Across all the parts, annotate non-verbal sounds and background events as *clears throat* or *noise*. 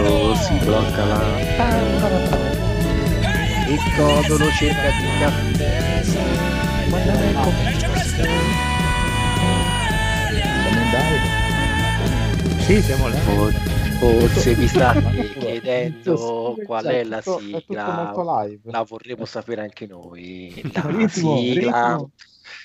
uso si blocca la il codolo cerca di caffè guarda ecco Siamo in live. Sì, siamo là. For- forse vi state chiedendo qual è la tutto sigla la vorremmo sapere anche noi la sigla.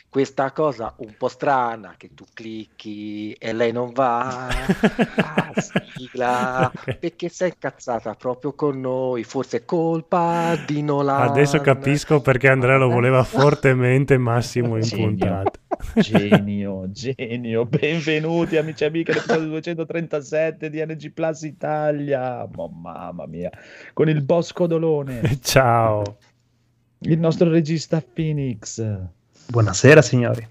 Questa cosa un po' strana che tu clicchi e lei non va *laughs* ah, sigla Ok. perché sei incazzata proprio con noi forse è colpa di Nolan Adesso capisco perché Andrea lo voleva *laughs* fortemente Massimo in Genio. puntata. Genio, genio, benvenuti amici e amiche all'episodio 237 di NG Plus Italia. Oh, mamma mia, con il Bosco Dolone, *laughs* Ciao. il nostro regista Phoenix, Buonasera signori.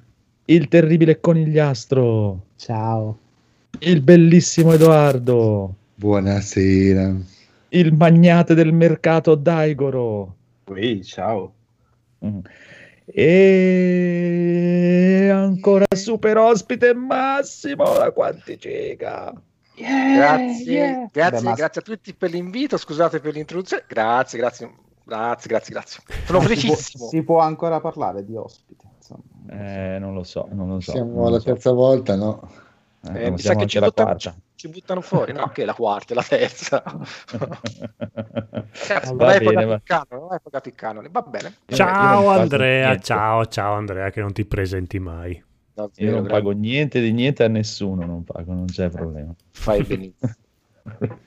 il terribile conigliastro, Ciao. il bellissimo Edoardo, Buonasera. il magnate del mercato Daigoro. Ui, ciao. Mm. E ancora super ospite Massimo da quanti giga. grazie grazie, Beh, ma- grazie a tutti per l'invito scusate per l'introduzione grazie grazie grazie grazie grazie sono *laughs* Si può, felicissimo si può ancora parlare di ospite. Insomma. Eh, non lo so, non lo so. Siamo alla so. terza volta, no? Eh, Eh, mi sa che ci la buttano, quarta. ci buttano fuori, no? Che è la quarta, la terza. *laughs* Cazzo, non Va hai bene, pagato va- il canone, non hai pagato il canone, va bene. Ciao Andrea, ciao, ciao Andrea che non ti presenti mai. Davvero, Io non grazie. pago niente di niente a nessuno, non pago, non c'è problema. Fai benissimo. *laughs*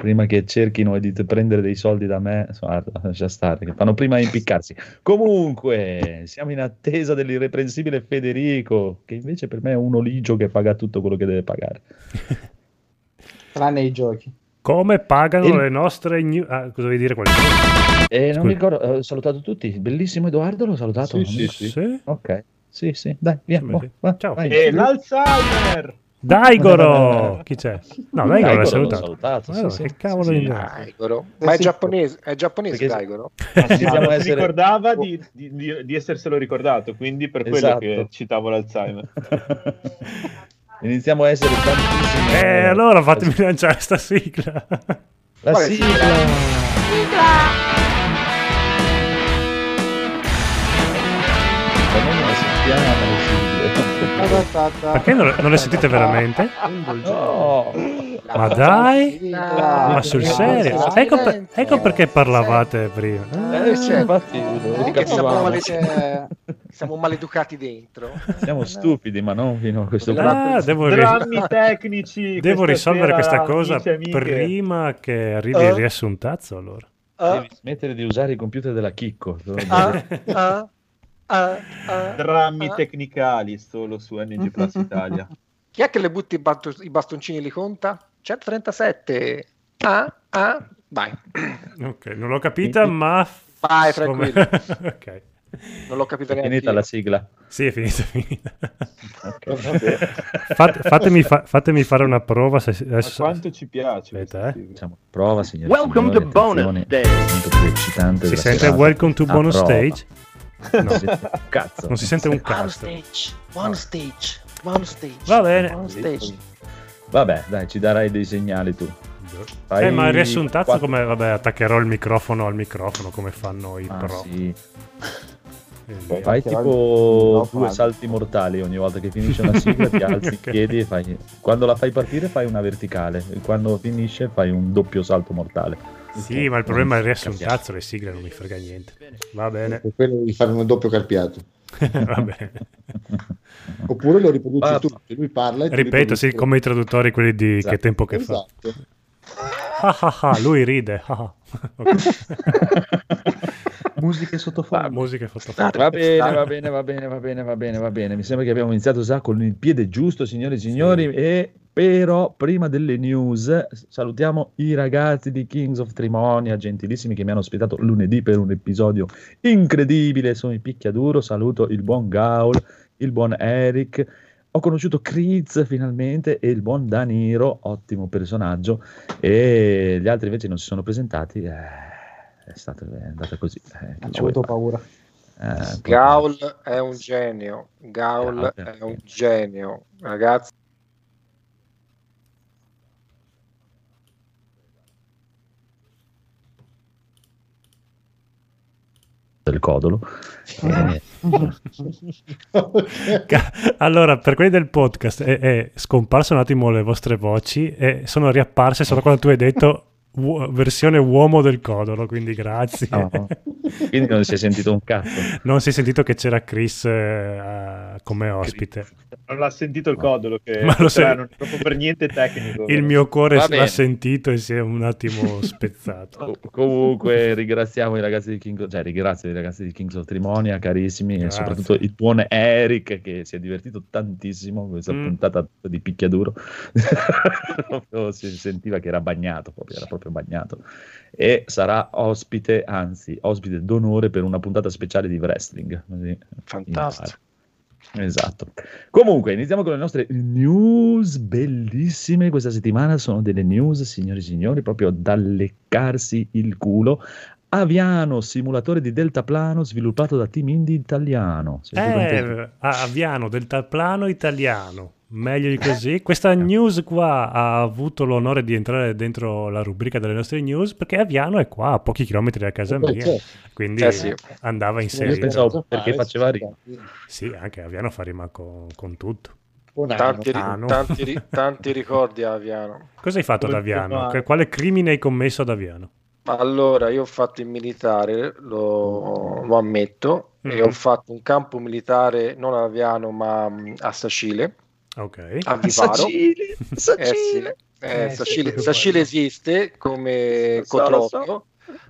Prima che cerchino di prendere dei soldi da me, guarda, lascia stare, che fanno prima a impiccarsi. Comunque, siamo in attesa dell'irreprensibile Federico, che invece per me è un oligio che paga tutto quello che deve pagare. *laughs* Tranne i giochi. Come pagano Il- le nostre news? Ah, cosa vuoi dire qualcosa? E non mi ricordo, ho salutato tutti. Bellissimo Edoardo, l'ho salutato. Sì, sì, sì. Sì? Ok, sì, sì, dai, via. Sì, boh, sì. va, Ciao. vai. E l'Alzheimer! Daigoro! Chi c'è? No, Daigoro Daigoro l'ho salutato. salutato, sì, Allora, sì, che sì, cavolo sì. di Daigoro. Ma è giapponese, è giapponese Perché- Daigoro? *laughs* Ma si essere- ricordava di, di- di- di esserselo ricordato, quindi per quello Esatto. che citavo l'Alzheimer. *laughs* Iniziamo a essere tantissimi. Eh, allora fatemi lanciare sta sigla. La Quale sigla. sigla? Noi non la sentiamo. Perché non, non le sentite veramente? No. Ma dai? Ah, Ma sul eh, serio? Ecco, per- ecco perché parlavate prima. Eh, Ah, infatti, Perché siamo, maleducati dentro. Siamo stupidi, ma non fino a questo Poteva- punto. Ah, devo, Drammi tecnici! *laughs* devo questa risolvere sera, questa cosa prima che arrivi il Eh? riassuntazzo allora. Ah, Devi smettere di usare i computer della Chicco. ah, *laughs* ah, ah, ah. Drammi Ah. tecnicali solo su NG Plus *laughs* Italia. Chi è che le butti i, bastoncini li conta? 137. Ah, ah, vai. Ok, non l'ho capita, ma... Vai, tranquillo. *laughs* ok. Non l'ho capito È neanche finita io. la sigla. Sì, è finita, è finita. Ok. *laughs* Fate- fatemi, fa- fatemi fare una prova se Ma adesso... quanto ci piace Aspetta, eh. Facciamo prova, signori. Welcome signori, to bonus day. è Si sente serata. welcome to A bonus prova. stage? Non si sente un cazzo. Non si sente un One cazzo. stage, one stage, one stage. Va bene. One stage. Vabbè, dai, ci darai dei segnali tu. Fai Eh, ma il riassuntazzo quattro- come... Vabbè, attaccherò il microfono al microfono come fanno i Ah, pro. sì. Quindi- Fai tipo due al- salti mortali ogni volta che finisce una sigla, ti *laughs* alzi in Ok. piedi e fai. Quando la fai partire fai una verticale, e quando finisce fai un doppio salto mortale. Sì, ma il problema è il riassuntazzo, le sigle non mi frega niente. Va bene, Per quello di fare un doppio carpiato. *laughs* va bene. *laughs* Oppure lo riproduci tu. Lui parla e Ripeto, sì, come i traduttori, quelli di Esatto. Che tempo che fa. Esatto. Ah, ah, ah, lui ride. ah, ah. *laughs* Ok. Musiche sottofondo. musica e fotografia. Va bene, va bene, va bene, va bene, va bene, va bene. Mi sembra che abbiamo iniziato già con il piede giusto, signore e signori. E però, prima delle news, salutiamo i ragazzi di Kings of Trimonia, gentilissimi che mi hanno ospitato lunedì per un episodio incredibile. Sono i picchiaduro. Saluto il buon Gaul, il buon Eric. Ho conosciuto Kriz finalmente e il buon Daniro, ottimo personaggio. E gli altri invece non si sono presentati. Eh, è, stato, è andata così. Eh, Ho avuto fare? paura. Eh, Gaul è un genio, Gaul è un genio, ragazzi. del codolo. Eh. *laughs* allora, per quelli del podcast è, è scomparso un attimo le vostre voci e sono riapparse solo quando tu hai detto versione uomo del codolo, quindi grazie. no, quindi non si è sentito un cazzo. Non si è sentito che c'era Chris eh, come ospite. Non l'ha sentito il codolo, che Ma lo sai- non è proprio per niente tecnico. Il mio cuore Va l'ha bene. sentito e si è un attimo *laughs* spezzato. Co- comunque ringraziamo i ragazzi di King cioè ringrazio i ragazzi di Kings of Trimonia carissimi Grazie. e soprattutto il buon Eric che si è divertito tantissimo con questa Mm. puntata di picchiaduro *laughs* Proprio si sentiva che era bagnato proprio, era proprio bagnato e sarà ospite anzi ospite d'onore per una puntata speciale di wrestling Fantastico. Esatto. Comunque, iniziamo con le nostre news bellissime. Questa settimana sono delle news, signori e signori, proprio da leccarsi il culo. Aviano, simulatore di deltaplano sviluppato da Team Indie italiano. Eh, Aviano, deltaplano italiano. Meglio di così. Questa news qua ha avuto l'onore di entrare dentro la rubrica delle nostre news perché Aviano è qua a pochi chilometri da casa Beh, mia. certo. Quindi Eh sì. andava Io inserito. pensavo- perché faceva rima. Sì, anche Aviano fa rima con, con tutto. Tanti, tanti ri- *laughs* tanti ricordi a Aviano. Cosa hai fatto ad Aviano? Quale crimine hai commesso ad Aviano? Allora, io ho fatto il militare, lo, lo ammetto, e Mhm. ho fatto un campo militare non a Aviano ma mh, a Sacile, Ok. a *laughs* Vivaro. Sacile, Eh sì, Sacile. eh, Eh, Sacile, sì, Sacile esiste come so. Cotropio,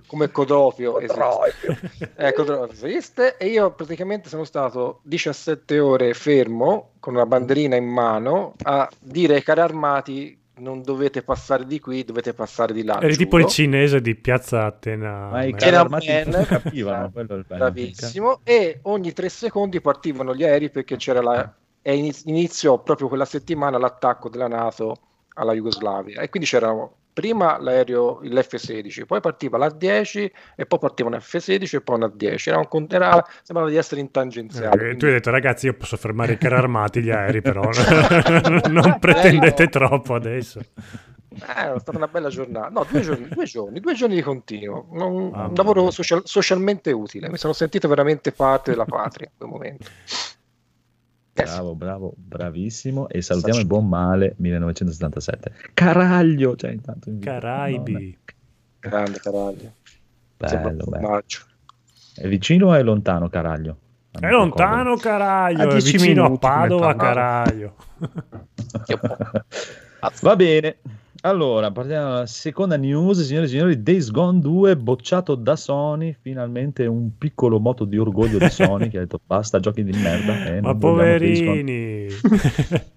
come Codropio esiste. *laughs* Eh, Codropio esiste e io praticamente sono stato 17 ore fermo con una banderina in mano a dire ai carri armati non dovete passare di qui, dovete passare di là. Eri tipo il giuro. cinese di piazza Atena. Ma i non capivano, quello è il *laughs* bello. Bravissimo. E ogni tre secondi partivano gli aerei perché c'era la. E iniz- iniziò proprio quella settimana l'attacco della NATO alla Jugoslavia. E quindi c'era prima l'aereo, l'F-16, poi partiva l'A-10 e poi partiva un F-16 e poi un A-10. Era un era- sembrava di essere in tangenziale. Eh, tu hai detto ragazzi io posso fermare i carri *laughs* armati gli aerei però *laughs* *laughs* non pretendete troppo adesso Eh, è stata una bella giornata. No, due giorni, due giorni, due giorni di continuo. Un, un lavoro social- socialmente utile. Mi sono sentito veramente parte della patria in quel momento. Bravo, bravo, bravissimo. E salutiamo il buon male 1977. Caraglio, cioè intanto in. Caraibi Grande caraglio. Bello, bello. È vicino o è lontano Caraglio? è lontano Caraglio A è 10 vicino a Padova. Caraglio. *laughs* Va bene. Allora, partiamo dalla seconda news, signore e signori. Days Gone 2 bocciato da Sony. Finalmente un piccolo moto di orgoglio di Sony che ha detto basta giochi di merda. eh, ma non vogliamo Days Gone". poverini *laughs*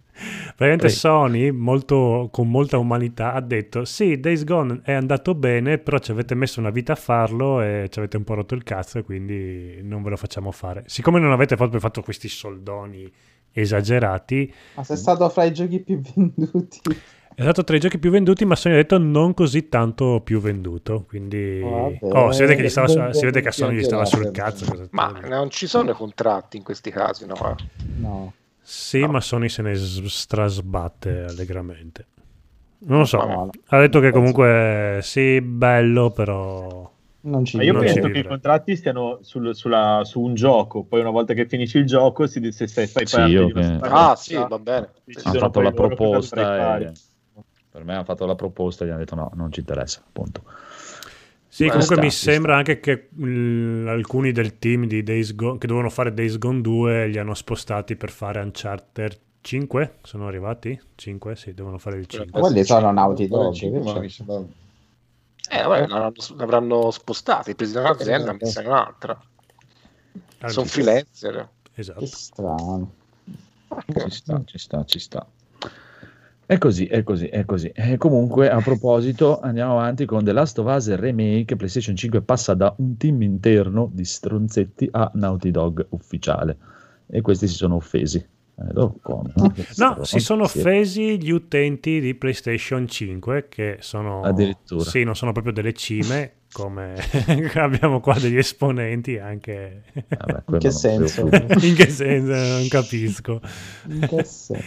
praticamente Prego. Sony molto, con molta umanità ha detto sì Days Gone è andato bene però ci avete messo una vita a farlo e ci avete un po' rotto il cazzo e quindi non ve lo facciamo fare siccome non avete proprio fatto questi soldoni esagerati Ma sei stato fra i giochi più *laughs* venduti. È stato tra i giochi più venduti, ma Sony ha detto non così tanto più venduto. Quindi, Vabbè, oh, si vede che, gli stava, non si vede che a Sony gli stava sul cazzo. cosa Ma non ci sono i contratti in questi casi, no? No. Sì, no. ma Sony se ne s- strasbatte allegramente. Non lo so. No, no. Ha detto che comunque sì, bello, però. Non ci Ma io Non penso ci che i contratti stiano sul- sulla- su un gioco, poi una volta che finisci il gioco, si, se stai, fai Sì, parte di una Ah, sì, va bene. decidono hanno fatto la proposta e per me hanno fatto la proposta e gli hanno detto no, non ci interessa, appunto. Sì, Beh, comunque sta, mi sta. sembra anche che mm, alcuni del team di Days Gone, che dovevano fare Days Gone 2 li hanno spostati per fare Uncharted 5. Sono arrivati? 5? Sì, devono fare il 5. Quelli sono Naughty Dog, cinque, che ma c'è? mi sembra- Eh, vabbè, l'avranno, spostati, presi da un'azienda, messa in un'altra. Sono freelancer. Esatto. Che strano. Ci sta, ci sta, ci sta. È così, è così, è così. E comunque, a proposito, andiamo avanti con The Last of Us Remake. PlayStation 5 passa da un team interno di stronzetti a Naughty Dog ufficiale. E questi si sono offesi. Eh, come? No, si sono offesi gli utenti di PlayStation 5 che sono Addirittura. Sì, non sono proprio delle cime come *laughs* abbiamo qua degli esponenti anche Vabbè, *laughs* In quello che non senso? *laughs* in che senso non capisco In che senso?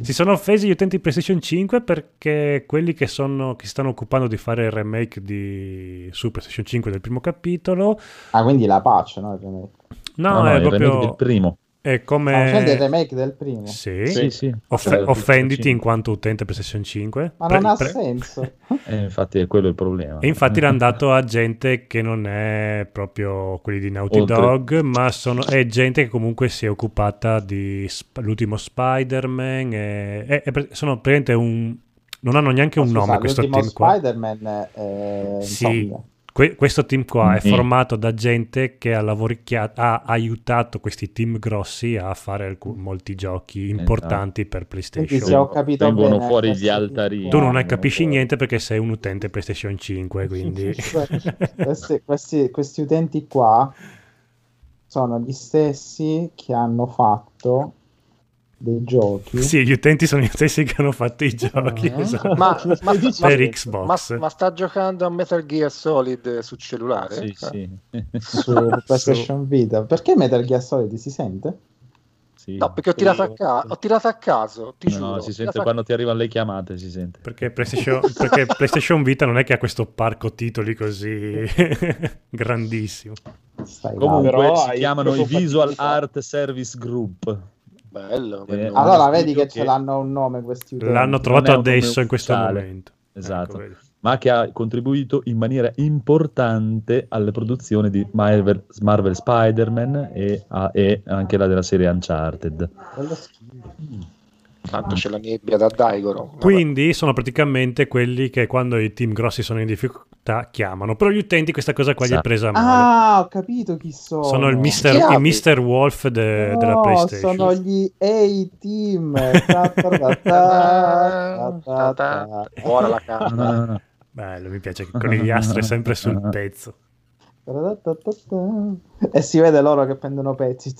si sono offesi gli utenti PlayStation 5 perché quelli che, sono, che si stanno occupando di fare il remake di, su PlayStation 5 del primo capitolo Ah, quindi la patch, no? Il no, No, no, è il remake proprio del primo. È Stiamo facendo il come remake del primo. sì, Sì, sì. Off- Cioè, offenditi in 5. quanto utente PlayStation 5 Ma Pre- non ha pre- senso. *laughs* Eh, infatti è quello il problema. E infatti l'hanno dato a gente che non è proprio quelli di Naughty Oltre- Dog, ma sono, è gente che comunque si è occupata di sp- l'ultimo Spider-Man. E, è- è pre- sono praticamente un. Non hanno neanche un Ma scusa, nome questo team qua. Spider-Man è Sì. Que- questo team qua è Sì. formato da gente che ha, lavoricchia- ha aiutato questi team grossi a fare alcu- molti giochi importanti per Quindi PlayStation. se ho capito Vengono bene, fuori questi gli altarini. Tu non ne capisci fuori. niente perché sei un utente PlayStation 5, quindi... *laughs* questi, questi- questi utenti qua sono gli stessi che hanno fatto dei giochi Sì, gli utenti sono gli stessi che hanno fatto i giochi. Ah. esatto. Ma, *laughs* ma, per ma- Xbox. ma- ma sta giocando a Metal Gear Solid su cellulare? Sì, Eh. sì. su *laughs* PlayStation Vita. Perché Metal Gear Solid si sente? Sì. No, perché ho tirato, a ca- ho tirato a caso, ti No, giuro. no, si sente a- quando ti arrivano le chiamate, si sente. Perché PlayStation, perché PlayStation Vita non è che ha questo parco titoli così *laughs* grandissimo. Stai Comunque Però si chiamano i Visual. Art Service Group. Bello, Eh, bello. Allora vedi che ce l'hanno un nome questi utenti. L'hanno trovato adesso in questo momento. Esatto. Ecco, ma che ha contribuito in maniera importante alle produzioni di Marvel, Marvel Spider-Man e, a- e anche la della serie Uncharted. Quello schifo. Tanto c'è la nebbia da Daigoro. Vabbè. Quindi sono praticamente quelli che quando i team grossi sono in difficoltà chiamano. Però gli utenti questa cosa qua gli è Esatto. presa male. Ah, ho capito chi sono. sono il Mister, Chi il? Mr. Wolf de- della No, PlayStation. sono gli A-Team. *laughs* Ora la No, canta. no, no, no. Bello, mi piace che con gli astri è sempre sul *laughs* pezzo. E si vede loro che prendono pezzi. *laughs*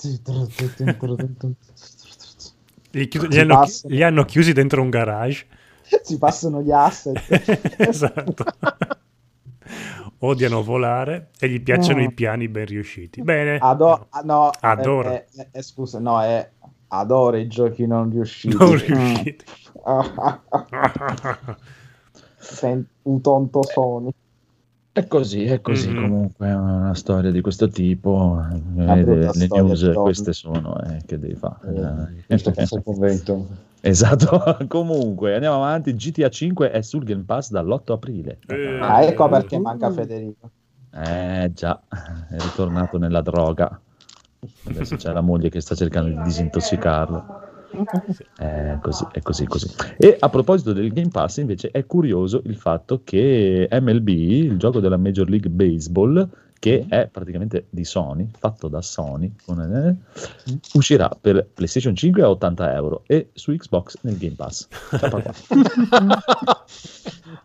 Li, Si li hanno, passa. li hanno chiusi dentro un garage. *laughs* Si passano gli asset. *laughs* esatto. *laughs* Odiano volare e gli piacciono No. i piani ben riusciti. Bene. Ado- ah, no, Adoro. eh, eh, eh, scusa, no, è adoro i giochi non riusciti. Non riusciti. Sen- un tonto Sony. È così, è così Mhm. comunque, è una storia di questo tipo. eh, le, le storia, news però. queste sono, eh, che devi fare? Questo fosse il convento. esatto, *laughs* comunque andiamo avanti, GTA 5 è sul Game Pass dall'8 aprile. Eh. Ah, ecco perché Uh. manca Federico. Eh già, è ritornato nella droga. Adesso c'è la moglie che sta cercando di disintossicarlo. È così, è così, così. E a proposito del Game Pass, invece, è curioso il fatto che MLB, il gioco della Major League Baseball, che è praticamente di Sony, fatto da Sony, con- eh, uscirà per PlayStation 5 a 80 euro e su Xbox nel Game Pass. Papà. *laughs*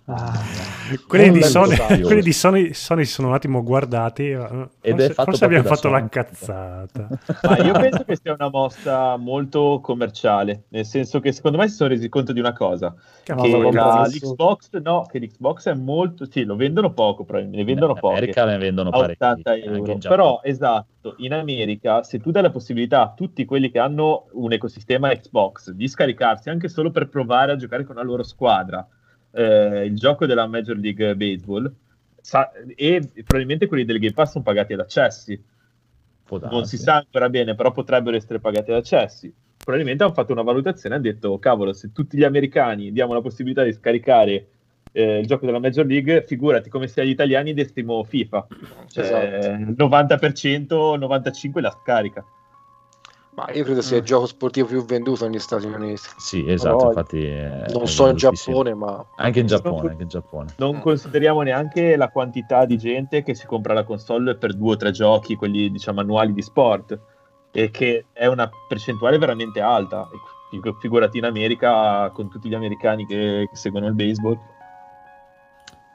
*laughs* quelli, di Sony, quelli di Sony, Sony si sono un attimo guardati. eh, Ed forse è fatto forse abbiamo fatto la Sony. cazzata. Ma io penso che sia una mossa molto commerciale, nel senso che secondo me si sono resi conto di una cosa, che lo la- l'Xbox, no, che l'Xbox è molto, sì, lo vendono poco, ne vendono. America ne vendono a parecchi. 80 anche euro. Però, esatto, in America, se tu dai la possibilità a tutti quelli che hanno un ecosistema Xbox di scaricarsi anche solo per provare a giocare con la loro squadra eh, il gioco della Major League Baseball, sa- e probabilmente quelli del Game Pass sono pagati ad accessi. Non si sa ancora bene, però potrebbero essere pagati ad accessi. Probabilmente hanno fatto una valutazione e hanno detto: cavolo, se tutti gli americani diamo la possibilità di scaricare eh, il gioco della Major League, figurati come se agli italiani dessimo FIFA. Cioè, Esatto. il 90%, 95% la scarica. Ma io credo sia il gioco sportivo più venduto negli Stati Uniti. Sì, esatto, Però infatti... è- Non è so in. Giappone, ma Anche in Giappone, anche in Giappone. Non consideriamo neanche la quantità di gente che si compra la console per due o tre giochi, quelli diciamo annuali di sport, e che è una percentuale veramente alta. Fi- Figurati in America con tutti gli americani che, che seguono il baseball.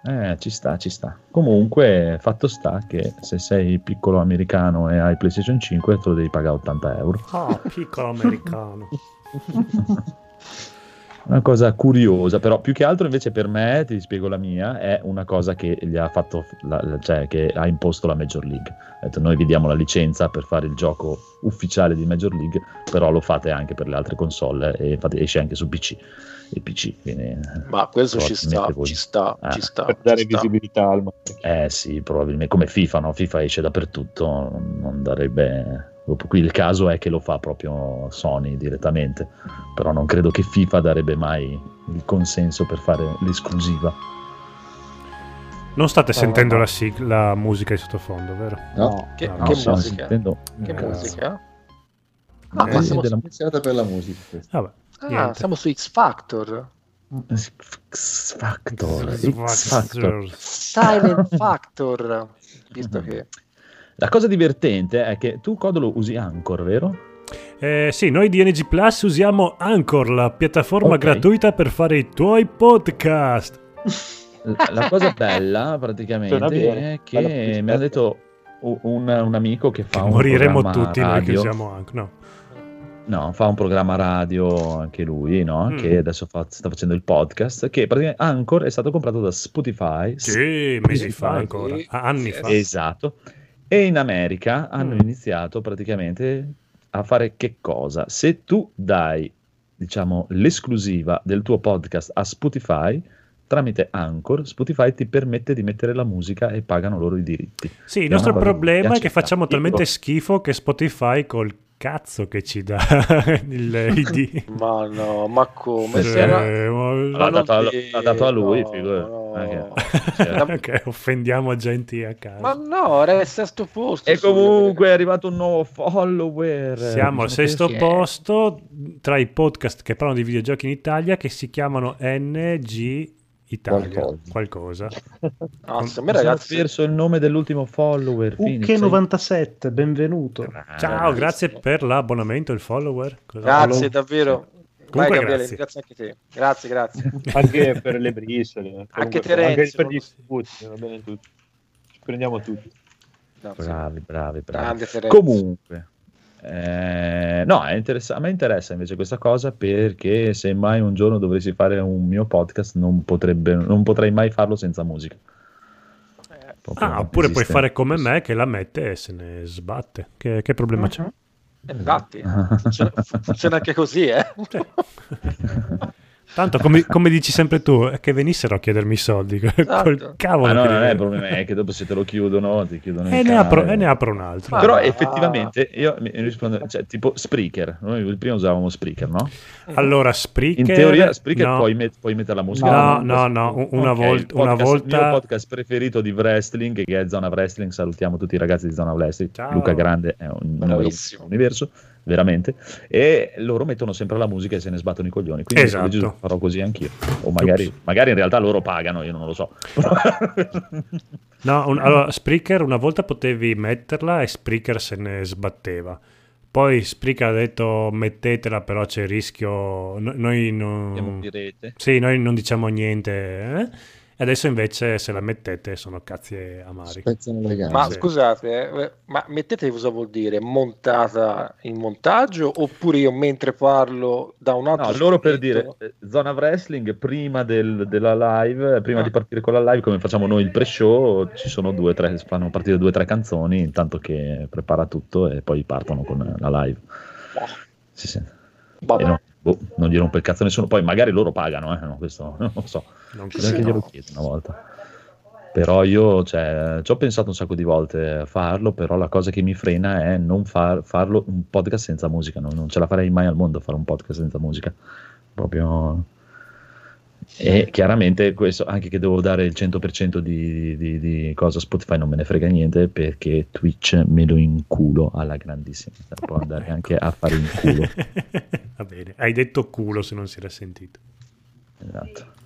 Eh, ci sta, ci sta. Comunque, fatto sta che se sei piccolo americano e hai PlayStation 5, te lo devi pagare 80 euro. Ah, piccolo americano. *laughs* una cosa curiosa, però più che altro invece per me, ti spiego la mia, è una cosa che gli ha fatto, la- cioè che ha imposto la Major League. Ha detto, noi vi diamo la licenza per fare il gioco ufficiale di Major League, però lo fate anche per le altre console e infatti esce anche su PC. PC, quindi, Ma questo ci sta, voi- ci sta, Eh. ci sta. per dare ci sta. visibilità al marchio. Eh sì, probabilmente come FIFA, no? FIFA esce dappertutto, non darebbe. Dopo qui il caso è che lo fa proprio Sony direttamente, però non credo che FIFA darebbe mai il consenso per fare l'esclusiva. Non state No, sentendo no. la, sig- la musica di sottofondo, vero? No, Che, No, che stiamo musica? sentendo- Che Cazzo. musica? Ah, Eh, ma siamo della- iniziata per la musica. Ah, niente. siamo su X Factor. X Factor, X Factor. Silent Factor. Visto che La cosa divertente è che tu Codolo usi Anchor, vero? Eh, sì, noi di NG Plus usiamo Anchor, la piattaforma Ok. gratuita per fare i tuoi podcast. La, la cosa bella praticamente è che mi ha detto un, un amico che fa Che un moriremo programma tutti noi che radio. usiamo Anchor. No. No, fa un programma radio anche lui, no? Mm. Che adesso fa- sta facendo il podcast. Che praticamente Anchor è stato comprato da Spotify. Sì, mesi fa Spotify. ancora. Anni fa. Esatto. E in America hanno Mm. iniziato praticamente a fare che cosa? Se tu dai, diciamo, l'esclusiva del tuo podcast a Spotify, tramite Anchor, Spotify ti permette di mettere la musica e pagano loro i diritti. Sì, il nostro problema è che facciamo talmente schifo che Spotify col cazzo che ci dà *laughs* il ID. Ma no, ma come? Eh, Se era- ma- L'ha dato, a, l'ha dato a lui, no, figurati. no. Eh, che- cioè, *laughs* ok, offendiamo gente a caso. Ma no, era il sesto posto. E comunque è arrivato un nuovo follower. Siamo al sesto che- posto tra i podcast che parlano di videogiochi in Italia che si chiamano NG Italia. Qualcosa. Qualcosa. Anzi, a Mi me ragazzi, perso il nome dell'ultimo follower. Phoenix, sai- Uche97, benvenuto. Ciao, grazie per l'abbonamento, il follower. Cosa- grazie davvero. Vai Comunque, Gabriele, grazie. grazie anche te. Grazie, grazie. *laughs* anche per le briciole, Anche Terenzio, anche per gli sputi, va bene tutto. Ci prendiamo tutti. No, sì. Bravi, bravi, bravi. Comunque, eh, no, è interessa- a me interessa invece questa cosa perché se mai un giorno dovessi fare un mio podcast non, potrebbe, non potrei mai farlo senza musica. Eh, Proprio Ah, oppure puoi esiste- fare come me che la mette e se ne sbatte. Che, che problema c'è? Infatti, *laughs* funziona, funziona anche così, eh. Cioè, *laughs* Tanto, come, come dici sempre tu, è che venissero a chiedermi i soldi. *laughs* Esatto. Col cavolo. Ma no, non è il problema, è che dopo se te lo chiudono, ti chiudono e, ne canale. apro, e ne apro un altro. Però Ah. effettivamente io mi mi rispondo, cioè tipo Spreaker, noi il primo usavamo Spreaker, no? Allora, Spreaker... In teoria Spreaker no. puoi, met- puoi mettere la musica. No, no, posso- no, una Ok, volta- il podcast- una volta- Il mio podcast preferito di wrestling, che è Zona Wrestling, salutiamo tutti i ragazzi di Zona Wrestling. Ciao. Luca Grande è un Bravissimo. universo, veramente. E loro mettono sempre la musica e se ne sbattono i coglioni. Quindi Esatto. deciso, farò così anch'io. O magari, magari in realtà loro pagano, io non lo so. No, un- allora, Spreaker una volta potevi metterla e Spreaker se ne sbatteva. Poi Spreaker ha detto mettetela, però c'è il rischio... no- noi non... Sì, noi non diciamo niente. eh? E adesso invece se la mettete sono cazzi amari. Spezzano le gambe. Ma Sì. scusate, eh, ma mettete cosa vuol dire? Montata in montaggio oppure io mentre parlo da un altro No, loro per dire eh, zona wrestling prima del- della live, eh, prima Ah. di partire con la live, come facciamo noi il pre-show, ci sono due, tre, fanno partire due o tre canzoni intanto che prepara tutto e poi partono con la live. Sì, sì. Vabbè. E no, boh, non gli rompe il cazzo nessuno. Poi magari loro pagano, eh, no, questo non lo so. Non Sì, Neanche no. glielo chiedo una volta. Però io cioè, ci ho pensato un sacco di volte a farlo, però la cosa che mi frena è non far- farlo un podcast senza musica. no? Non ce la farei mai al mondo a fare un podcast senza musica. Proprio. E chiaramente questo, anche che devo dare il 100% di, di, di cosa Spotify non me ne frega niente perché Twitch me lo inculo alla grandissima. Può *laughs* andare anche a fare in culo. *laughs* Va bene, hai detto culo se non si era sentito. Esatto.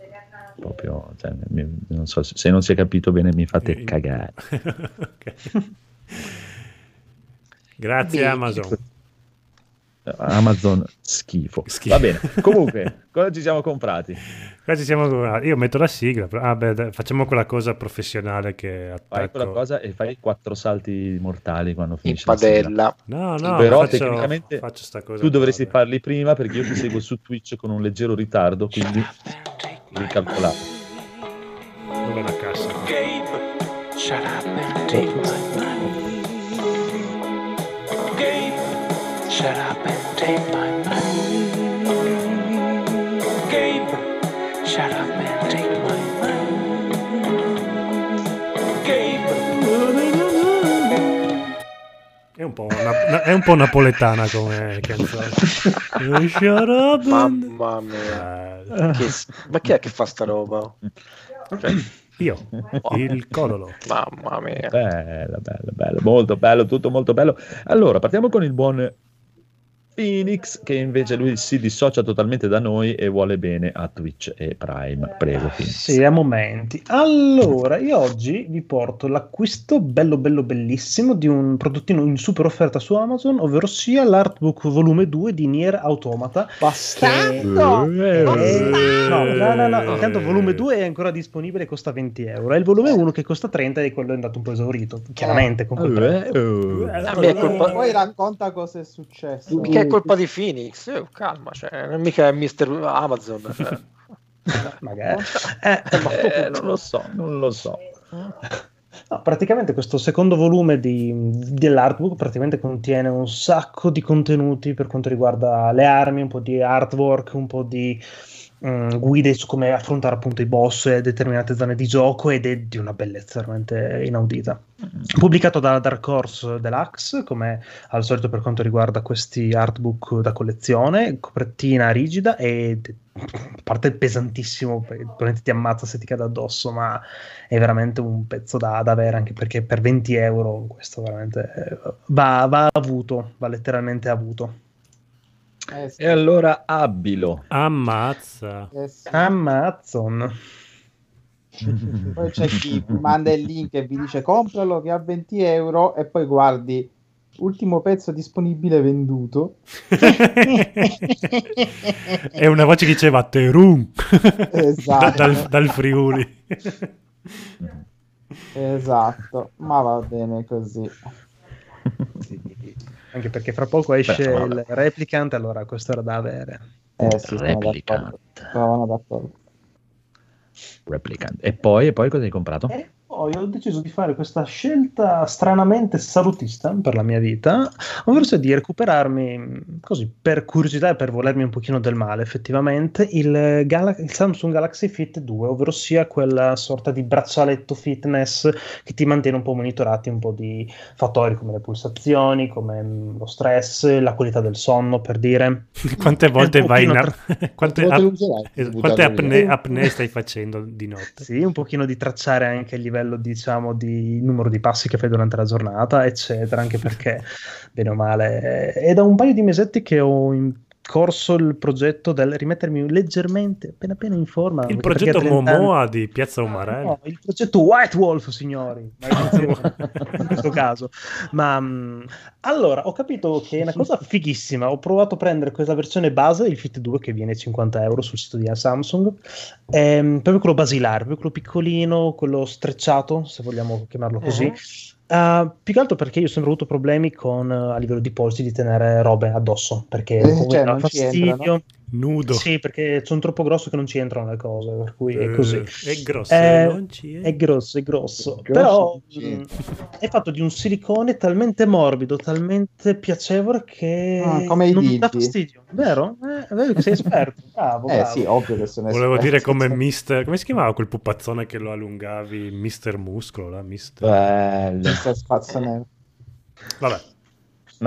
Proprio, cioè, mi- non so, se non si è capito bene mi fate Eh, cagare. *laughs* Grazie Bene. Amazon. Amazon schifo. Schifo. Va bene. *laughs* Comunque, cosa ci siamo comprati? Qua ci siamo... Io metto la sigla. però- Ah, beh, dai, facciamo quella cosa professionale che Fai attacco. quella cosa e fai quattro salti mortali quando In finisci la sigla. padella. No, no, Però faccio, tecnicamente faccio sta cosa Tu dovresti farli prima perché io ti seguo su Twitch con un leggero ritardo, quindi devi calcolare. dai. Dov'è la cassa? Shut up and take my money. Gabe, shut up and take my money. È un po', una- è un po' napoletana come canzone. Mamma mia. Eh, Che ma chi è che fa sta roba? Cioè, io, il cololo. mamma mia. Bello, bello, bello, molto bello, tutto molto bello. Allora, partiamo con il buon Phoenix, che invece lui si dissocia totalmente da noi e vuole bene a Twitch e Prime. Prego, Phoenix. Sì, a momenti. Allora, io oggi vi porto l'acquisto bello bello bellissimo di un prodottino in super offerta su Amazon, ovvero sia l'artbook volume 2 di Nier Automata. Bastardo! Eh, Eh, no, no, no, no, intanto volume 2 è ancora disponibile e costa 20 euro. E il volume 1 che costa 30 e quello è andato un po' esaurito, chiaramente. Con quel eh, colpa, Poi racconta cosa è successo. mica è colpa di Phoenix. Eh, calma, cioè, non mica è Mr. Amazon. cioè. *laughs* Magari. Eh, Eh, non lo so, non lo so. No, praticamente questo secondo volume di, dell'artbook praticamente contiene un sacco di contenuti per quanto riguarda le armi, un po' di artwork, un po' di mm, guide su come affrontare appunto i boss e determinate zone di gioco ed è di una bellezza veramente inaudita. Pubblicato da Dark Horse Deluxe, come al solito per quanto riguarda questi artbook da collezione, copertina rigida e a parte pesantissimo, probabilmente ti ammazza se ti cade addosso, ma è veramente un pezzo da, da avere anche perché per 20 euro questo veramente eh, va, va avuto, va letteralmente avuto. Eh sì, E allora Abilo. Ammazza. eh sì. Amazon. Poi c'è chi manda il link e vi dice compralo che ha 20 euro e poi guardi ultimo pezzo disponibile venduto. *laughs* È una voce che diceva Terum Esatto. Da- *laughs* dal, dal Friuli. Esatto, ma va bene così. *laughs* Anche perché fra poco esce Beh, il replicant, allora questo era da avere. Eh sì, sono d'accordo. Replicant. Sono d'accordo. Replicant. E poi, e poi cosa hai comprato? E poi ho deciso di fare questa scelta stranamente salutista per la mia vita, ovvero di recuperarmi mh, così per curiosità e per volermi un pochino del male, effettivamente, il, Gala- il Samsung Galaxy Fit 2, ovvero sia quella sorta di braccialetto fitness che ti mantiene un po' monitorati un po' di fattori come le pulsazioni, come mh, lo stress, la qualità del sonno, per dire. *laughs* Quante volte vai in ap- *laughs* quante, Quante ap- quante via. apnee, apnee stai facendo di notte? Sì, un pochino di tracciare anche il livello, diciamo, di numero di passi che fai durante la giornata, eccetera, anche perché, bene o male, è da un paio di mesetti che ho in corso il progetto del rimettermi leggermente, appena appena in forma. Il progetto a 30 anni- Momoa di Piazza Umarelli. No, il progetto White Wolf, signori, *laughs* in questo caso. Ma mh, allora ho capito che è una cosa fighissima. Ho provato a prendere questa versione base, il Fit 2, che viene a 50 euro sul sito di Samsung, ehm, proprio quello basilare, proprio quello piccolino, quello strecciato, se vogliamo chiamarlo così. Uh, più che altro perché io ho sempre avuto problemi con uh, a livello di polsi di tenere robe addosso perché Eh, cioè, fastidio. entrano. Nudo. Sì, perché sono troppo grosso che non ci entrano le cose, per cui è Eh, così. È grosso, Eh, non ci è. È grosso, è grosso. Grosso, Però mh, è fatto di un silicone talmente morbido, talmente piacevole che Ah, come non dà fastidio. Vero? Eh, è vero che sei esperto. *laughs* Bravo, Eh bravo. sì, ovvio che sono Volevo esperto. dire come Mister... Come si chiamava quel pupazzone che lo allungavi? Mister Muscolo, là? Mister... Bello. Spazzone- Vabbè,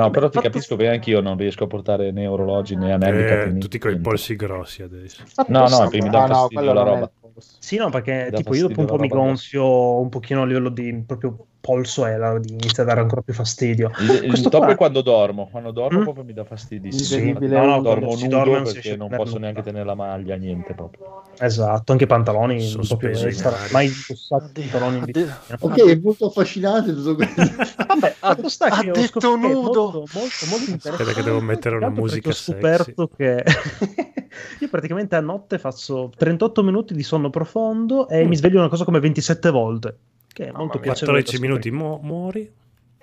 No, però ti Fatto- capisco che anch'io non riesco a portare né orologi né anelli. eh, tutti con i niente. polsi grossi adesso. No, no, perché mi dà no, no, fastidio quello la è roba. Sì, no, perché tipo io dopo un po' mi gonfio un pochino a livello di proprio polso e la- di- inizia a dare ancora più fastidio. Il, il Questo top qua- è quando dormo, quando dormo Mm? proprio mi dà fastidio. Incredibile, no, no, dormo nudo dorme non perché non posso nudo. neanche tenere la maglia, niente proprio. Esatto, anche i pantaloni, proprio in sarà aria. mai indossato pantaloni in. Ok, è molto affascinante tutto questo. *laughs* Vabbè, Ha- sta ha che ho detto nudo. Molto, molto, molto interessante. Aspetta che devo mettere una musica Ho scoperto che *laughs* io praticamente a notte faccio 38 minuti di sonno profondo e mi sveglio una cosa come 27 volte. Che è Mamma molto mia. piacevole. 14 da minuti mu- muori.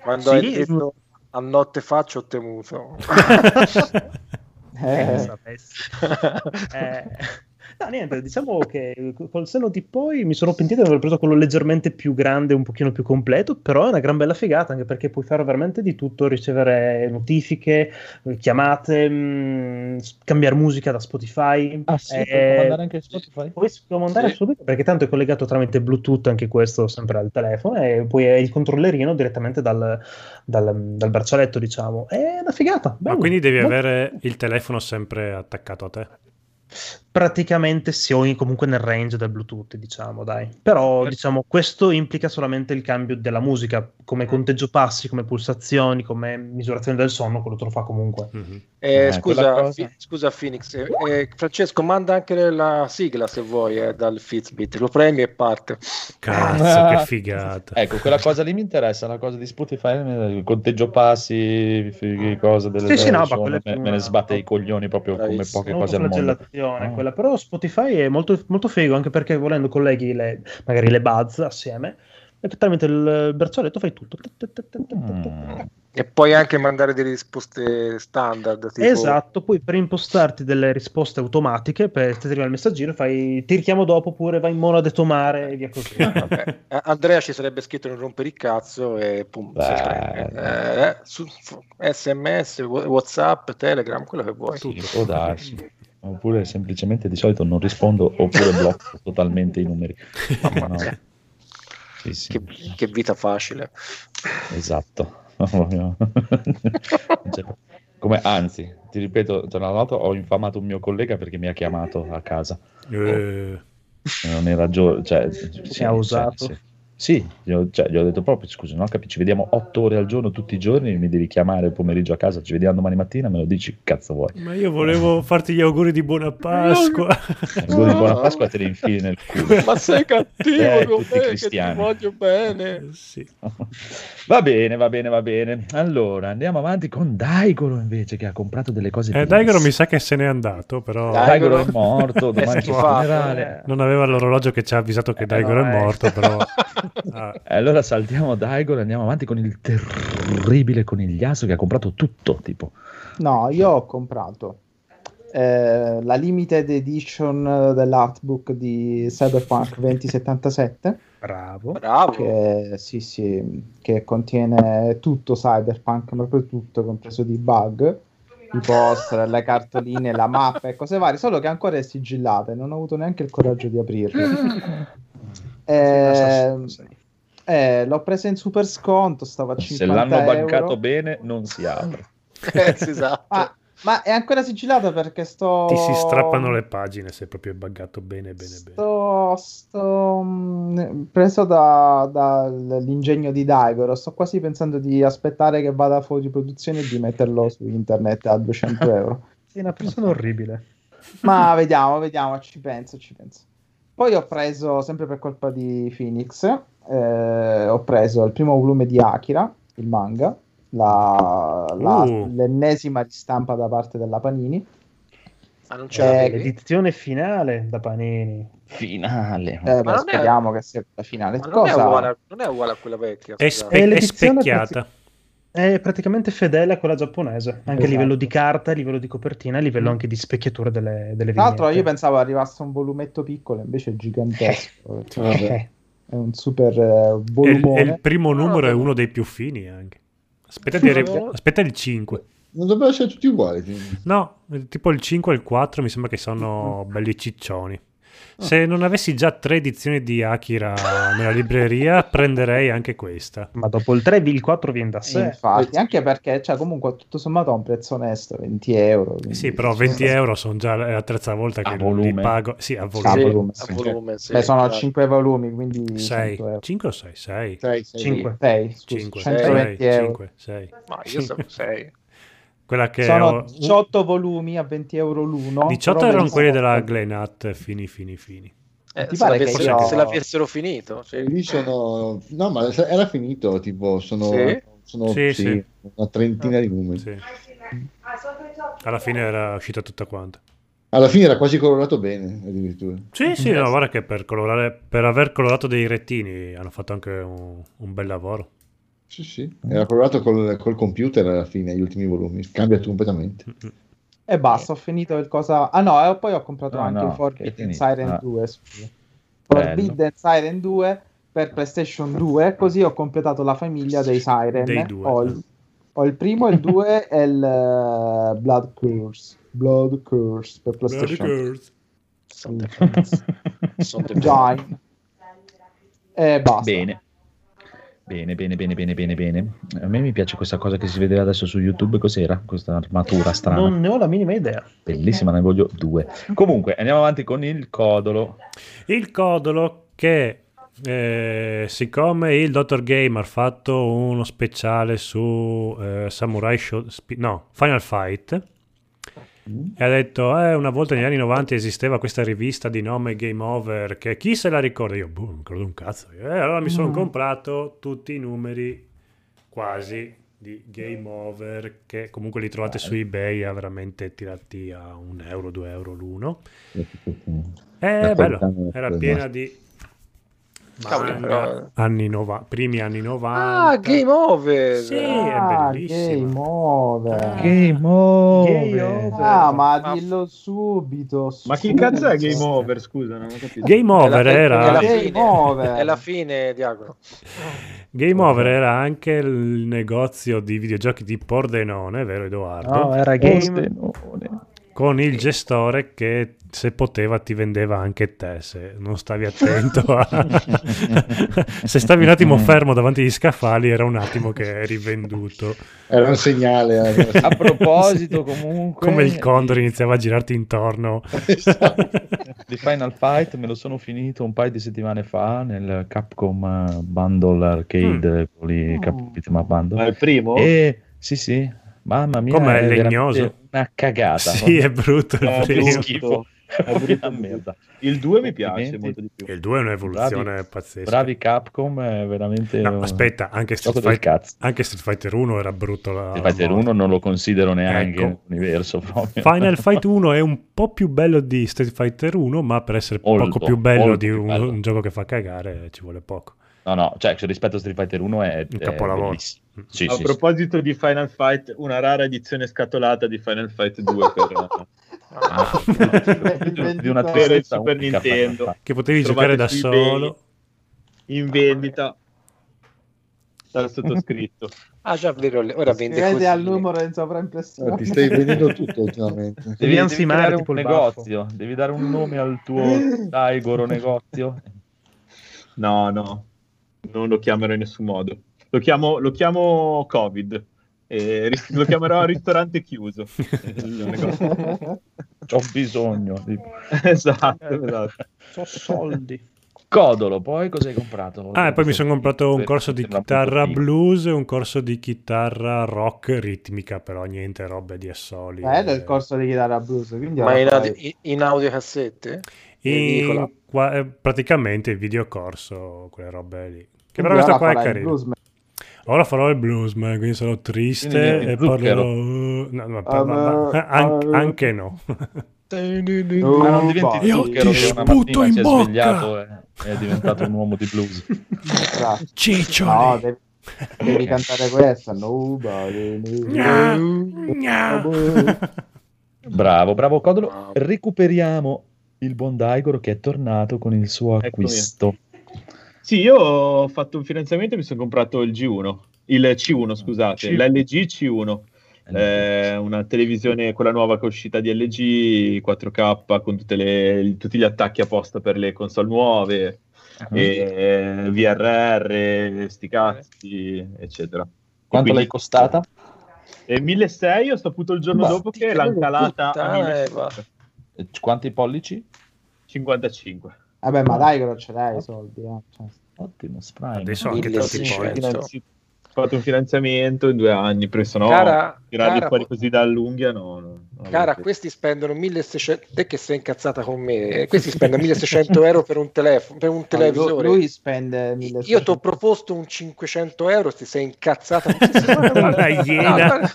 Quando Sì, hai detto a notte faccio ho temuto. *laughs* Eh, *laughs* Eh, sapessi. Eh, No, niente, diciamo che col seno di poi mi sono pentito di aver preso quello leggermente più grande, un pochino più completo, però è una gran bella figata, anche perché puoi fare veramente di tutto, ricevere notifiche, chiamate, mh, s- cambiare musica da Spotify. Ah sì, eh, puoi comandare anche Spotify? Puoi comandare Sì. subito perché tanto è collegato tramite Bluetooth anche questo sempre al telefono e poi hai il controllerino direttamente dal, dal- dal braccialetto diciamo è una figata Ma bello. quindi devi avere il telefono sempre attaccato a te. Praticamente in- comunque nel range del Bluetooth diciamo dai però diciamo questo implica solamente il cambio della musica come conteggio passi come pulsazioni come misurazione del sonno quello te lo fa comunque Mhm. Eh, Eh, scusa, cosa- Fi- scusa Phoenix, eh, eh, Francesco manda anche la sigla se vuoi eh, dal Fitbit, lo premi e parte. Cazzo, che *laughs* figata. Ecco, quella cosa lì mi interessa, la cosa di Spotify, il conteggio passi, fighi, cose delle Sì, sì, no, me, me ne sbatte i coglioni proprio come Bravissimo. poche cose al mondo. Quella. però Spotify è molto, molto figo anche perché volendo colleghi le, magari le buzz assieme e tramite il braccialetto fai tutto Mm. E puoi anche mandare delle risposte standard. Tipo... Esatto, poi per impostarti delle risposte automatiche, per ti arriva il messaggino, fai ti richiamo dopo oppure vai in mono a detomare e via così. *laughs* Vabbè, eh, Andrea ci sarebbe scritto non rompere il cazzo e pum, prende. Eh, su- sms, Wh- whatsapp, telegram, quello che vuoi. Sì, può darsi. Oppure semplicemente di solito non rispondo oppure blocco *laughs* totalmente i numeri. Mamma No. Sì, sì, che, che vita facile. esatto. *laughs* Cioè, Come, anzi, ti ripeto, tra l'altro ho infamato un mio collega perché mi ha chiamato a casa. Eh, E non era gio- cioè, sì, ha usato. Sì, sì, gli, ho, cioè, gli ho detto proprio, scusa, no, capi, ci vediamo otto ore al giorno tutti i giorni, mi devi chiamare il pomeriggio a casa, ci vediamo domani mattina, me lo dici, cazzo vuoi? ma io volevo farti gli auguri di buona Pasqua. *laughs* Auguri di buona Pasqua te li infili nel culo. *laughs* Ma sei cattivo Eh, con me, che ti cristiani. voglio bene. sì. *laughs* Va bene, va bene, va bene. Allora, andiamo avanti con Daigoro invece che ha comprato delle cose Eh, Daigoro mi sa che se n'è andato, però Dai. Daigoro è morto, È domani c'è il schifato, funerale. non aveva l'orologio che ci ha avvisato che Eh, Daigoro no, è eh. morto, però... Ah, *laughs* E Allora saltiamo Daigoro e andiamo avanti con il terribile conigliasso che ha comprato tutto, tipo. No, io ho comprato eh, la limited edition dell'artbook di Cyberpunk 2077 Bravo. Bravo. che, sì, sì, che contiene tutto Cyberpunk, ma proprio tutto, compreso di bug, i poster, le cartoline, la mappa e cose varie, solo che ancora è sigillata e non ho avuto neanche il coraggio di aprirle. *laughs* Eh, eh, l'ho presa in super sconto, stava a 50 Se l'hanno euro. bancato bene, non si apre. *laughs* Eh, sì, esatto. Ma, ma è ancora sigillata perché sto... ti si strappano le pagine se proprio è buggato bene, bene, bene. Sto, sto mm, preso da- dall'ingegno di Daigoro. Sto quasi pensando di aspettare che vada fuori produzione e di metterlo su internet a 200 euro. *laughs* Sei una persona orribile. Ma vediamo, vediamo, ci penso, ci penso. Poi ho preso, sempre per colpa di Phoenix, eh, ho preso il primo volume di Akira, il manga, la- la- Uh. l'ennesima ristampa da parte della Panini. Ma non ce l'avevi? L'edizione finale da Panini. Finale. Eh, beh, non è- speriamo che sia la finale. Ma non, è uguale, non è uguale a quella vecchia. È, spe- È è specchiata. È praticamente fedele a quella giapponese, anche a Esatto. livello di carta, a livello di copertina, a livello anche di specchiatura delle, delle Tra l'altro io pensavo arrivasse un volumetto piccolo, invece è gigantesco. Eh, È un super eh, E il, e volumone. il primo numero è no. uno dei più fini anche. Aspetta, di arri- aspetta il 5. Non dovrebbero essere tutti uguali. quindi. No, tipo il 5 e il 4 mi sembra che sono belli ciccioni. Se non avessi già tre edizioni di Akira nella libreria, prenderei anche questa. Ma dopo il 3 il 4 viene da sé. Infatti, anche perché cioè, comunque tutto sommato ha un prezzo onesto, 20 euro. quindi- Sì, però 20 euro sono già è la terza volta che A li pago. Sì, a volume. a sì. volume, sì. Beh, sono Dai. 5 volumi, quindi 6, 100 euro. 5 o 6? 6. Sei, sei. Cinque. 6, scusa, 5, 120 euro. 5, 6. Ma io so 6. *laughs* Quella che Sono ho... 18 volumi a 20 euro l'uno. 18 però erano quelli della Glenat, fini, fini, fini. Eh, Ti se, pare che l'avessero, io- se l'avessero finito. cioè, Lì sono... No, ma era finito, tipo, sono... Sì? sono Sì, sì, sì. una trentina di numeri. Sì. Alla fine era uscita tutta quanta. Alla fine era quasi colorato bene, addirittura. Sì, sì, no, guarda che per, colorare, per aver colorato dei rettini hanno fatto anche un, un bel lavoro. Sì, sì. Era colorato col, col computer alla fine, gli ultimi volumi. Cambia completamente. Mm-mm. E basta, ho finito il cosa. Ah no, e poi ho comprato No, anche no, il Forbidden? Siren Ah. 2. scusa. Bello. Forbidden Siren 2 per PlayStation 2, così ho completato la famiglia dei Siren. Dei due. Ho il, ho il primo, il 2 *laughs* e il eh, Blood Curse. Blood Curse per PlayStation sono the- sono Giant. E basta. Bene. Bene, bene, bene, bene, bene, bene. A me mi piace questa cosa che si vedeva adesso su YouTube. Cos'era? Questa armatura strana. Non ne ho la minima idea. Bellissima, ne voglio due. Comunque, andiamo avanti con il codolo. Il codolo che eh, siccome il Dottor Game ha fatto uno speciale su eh, Samurai Show, no, Final Fight e ha detto eh, una volta negli anni 90 esisteva questa rivista di nome Game Over che chi se la ricorda? Io boh, non credo un cazzo. E allora mi sono comprato tutti i numeri quasi di Game Over che comunque li trovate su eBay a veramente tirati a un euro, due euro l'uno. È *laughs* La bello, è era piena di Però- anni nova- primi anni 90. Ah, Game Over! Sì, Ah, è bellissimo. Game Over. Game over. Game over. Ah, ma Ma- dillo subito. Ma chi subito. cazzo è Game Over? Scusa, non ho capito. Game Over È la- è- era è la Game fine, Over. È la fine, Diago. Game Over era anche il negozio di videogiochi di Pordenone, vero Edoardo? No, era game. Pordenone. Con il gestore che se poteva ti vendeva anche te, se non stavi attento a... *laughs* se stavi un attimo fermo davanti agli scaffali era un attimo che eri venduto. Era un segnale. eh. A proposito, *laughs* comunque, Come il condor iniziava a girarti intorno. Esatto. di Final Fight me lo sono finito un paio di settimane fa nel Capcom eh, Bundle Arcade, quello lì, Cap- up Bundle. Ma il primo? E sì, sì, mamma mia, Com'è, è legnoso? una cagata. Sì, è brutto il È primo. schifo. È brutto, Una *laughs* merda. Il 2 mi piace molto di più. Il 2 è un'evoluzione Bravi- pazzesca. Bravi Capcom, è veramente No, aspetta, anche Street, Fighter, cazzo. anche Street Fighter 1 era brutto. La, Street Fighter la morte. 1 non lo considero neanche Ecco. nell'universo proprio. Final Fight *laughs* 1 è un po' più bello di Street Fighter 1, ma per essere Molto, poco più bello di un, bello. un gioco che fa cagare ci vuole poco. No, no, cioè rispetto a Street Fighter 1 è, Un è capolavoro. bellissimo. Sì, a sì, sì. proposito di Final Fight, una rara edizione scatolata di Final Fight 2 per, *laughs* Ah, Il di una tristezza Super unica, Nintendo. Che potevi Trovate giocare da solo. in vendita dal sottoscritto. *laughs* Ah, già, vero, ora vende Scrivete così. al numero in sovraimpressione. Ti stai vendendo tutto ultimamente. Devi, Devi ansimare un il baffo. negozio, devi dare un nome al tuo *laughs* Daigoro negozio. No, no, non lo chiamerò in nessun modo. Lo chiamo, lo chiamo Covid. E lo chiamerò *laughs* ristorante chiuso. *laughs* C'ho bisogno. di- *laughs* esatto, esatto. So soldi. Codolo, poi cosa hai comprato? Ah, e poi mi sono comprato un corso di chitarra blues e un corso di chitarra rock ritmica, però niente robe di assoli. Bello il corso di chitarra blues. Quindi Ma in, audio, in audiocassette? In- qua- eh, praticamente il videocorso, quelle robe lì. Che però questo ora qua è bluesman. Ora farò il bluesman, quindi sarò triste Quindi e zucchero. parlerò... no, no, Ah, ma- ma- an- ah. anche no. Ma non diventi Io ti sputo in si è bocca! svegliato e è diventato un uomo di blues. Ciccioli! No, devi, devi cantare questa. Nobody. Nobody. Bravo, bravo Codolo. Recuperiamo il buon Daigoro che è tornato con il suo Eccomi. Sì, io ho fatto un finanziamento e mi sono comprato il G1, il C1, scusate, C- l'LG C1, eh, una televisione, quella nuova che è uscita di LG, 4K con le- tutti gli attacchi apposta per le console nuove, Mhm. e VRR, sti cazzi, eccetera. Quanto quindi- l'hai costata? E 1600 ho saputo il giorno Ma dopo che l'hanno calata a puttana, 1500. Eh, Quanti pollici? 55. Vabbè, ma dai che non ce l'hai i soldi. Eh. Cioè, Ottimo sprite. Adesso anche tanti 1600. poi. Fatto un finanziamento in due anni, perché sennò Cara- tirarli cara- fuori così dall'unghia no. no, no Cara, no. questi spendono 1600 te che sei incazzata con me, questi spendono 1600 euro per un telefono, per un televisore. Lui spende 1600. Io ti ho proposto un 500 euro, ti sei incazzata. *laughs* Iena.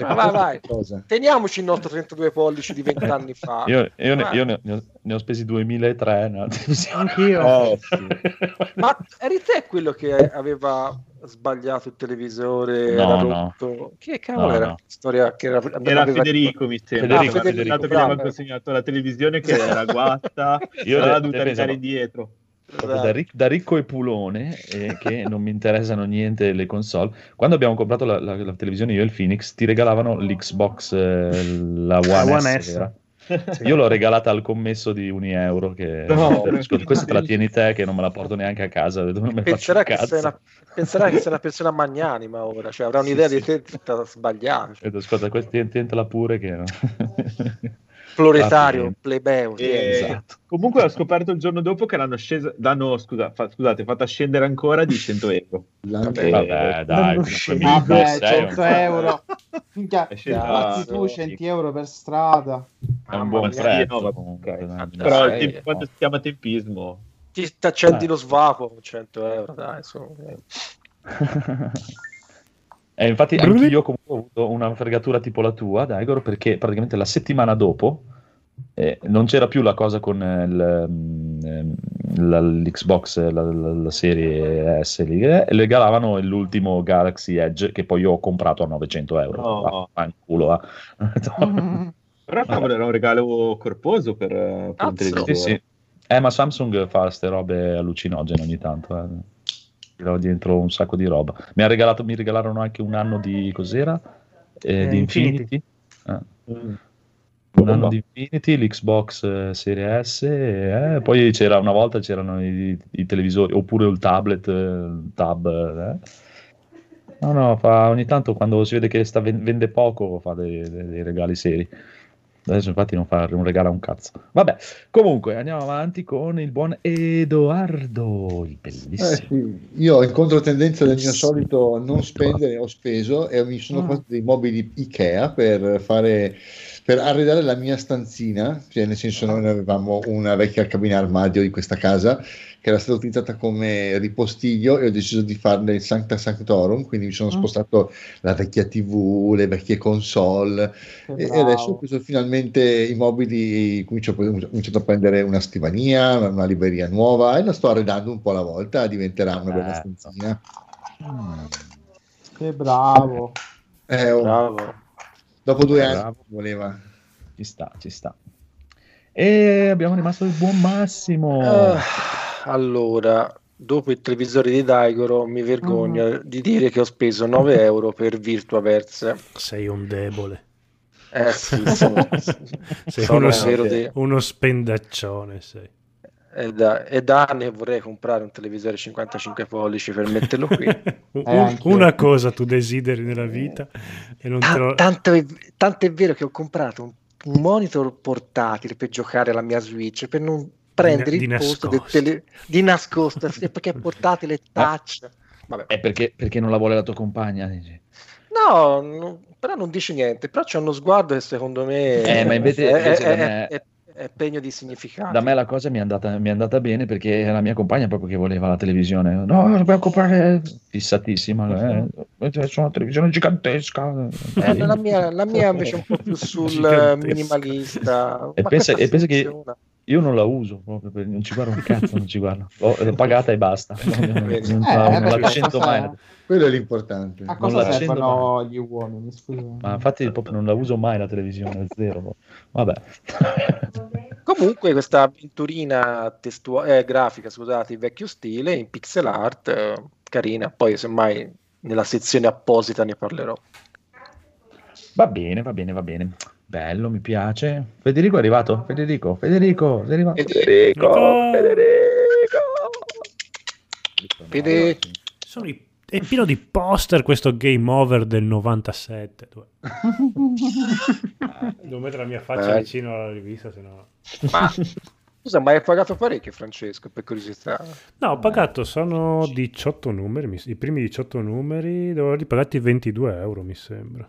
Ma vai, vai. Teniamoci il nostro 32 pollici di 20 anni fa. Io, io ne, io ne- ne ho, ne ho spesi 2003. No? *laughs* Anch'io. Eh, sì. Ma eri te quello che aveva sbagliato il televisore? No, era no. rotto? Che cavolo No, era no. la storia che era, Era aveva- Federico, mi sembra. Federico, Ah, Federico. Dato che aveva consegnato la televisione che era guatta, *laughs* Io te- dovuta indietro. proprio da, ric- da ricco e pulone eh, che non mi interessano niente le console quando abbiamo comprato la, la- la televisione io e il Phoenix ti regalavano l'Xbox eh, la One, One S, S. io l'ho regalata al commesso di un euro che No, questa te la tieni te che non me la porto neanche a casa penserà che, una, penserà che sei una persona magnanima ora, cioè avrà un'idea di te tutta sbagliata. Cioè, ascolta tientela pure che *laughs* proletario, plebeo. E- esatto. Comunque ho scoperto il giorno dopo che l'hanno scesa, l'hanno, scusa, fa- scusate, fatta scendere ancora di 100 euro. L'anche- vabbè dai Vabbè, 1600 100 euro. Minchia, fatti tu 100 euro per strada. è un buon prezzo no, vabbè, comunque, ok. dai, Però il Sei, tempo- eh, quando si chiama tempismo, Ti accendi Eh. lo svapo con 100 euro, dai, insomma. *laughs* E infatti anche io comunque ho avuto una fregatura tipo la tua, Daigor, perché praticamente la settimana dopo eh, non c'era più la cosa con eh, il, mm, ehm, la- l'Xbox, la, la- la serie S lì, eh, e regalavano l'ultimo Galaxy Edge che poi io ho comprato a 900 euro. No. Ah, fanculo, ah. *laughs* però cavolo era un regalo corposo per, per un Cazzo. televisore. Sì, sì. Eh, ma Samsung fa ste robe allucinogene ogni tanto. Tirava dentro un sacco di roba. Mi, ha regalato, mi regalarono anche un anno di cos'era? Eh, Eh, di Infinity. Infinity. Ah, Mm. un anno di Infinity, l'Xbox eh, Serie S, eh, poi c'era una volta c'erano i, i televisori oppure il tablet, eh, il tab. eh. No, no, fa, ogni tanto quando si vede che sta, ven- vende poco fa dei, dei- dei regali seri. Adesso infatti non fa un regalo a un cazzo. Vabbè, comunque andiamo avanti con il buon Edoardo, il Eh, bellissimo. sì. Io in controtendenza del mio solito non spendere ho speso e mi sono Mm. fatto dei mobili Ikea per fare per arredare la mia stanzina, cioè nel senso noi avevamo una vecchia cabina armadio di questa casa che era stata utilizzata come ripostiglio e ho deciso di farne il Sancta Sanctorum, quindi mi sono Mm. spostato la vecchia TV, le vecchie console e, e adesso ho preso finalmente i mobili, comincio, ho cominciato a prendere una scrivania, una, libreria nuova e la sto arredando un po' alla volta, diventerà una bella Certo. stanzina. Che bravo. Eh, oh, Bravo. Dopo due anni Bravo. voleva. Ci sta, ci sta. E abbiamo rimasto il buon Massimo. Ah, allora, dopo il televisore di Daigoro mi vergogno di dire che ho speso 9 euro per Virtuaverse. Sei un debole. Eh sì, sono, *laughs* Sei sono uno, uno spendaccione. Sei. È, da, è da anni che vorrei comprare un televisore 55 pollici per metterlo qui. *laughs* Un- anch'io. una cosa tu desideri nella vita e non te Ta- lo... tanto, è, tanto è vero che ho comprato un, un monitor portatile per giocare alla mia Switch per non prendere di il posto del nascosto. tele, di nascosto sì, perché è portatile *laughs* touch. Vabbè. È perché, perché non la vuole la tua compagna? dici? No, no, però non dice niente. Però c'è uno sguardo che secondo me Eh, ma invece- è, invece è- me- è- è pegno di significato. Da me la cosa mi è andata, mi è andata bene perché la mia compagna proprio che voleva la televisione. No, dobbiamo comprare fissatissima. Eh. C'è una televisione gigantesca. Eh, la, mia, la mia invece è un po' più *laughs* sul Gigantesca. minimalista. E pensa- e pensa che-. Io non la uso proprio, per- non ci guardo un cazzo, non ci guardo. L'ho, l'ho pagata e basta. *laughs* Non, non- non Eh, la- non perché l'accendo cosa- mai. Quello è l'importante. A Non cosa l'accendo servono gli uomini? Scusa. Ma infatti proprio non la uso mai la televisione, zero. Vabbè. *laughs* Comunque questa avventurina testua- eh, grafica, scusate, in vecchio stile, in pixel art, eh, carina. Poi semmai nella sezione apposita ne parlerò. Va bene, va bene, va bene. Bello, mi piace. Federico è arrivato? Federico, Federico, Federico, Federico, Federico. Federico. Fede- Sono i- è pieno di poster questo game over del 97. Dove- *laughs* Devo mettere la mia faccia Eh. vicino alla rivista, se no... Ma scusa, ma hai pagato parecchio, Francesco, per curiosità? No, ho pagato, sono 18 numeri, i primi 18 numeri, devo averli pagati 22 euro, mi sembra.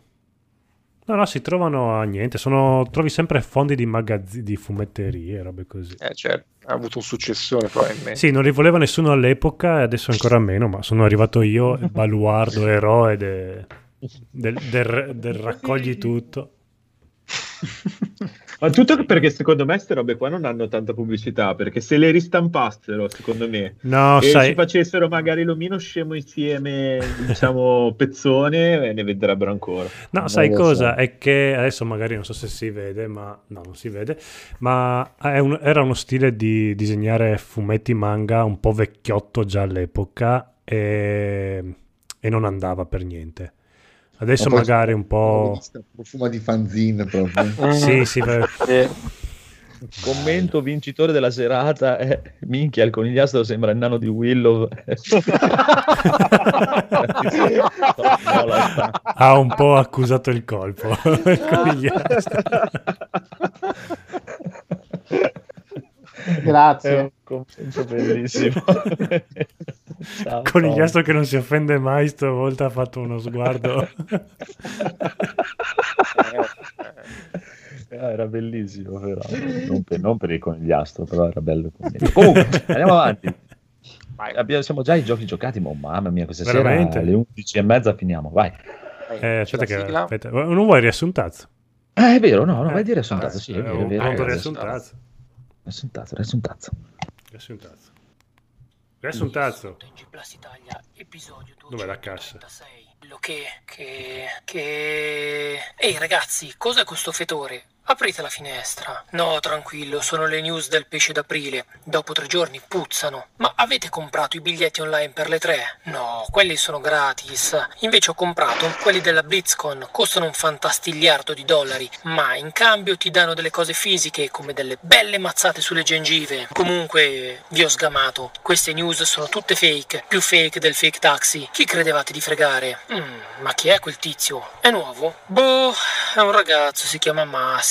No, no, si trovano a niente, sono, trovi sempre fondi di magazzini, di fumetterie, robe così. Eh, certo, ha avuto un successone probabilmente. Sì, non li voleva nessuno all'epoca e adesso ancora meno, ma sono arrivato io, *laughs* baluardo, eroe de- del, del- del *laughs* raccogli tutto. *laughs* Ma tutto perché secondo me queste robe qua non hanno tanta pubblicità, perché se le ristampassero, secondo me, No, e sai, ci facessero magari l'omino scemo insieme, diciamo, *laughs* pezzone, e ne venderebbero ancora. No, sai Non lo cosa? so. È che adesso magari non so se si vede, ma no, non si vede. Ma è un- era uno stile di disegnare fumetti manga un po' vecchiotto già all'epoca e, e non andava per niente. Adesso Ma magari un po'. Profuma di fanzine proprio. *laughs* Sì, sì, beh, Eh, Commento vincitore della serata è minchia, il conigliastro sembra il nano di Willow. *laughs* Ha un po' accusato il colpo. *laughs* il conigliastro. È Grazie. un commento bellissimo. Ciao, Conigliastro che non si offende mai, stavolta ha fatto uno sguardo. *laughs* Eh, era bellissimo, però. Non per, non per il conigliastro, però era bello. il. Comunque, andiamo avanti. Abbiamo- siamo già ai giochi giocati, ma oh, mamma mia, questa Veramente? sera alle 11 e mezza finiamo. Vai. Eh, aspetta che, aspetta, non vuoi riassuntazzo? Eh, è vero, no, no, vai Eh, di riassuntazzo. Sì, è vero, è vero. è vero. riassuntazzo. Riassuntazzo, riassuntazzo. Riassuntazzo. Plus Italia, episodio Dov'è la cassa? 236. Quello che, che, che... Ehi ragazzi, cos'è questo fetore? Aprite la finestra. No, tranquillo, sono le news del pesce d'aprile. Dopo tre giorni puzzano. Ma avete comprato i biglietti online per le tre? No, quelli sono gratis. Invece ho comprato quelli della BlizzCon. Costano un fantastigliardo di dollari. Ma in cambio ti danno delle cose fisiche, come delle belle mazzate sulle gengive. Comunque, vi ho sgamato. Queste news sono tutte fake. Più fake del fake taxi. Chi credevate di fregare? Mm, ma chi è quel tizio? È nuovo? Boh, è un ragazzo, si chiama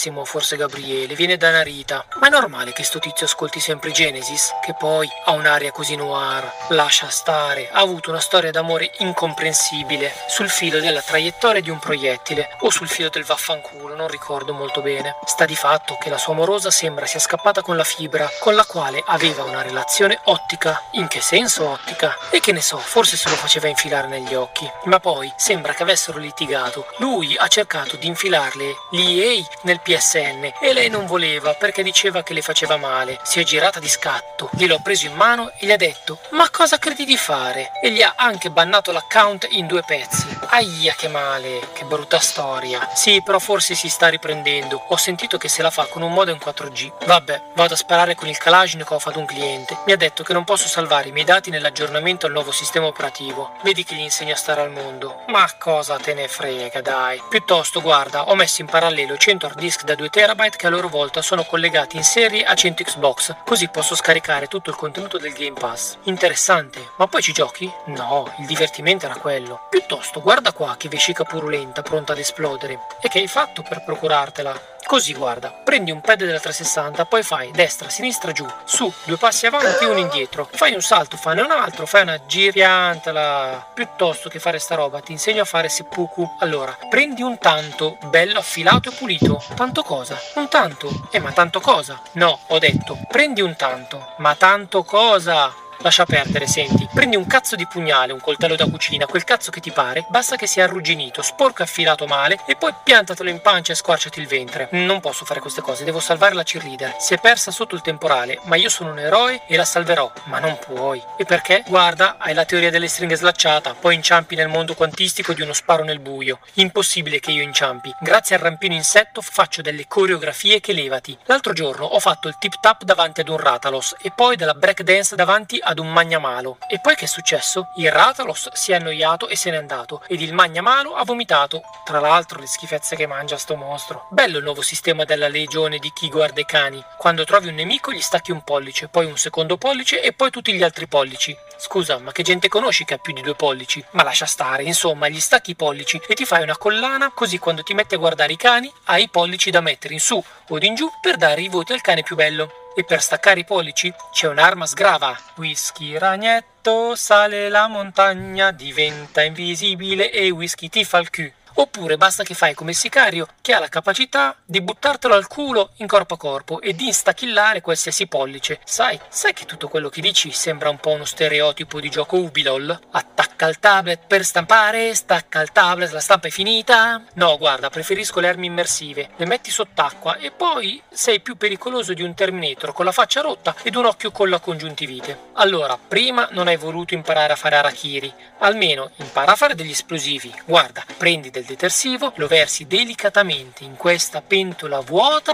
Massimo, forse Gabriele, viene da Narita. Ma è normale che sto tizio ascolti sempre Genesis? Che poi ha un'aria così noir. Lascia stare, ha avuto una storia d'amore incomprensibile, sul filo della traiettoria di un proiettile, o sul filo del vaffanculo, non ricordo molto bene. Sta di fatto che la sua amorosa sembra sia scappata con la fibra, con la quale aveva una relazione ottica. In che senso ottica? E che ne so, forse se lo faceva infilare negli occhi. Ma poi sembra che avessero litigato. Lui ha cercato di infilarle gli EA nel PSN e lei non voleva perché diceva che le faceva male. Si è girata di scatto, gliel'ho preso in mano e gli ha detto ma cosa credi di fare? E gli ha anche bannato l'account in due pezzi. Aia che male, che brutta storia. Sì, però forse si sta riprendendo. Ho sentito che se la fa con un modem 4G. Vabbè, vado a sparare con il Kalashnikov ad un cliente. Mi ha detto che non posso salvare i miei dati nell'aggiornamento al nuovo sistema operativo. Vedi che gli insegna a stare al mondo. Ma cosa te ne frega, dai. Piuttosto, guarda, ho messo in parallelo 100 hard disk da 2 terabyte che a loro volta sono collegati in serie a 100 Xbox. Così posso scaricare tutto il contenuto del Game Pass. Interessante. Ma poi ci giochi? No, il divertimento era quello. Piuttosto, guarda qua che vescica purulenta pronta ad esplodere. E che hai fatto per procurartela? Così guarda, prendi un pad della 360, poi fai destra, sinistra, giù, su, due passi avanti e uno indietro. Fai un salto, fai un altro, fai una giriantala. Piuttosto che fare sta roba, ti insegno a fare seppuku. Allora, prendi un tanto, bello affilato e pulito. Tanto cosa? Un tanto. Eh, ma tanto cosa? No, ho detto, prendi un tanto. Ma tanto cosa? Lascia perdere, senti. Prendi un cazzo di pugnale, un coltello da cucina, quel cazzo che ti pare, basta che sia arrugginito, sporco e affilato male, e poi piantatelo in pancia e squarciati il ventre. Non posso fare queste cose, devo salvare la cheerleader. Si è persa sotto il temporale, ma io sono un eroe e la salverò. Ma non puoi. E perché? Guarda, hai la teoria delle stringhe slacciata, poi inciampi nel mondo quantistico di uno sparo nel buio. Impossibile che io inciampi. Grazie al rampino insetto faccio delle coreografie che levati. L'altro giorno ho fatto il tip tap davanti ad un Ratalos e poi della breakdance davanti ad un magnamalo. E poi che è successo? Il Ratalos si è annoiato e se n'è andato, ed il magnamalo ha vomitato. Tra l'altro le schifezze che mangia sto mostro. Bello il nuovo sistema della legione di chi guarda i cani. Quando trovi un nemico gli stacchi un pollice, poi un secondo pollice e poi tutti gli altri pollici. Scusa, ma che gente conosci che ha più di due pollici? Ma lascia stare, insomma, gli stacchi i pollici e ti fai una collana, così quando ti metti a guardare i cani hai i pollici da mettere in su o in giù per dare i voti al cane più bello. E per staccare i pollici c'è un'arma sgrava. Whisky ragnetto sale la montagna, diventa invisibile e whisky ti fa il cul. Oppure basta che fai come il sicario, che ha la capacità di buttartelo al culo in corpo a corpo e di instachillare qualsiasi pollice. Sai, sai che tutto quello che dici sembra un po' uno stereotipo di gioco Ubilol? Attacca il tablet per stampare, stacca il tablet, la stampa è finita? No, guarda, preferisco le armi immersive. Le metti sott'acqua e poi sei più pericoloso di un Terminator con la faccia rotta ed un occhio con la congiuntivite. Allora, prima non hai voluto imparare a fare arachiri. Almeno impara a fare degli esplosivi. Guarda, prendi del detersivo, lo versi delicatamente in questa pentola vuota.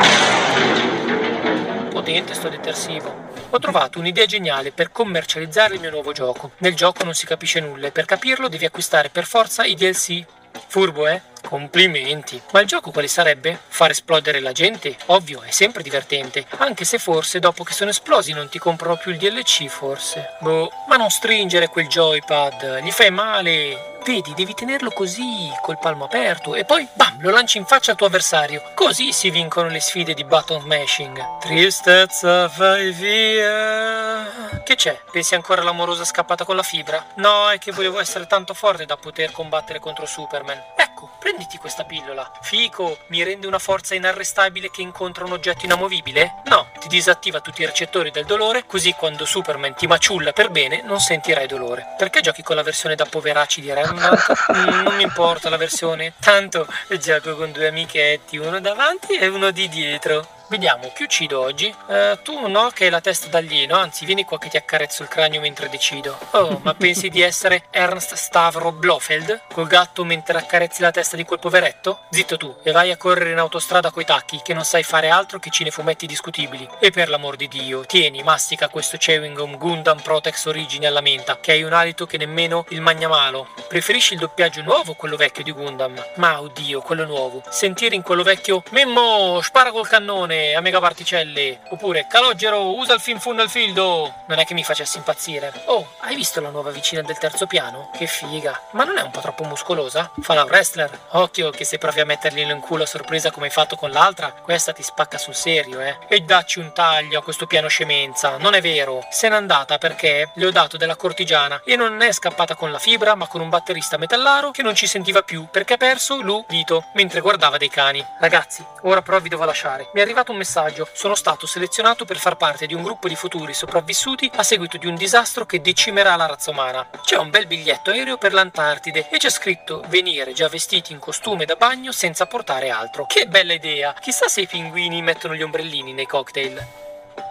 Potente sto detersivo. Ho trovato un'idea geniale per commercializzare il mio nuovo gioco. Nel gioco non si capisce nulla e per capirlo devi acquistare per forza i DLC. Furbo, eh? Complimenti. Ma il gioco quale sarebbe? Far esplodere la gente? Ovvio, è sempre divertente. Anche se forse dopo che sono esplosi non ti comprerò più il DLC, forse. Boh, ma non stringere quel joypad, gli fai male. Vedi, devi tenerlo così, col palmo aperto, e poi bam, lo lanci in faccia al tuo avversario. Così si vincono le sfide di button smashing. Tristezza fai via. Che c'è? Pensi ancora all'amorosa scappata con la fibra? No, è che volevo essere tanto forte da poter combattere contro Superman. Ecco, prenditi questa pillola. Fico, mi rende una forza inarrestabile che incontra un oggetto inamovibile? No, ti disattiva tutti i recettori del dolore, così quando Superman ti maciulla per bene non sentirai dolore. Perché giochi con la versione da poveraci di Remnant? *laughs* Mm, non mi importa la versione, tanto gioco con due amichetti, uno davanti e uno di dietro. Vediamo, chi uccido oggi? Eh, tu no, che hai la testa d'alieno, anzi vieni qua che ti accarezzo il cranio mentre decido. Oh, ma pensi di essere Ernst Stavro Blofeld? Col gatto mentre accarezzi la testa di quel poveretto? Zitto tu, e vai a correre in autostrada coi tacchi, che non sai fare altro che cinefumetti discutibili. E per l'amor di Dio, tieni, mastica questo chewing gum Gundam Protex Origine alla menta, che hai un alito che nemmeno il magnamalo. Preferisci il doppiaggio nuovo o quello vecchio di Gundam? Ma oddio, quello nuovo. Sentire in quello vecchio Mimmo, spara col cannone, a mega particelle. Oppure Calogero, usa il fin funnel fildo. Non è che mi facesse impazzire. Oh, hai visto la nuova vicina del terzo piano? Che figa. Ma non è un po' troppo muscolosa? Fa la wrestler. Occhio che se provi a metterglielo in culo a sorpresa come hai fatto con l'altra, questa ti spacca sul serio, eh. E dacci un taglio a questo piano scemenza. Non è vero. Se n'è andata perché le ho dato della cortigiana e non è scappata con la fibra, ma con un batterista metallaro che non ci sentiva più perché ha perso l'udito mentre guardava dei cani. Ragazzi, ora però vi devo lasciare. Mi è arrivato un messaggio. Sono stato selezionato per far parte di un gruppo di futuri sopravvissuti a seguito di un disastro che decimerà la razza umana. C'è un bel biglietto aereo per l'Antartide e c'è scritto venire già vestiti in costume da bagno senza portare altro. Che bella idea! Chissà se i pinguini mettono gli ombrellini nei cocktail.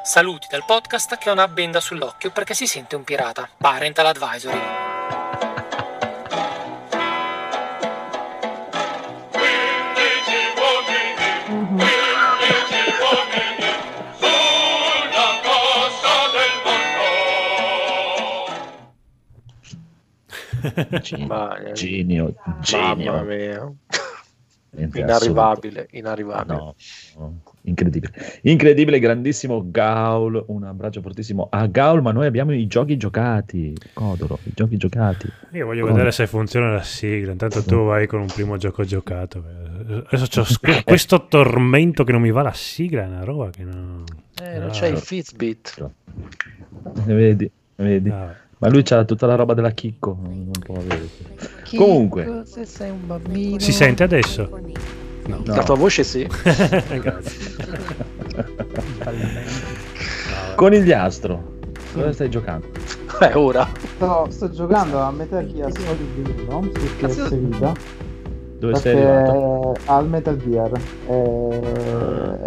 Saluti dal podcast che ha una benda sull'occhio perché si sente un pirata. Parental Advisory. Genio, Ma- genio, Mamma genio. mia. Niente, Inarrivabile, inarrivabile. No, no, incredibile. Incredibile, grandissimo Gaul. Un abbraccio fortissimo a Gaul, ma noi abbiamo i giochi giocati. Codoro, i giochi giocati. Io voglio Come? vedere se funziona la sigla. Intanto tu vai con un primo gioco giocato. Adesso c'ho *laughs* sc- questo tormento che non mi va la sigla, è una roba che non. Eh, non Ah, c'è il Fitbit. Vedi, vedi. ah, Ma lui c'ha tutta la roba della Chicco. Non può avere. Comunque. Se sei un bambino. Si sente adesso? No. No. La tua voce sì. *laughs* Conigliastro, cosa stai giocando? Eh, ora. Sto, sto giocando a Metal Gear Solid 1 su Cazzo- PS Vita Dove sei arrivato? al Metal Gear e,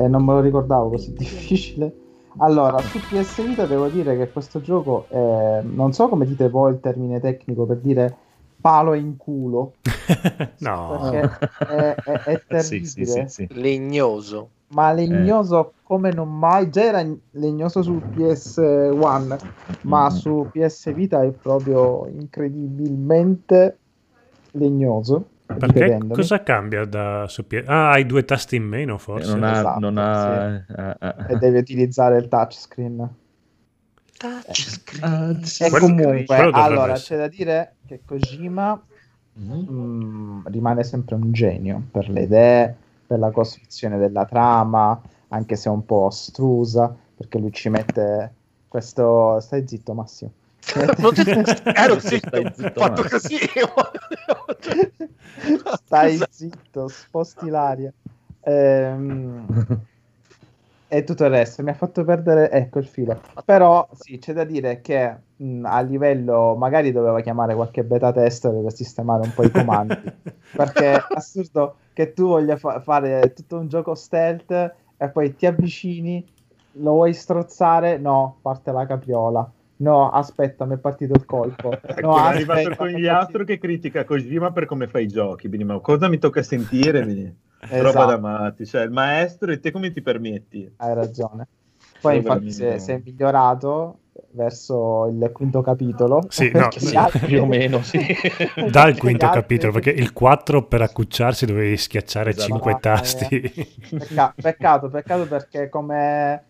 e non me lo ricordavo così *laughs* difficile. Allora, su PS Vita devo dire che questo gioco è, non so come dite voi il termine tecnico per dire palo in culo, *laughs* no. perché è, è- è terribile. Sì, sì, sì, sì. Legnoso. ma legnoso come non mai. Già era legnoso su PS1, ma Mm. su PS Vita è proprio incredibilmente legnoso. Perché cosa cambia da su Ah, hai due tasti in meno Eh, forse. non ha, Esatto, non ha eh, eh, E devi utilizzare il touchscreen. Ah, E Quello- comunque, allora essere. c'è da dire che Kojima Mhm. mm, rimane sempre un genio per le idee, per la costruzione della trama, anche se è un po' astrusa, perché lui ci mette questo... Stai zitto, Massimo. *laughs* Ero zitto, Stai ho zitto, fatto così. *laughs* Stai zitto, sposti l'aria. Ehm, e tutto il resto mi ha fatto perdere, ecco il filo. Però sì, c'è da dire che mh, a livello magari doveva chiamare qualche beta tester per sistemare un po' i comandi. *laughs* perché è assurdo che tu voglia fa- fare tutto un gioco stealth e poi ti avvicini, lo vuoi strozzare? No, parte la capriola. No, aspetta, mi è partito il colpo. *laughs* No, è arrivato il aspetta, mi è conigliastro partito- che critica Kojima per come fai i giochi. Quindi, ma cosa mi tocca sentire? Quindi, Esatto. Roba da matti. Cioè, il maestro e te come ti permetti? Hai ragione. Poi infatti si è, si è migliorato verso il quinto capitolo. Sì, no, *laughs* sì, altri- più o meno, sì. *laughs* Dal quinto altri- capitolo, perché il 4 per accucciarsi dovevi schiacciare Esatto. 5 Ah, tasti. Pecca- peccato, peccato perché come...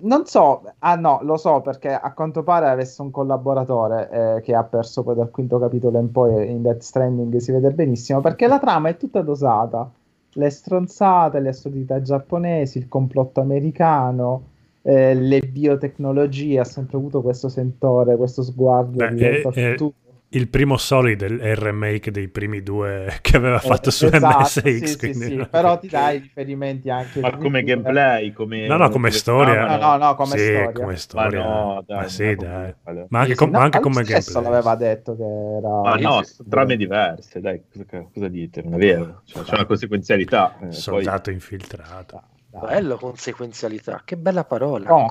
Non so, ah no, lo so perché a quanto pare avesse un collaboratore eh, che ha perso poi dal quinto capitolo in poi in Death Stranding si vede benissimo perché la trama è tutta dosata. Le stronzate, le assurdità giapponesi, il complotto americano, eh, le biotecnologie, ha sempre avuto questo sentore, questo sguardo Beh, rivolto eh, al eh, futuro. Il primo Solid è il remake dei primi due *laughs* che aveva fatto Eh, su esatto, MSX. sì, sì, quindi sì, no. però ti dai riferimenti anche Ma come gameplay? Come... No, no, come storia. Ah, No, no, no, come sì, storia. come Ma storia. no, dai, Ma sì, dai. come- Ma anche, Sì, com- sì, no, anche ma lui come stesso gameplay. l'aveva detto che era Ma no, Sì, trame diverse, dai, cosa, cosa dite? Non è vero, cioè, c'è una conseguenzialità. eh, poi- Soldato infiltrato. Bello conseguenzialità, che bella parola. No.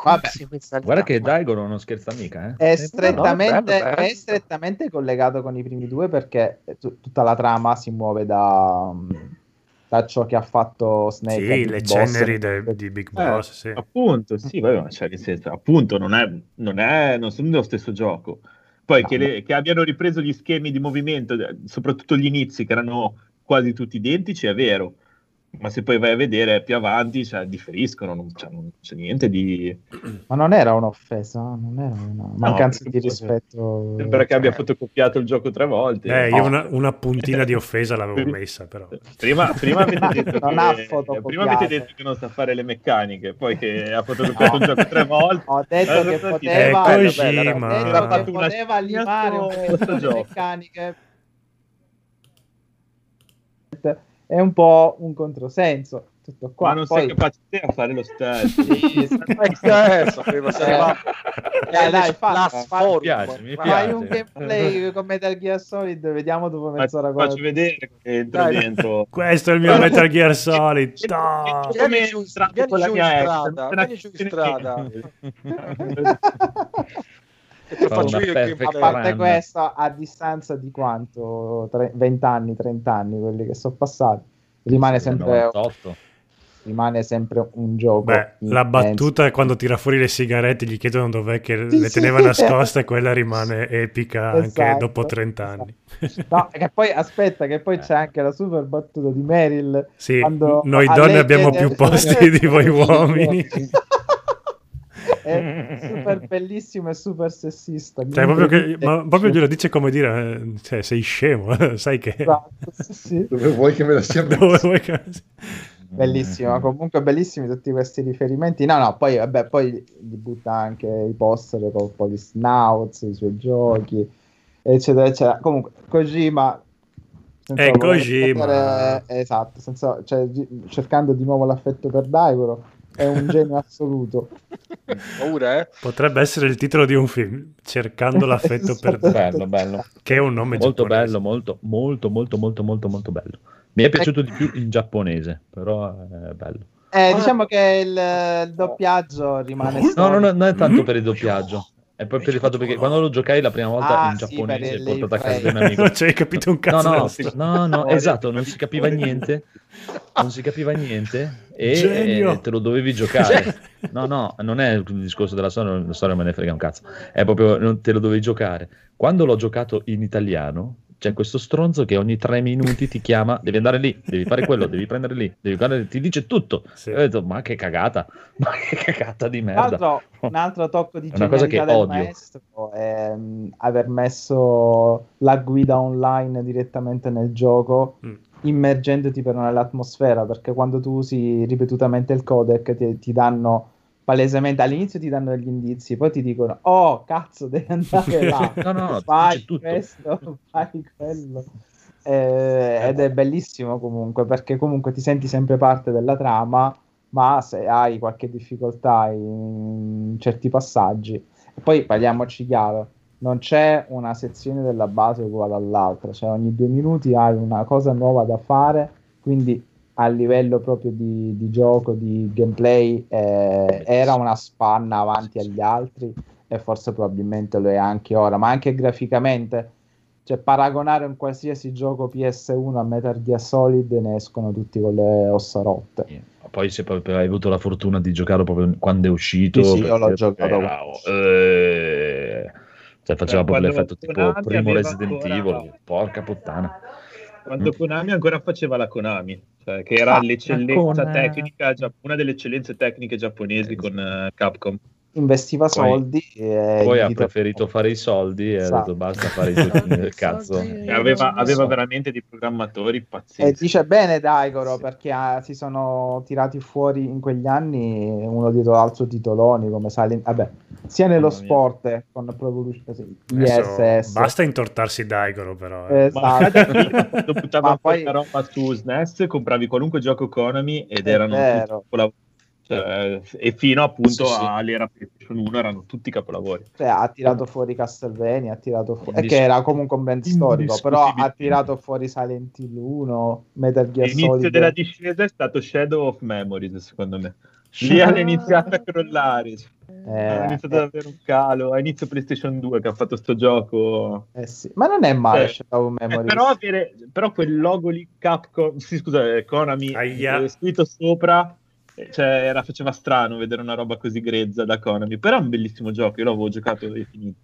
Guarda che Daigoro non scherza mica, eh. È Eh, strettamente, bello, bello. è strettamente collegato con i primi due perché tu- tutta la trama si muove da, da ciò che ha fatto Snake. Sì, le ceneri de- di Big Eh, Boss, sì. Appunto, sì, vabbè, ma cioè, nel senso, appunto, non, è, non, è, non sono dello stesso gioco. Poi No, che, le- che abbiano ripreso gli schemi di movimento, eh, soprattutto gli inizi, che erano quasi tutti identici, è vero. Ma se poi vai a vedere più avanti, cioè, differiscono, non, cioè, non c'è niente di... Ma non era un'offesa, non era una mancanza perché di rispetto. Sembra che abbia fotocopiato il gioco tre volte. Eh, No. io una, una puntina di offesa l'avevo messa, però. Prima, prima avete *laughs* detto Non ha che, prima avete detto che non sa fare le meccaniche, poi che ha fotocopiato il gioco tre volte. *laughs* Ho detto Eh, che poteva, Eh, poteva limare un po' le meccaniche. È un po' un controsenso. Tutto qua. Ma non Poi, sei capace te a fare lo stesso. Sì, Eh, sapevo, sapeva- Dai, dai, forum. Mi piace, mi piace. Fai un gameplay con Metal Gear Solid, vediamo dopo mezz'ora faccio vedere che entro Dai. dentro. *laughs* Questo è il mio Metal Gear Solid. No! Come Vieni giù, in strada, vieni giù in strada. *laughs* *laughs* E Fa faccio io perfect A parte run. questo, a distanza di quanto? Tre- 20 anni, 30 anni, quelli che sono passati, rimane sempre, 98. rimane sempre un gioco. Beh, la battuta è quando tira fuori le sigarette, gli chiedono dov'è che Sì, le sì. teneva nascoste, e quella rimane epica anche Esatto, dopo 30 anni. No, *laughs* che poi aspetta, che poi Eh. c'è anche la super battuta di Meryl. Sì, quando noi donne abbiamo più posti *laughs* di voi uomini. *laughs* È super bellissimo e super sessista. Cioè, proprio che, ma proprio glielo dice come dire, eh, cioè, sei scemo, *laughs* sai che... Esatto, sì, sì. Dove vuoi che me la sia Dove messa? vuoi che... Bellissimo, comunque bellissimi tutti questi riferimenti. No, no, poi vabbè, poi gli butta anche i poster con un po' di snouts, i suoi giochi, eccetera, eccetera. Comunque, Kojima... senza È voler Kojima. esatto, senza- cioè, cercando di nuovo l'affetto per Daigoro, è un genio assoluto. Paura, eh? Potrebbe essere il titolo di un film, Cercando l'affetto per Esatto. Bello, bello. che è un nome Molto giapponese. bello, molto, molto, molto, molto, molto, molto bello. Mi è piaciuto di più in giapponese, però è bello. Eh, diciamo che il, il doppiaggio rimane No, no, no, non è tanto per il doppiaggio. E poi per il fatto perché quando lo giocai la prima volta Ah, in sì, giapponese il- portato a casa del mio amico. Non ci hai capito un No, cazzo. no, storia. no, no, esatto, non si capiva *laughs* niente, non si capiva niente e Genio. eh, te lo dovevi giocare. No, no, non è il discorso della storia, la storia me ne frega un cazzo, è proprio non te lo dovevi giocare. Quando l'ho giocato in italiano, c'è questo stronzo che ogni tre minuti ti chiama, devi andare lì, devi fare quello, devi prendere lì, devi guardare, ti dice tutto. Sì. E ho detto, ma che cagata, *laughs* ma che cagata di merda. l'altro, *laughs* un altro tocco di una cosa che genialità del odio. maestro è mm, aver messo la guida online direttamente nel gioco, Mm. immergendoti però nell'atmosfera, perché quando tu usi ripetutamente il codec ti, ti danno palesemente, all'inizio ti danno degli indizi, poi ti dicono, oh cazzo, devi *laughs* andare là, No, no, fai questo, *laughs* fai quello. Eh, ed è bellissimo comunque perché comunque ti senti sempre parte della trama, ma se hai qualche difficoltà in certi passaggi, e poi parliamoci chiaro, non c'è una sezione della base uguale all'altra, cioè ogni due minuti hai una cosa nuova da fare, quindi a livello proprio di, di gioco, di gameplay, eh, era una spanna avanti agli altri e forse probabilmente lo è anche ora, ma anche graficamente, cioè paragonare un qualsiasi gioco PS1 a Metal Gear Solid ne escono tutti con le ossa rotte. Poi se proprio hai avuto la fortuna di giocarlo proprio quando è uscito, Sì, sì, io l'ho giocato. era- eh, cioè faceva proprio l'effetto tipo primo Resident ancora- Evil, porca puttana. Quando Mm. Konami ancora faceva la Konami, cioè che era Ah, l'eccellenza Konami. tecnica, una delle eccellenze tecniche giapponesi con eh, Capcom. Investiva Poi- soldi e Poi ha preferito fare i soldi e ha Esatto. detto basta fare i giochi del *laughs* cazzo. E aveva, aveva veramente dei programmatori E pazzeschi. dice bene Daigoro perché ah, si sono tirati fuori in quegli anni uno dietro l'altro titoloni come Silent vabbè sia nello Mamma mia. sport eh, con Pro Evolution sì, ISS basta intortarsi Daigoro, però. eh. *laughs* Ma esatto. Ma fuori poi- la roba su SNES, compravi qualunque gioco Konami ed È erano vero. tutti capolavori. Cioè, e fino appunto Sì, sì. all'era PlayStation 1 erano tutti capolavori. Cioè, ha tirato fuori Castlevania, ha tirato fuori... e Indis- che era comunque un brand storico, però ha tirato fuori Silent Hill 1, Metal Gear L'inizio Solid. della discesa è stato Shadow of Memories, secondo me. Lì hanno iniziato a crollare. Eh, hanno iniziato ad avere un calo. A inizio PlayStation 2 che ha fatto sto gioco. eh sì. Ma non è male Eh, Shadow Eh, Memories. però, avere, però quel logo lì Capcom, sì, scusa, eh, Konami eh, scritto sopra, eh, cioè, era, faceva strano vedere una roba così grezza da Konami. Però è un bellissimo gioco, io l'avevo giocato e finito.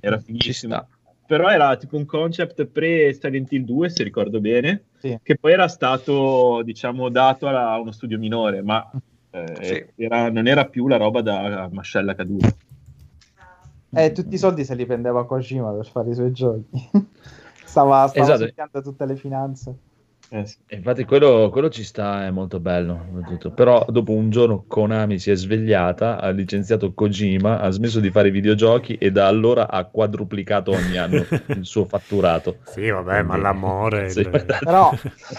Era sta. Però era tipo un concept pre Silent Hill 2, se ricordo bene, Sì. che poi era stato, diciamo, dato a uno studio minore, ma eh, Sì. era- non era più la roba da mascella caduta. Eh, tutti i soldi se li prendeva Kojima per fare i suoi giochi. *laughs* stava stava Esatto. tutte le finanze. Eh, sì. Infatti quello, quello ci sta, è molto bello. tutto. Però dopo un giorno Konami si è svegliata, ha licenziato Kojima, ha smesso di fare i videogiochi e da allora ha quadruplicato ogni anno *laughs* il suo fatturato. Sì, vabbè, ma Quindi- l'amore... *laughs* Sì. il- Però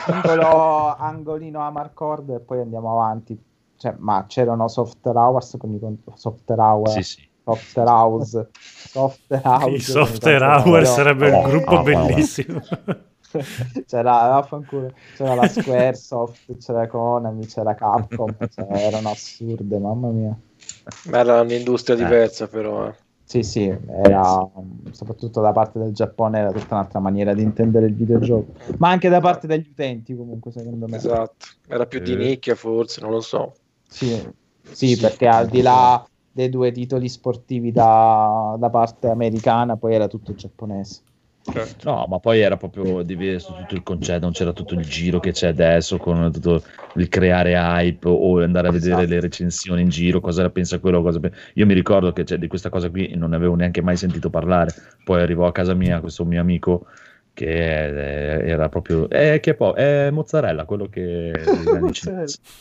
angolo, angolino Amarcord e poi andiamo avanti. Cioè, ma c'erano software hours con i software hour, Sì, sì. software house, software house. I software hour sarebbe Oh, un gruppo oh, bellissimo. *laughs* c'era, vaffanculo, c'era la Squaresoft, *laughs* c'era Konami, c'era Capcom, cioè, erano assurde, mamma mia. Ma era un'industria Eh. diversa, però. eh. Sì, sì, era soprattutto da parte del Giappone era tutta un'altra maniera di intendere il videogioco, ma anche da parte degli utenti comunque secondo me. Esatto. Era più di Eh. nicchia, forse, non lo so. Sì, sì, perché al di là dei due titoli sportivi da, da parte americana, poi era tutto giapponese. Certo. No, ma poi era proprio diverso tutto il concetto, non c'era tutto il giro che c'è adesso con tutto il creare hype o andare a vedere Esatto. le recensioni in giro, cosa ne pensa quello, cosa pe- Io mi ricordo che cioè, di questa cosa qui non ne avevo neanche mai sentito parlare, poi arrivò a casa mia questo mio amico che eh, era proprio... Eh, che poi è mozzarella, quello che... *laughs*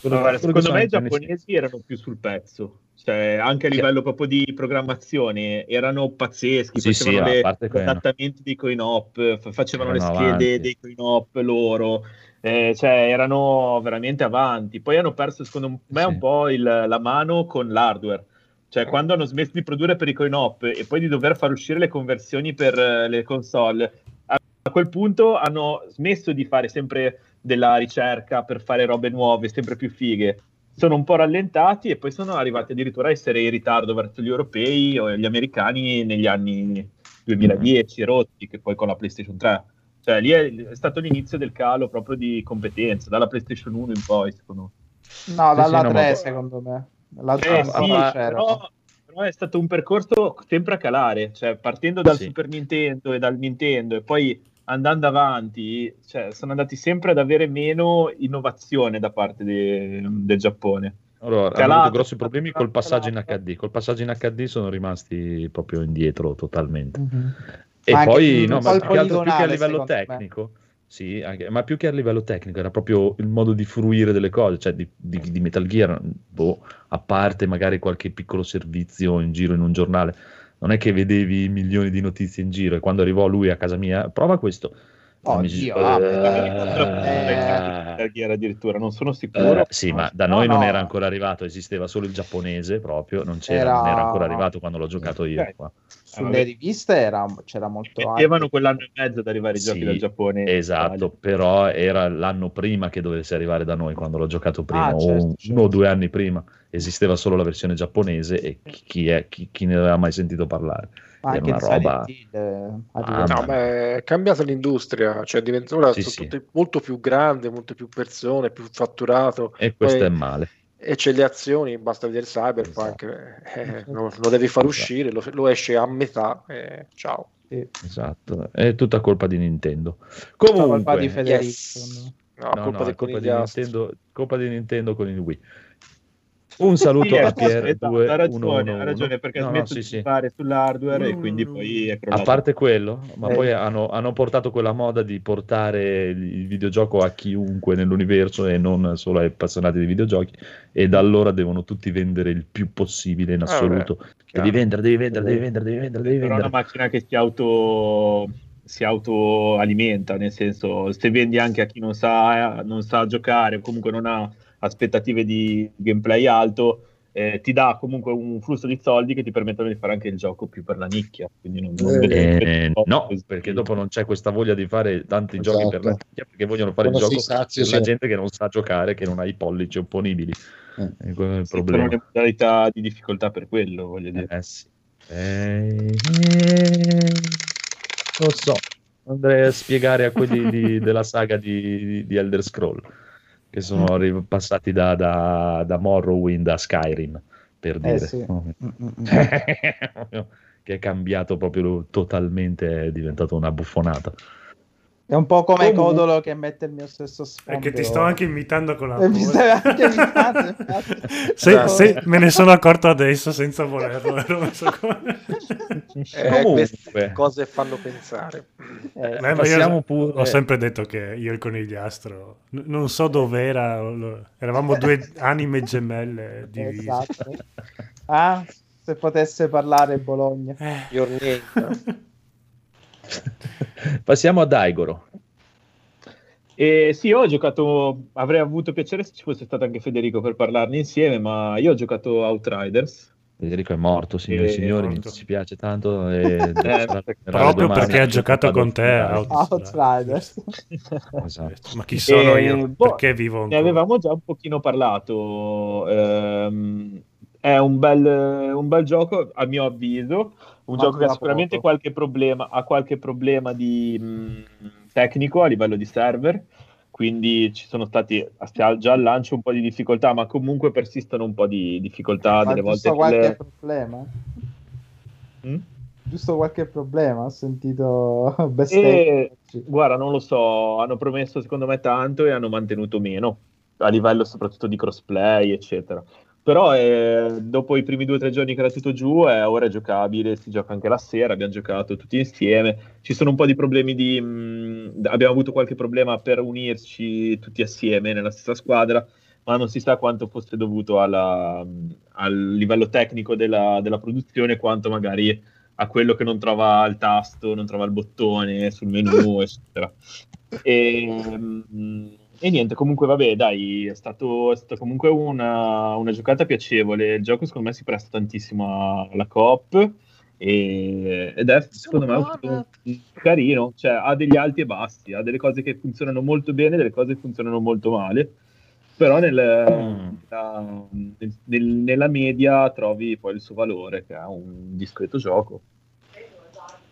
quello- quello secondo me i giapponesi erano più sul pezzo, cioè anche a livello proprio di programmazione erano pazzeschi, Sì, sì, facevano a le- adattamenti dei coin op, fa- facevano Erano le schede avanti. dei coin op loro, eh, cioè erano veramente avanti. Poi hanno perso secondo me Sì. un po' il- la mano con l'hardware. Cioè, quando hanno smesso di produrre per i coin op e poi di dover far uscire le conversioni per eh, le console, a quel punto hanno smesso di fare sempre della ricerca per fare robe nuove, sempre più fighe. Sono un po' rallentati e poi sono arrivati addirittura a essere in ritardo verso gli europei o gli americani negli anni 2010 rotti, che poi con la PlayStation 3. Cioè lì è, è stato l'inizio del calo proprio di competenza, dalla PlayStation 1 in poi, secondo me. No, dalla sì, no, 3 ma- secondo me. La Eh, 3 sì, c'era. però, però è stato un percorso sempre a calare, cioè partendo dal Sì. Super Nintendo e dal Nintendo e poi andando avanti, cioè, sono andati sempre ad avere meno innovazione da parte de- del Giappone. Allora, hanno avuto grossi problemi col passaggio in. HD. Col passaggio in HD sono rimasti proprio indietro totalmente. Mhm. E Ma poi, no, ma più che, altro, più che a livello secondo me. tecnico, sì, anche- ma più che a livello tecnico era proprio il modo di fruire delle cose, cioè di, di- di Metal Gear, boh, a parte magari qualche piccolo servizio in giro in un giornale, non è che vedevi milioni di notizie in giro e quando arrivò lui a casa mia, prova questo. Oh, Mi dice, Dio, ah, "Eh, Gear addirittura, non sono sicuro. eh, sì, ma da noi No, non no. era ancora arrivato, esisteva solo il giapponese proprio, non, c'era, Era- non era ancora arrivato quando l'ho giocato io. Ok. qua. Sulle riviste era- c'era molto Mettevano quell'anno e mezzo ad arrivare i giochi Sì, dal Giappone. Esatto, Italia. però era l'anno prima che dovesse arrivare da noi, quando l'ho giocato prima, Ah, o certo, un- certo. uno o due anni prima. Esisteva solo la versione giapponese e chi, chi è- chi- chi ne aveva mai sentito parlare? Ma Era anche una roba... Hill, eh, Ah, No, ma è cambiata l'industria, cioè diventa ora Sì, sono sì. molto più grande, molte più persone, più fatturato. E questo Poi- è male. E c'è le azioni, basta vedere Cyberpunk, *laughs* eh, lo, lo devi far uscire, lo, lo esce a metà, eh, ciao. sì. Esatto, è tutta colpa di Nintendo. Tutta colpa Comunque, di Federico. yes. No, no, colpa no, è colpa di. Nintendo, colpa di Nintendo con il Wii. Un saluto Sì, a esatto, Pier esatto, ha ragione, 2111. ha ragione perché No, no, smetto sì, di sì. fare sull'hardware e quindi poi è A crollato. parte quello, ma Eh. poi hanno, hanno portato quella moda di portare il videogioco a chiunque nell'universo e non solo ai appassionati di videogiochi e da allora devono tutti vendere il più possibile in Ah, assoluto. devi vendere, devi vendere, devi vendere, devi vendere, devi però è una vendere. macchina che si auto si autoalimenta, nel senso se vendi anche a chi non sa, non sa giocare o comunque non ha aspettative di gameplay alto, eh, ti dà comunque un flusso di soldi che ti permettono di fare anche il gioco più per la nicchia. Quindi non, non Eh, Eh, no, perché dopo non c'è questa voglia di fare tanti giochi per la Esatto. nicchia, perché vogliono fare il Quando gioco si sazia, per la sì. gente che non sa giocare, che non ha i pollici opponibili. Eh. E quello è il Sì, sono problema. le modalità di difficoltà per quello, voglio dire. Eh sì. Eh, eh, lo so, andrei a spiegare a quelli di- *laughs* della saga di, di Elder Scroll che sono arri- passati da, da, da Morrowind a Skyrim per Eh, dire sì. Mm, mm, mm. *laughs* che è cambiato proprio totalmente, è diventato una buffonata. È un po' come Comunque- Codolo che mette il mio stesso sfondo. Perché ti sto anche imitando con la Eh, *laughs* mi stai anche imitando. *laughs* Se- se- me ne sono accorto adesso senza volerlo. *laughs* ero messo qua. Eh, Comunque. queste cose fanno pensare. Eh, Beh, ma io pure- Ho sempre detto che io e il conigliastro n- non so dov'era, lo- eravamo due anime gemelle divise. esatto. Ah, se potesse parlare Bologna. Eh, Your name. *laughs* Passiamo a Daigoro. E sì, io ho giocato, avrei avuto piacere se ci fosse stato anche Federico per parlarne insieme, ma io ho giocato Outriders. Federico è morto, signori e Eh, signori, mi morto. dispiace tanto. *laughs* E proprio perché ha giocato con te. Out... Outriders. *laughs* Esatto. ma chi sono Eh, io? boh, Perché vivo Ne ancora? avevamo già un pochino parlato. ehm, è un bel, un bel gioco, a mio avviso. Un gioco che ha sicuramente poco. qualche problema, ha qualche problema di, mh, tecnico a livello di server. Quindi ci sono stati già al lancio un po' di difficoltà, ma comunque persistono un po' di difficoltà Ma delle volte. giusto qualche nelle- problema? Mm? Giusto qualche problema? Ho sentito *laughs* bestemmie. E, guarda, non lo so, hanno promesso secondo me tanto e hanno mantenuto meno, a livello soprattutto di crossplay, eccetera. Però eh, dopo i primi due o tre giorni che era tutto giù, eh, ora è giocabile, si gioca anche la sera, abbiamo giocato tutti insieme. Ci sono un po' di problemi di... mh, abbiamo avuto qualche problema per unirci tutti assieme nella stessa squadra, ma non si sa quanto fosse dovuto alla- al livello tecnico della, della produzione, quanto magari a quello che non trova il tasto, non trova il bottone sul menu, *laughs* eccetera. E, mm, e niente, comunque vabbè, dai, è stato, è stata comunque una, una giocata piacevole. Il gioco secondo me si presta tantissimo alla coop e- ed è secondo me un- carino, cioè ha degli alti e bassi, ha delle cose che funzionano molto bene, delle cose che funzionano molto male. però nel- Mm. nella, nel- nella media trovi poi il suo valore, che è un discreto gioco.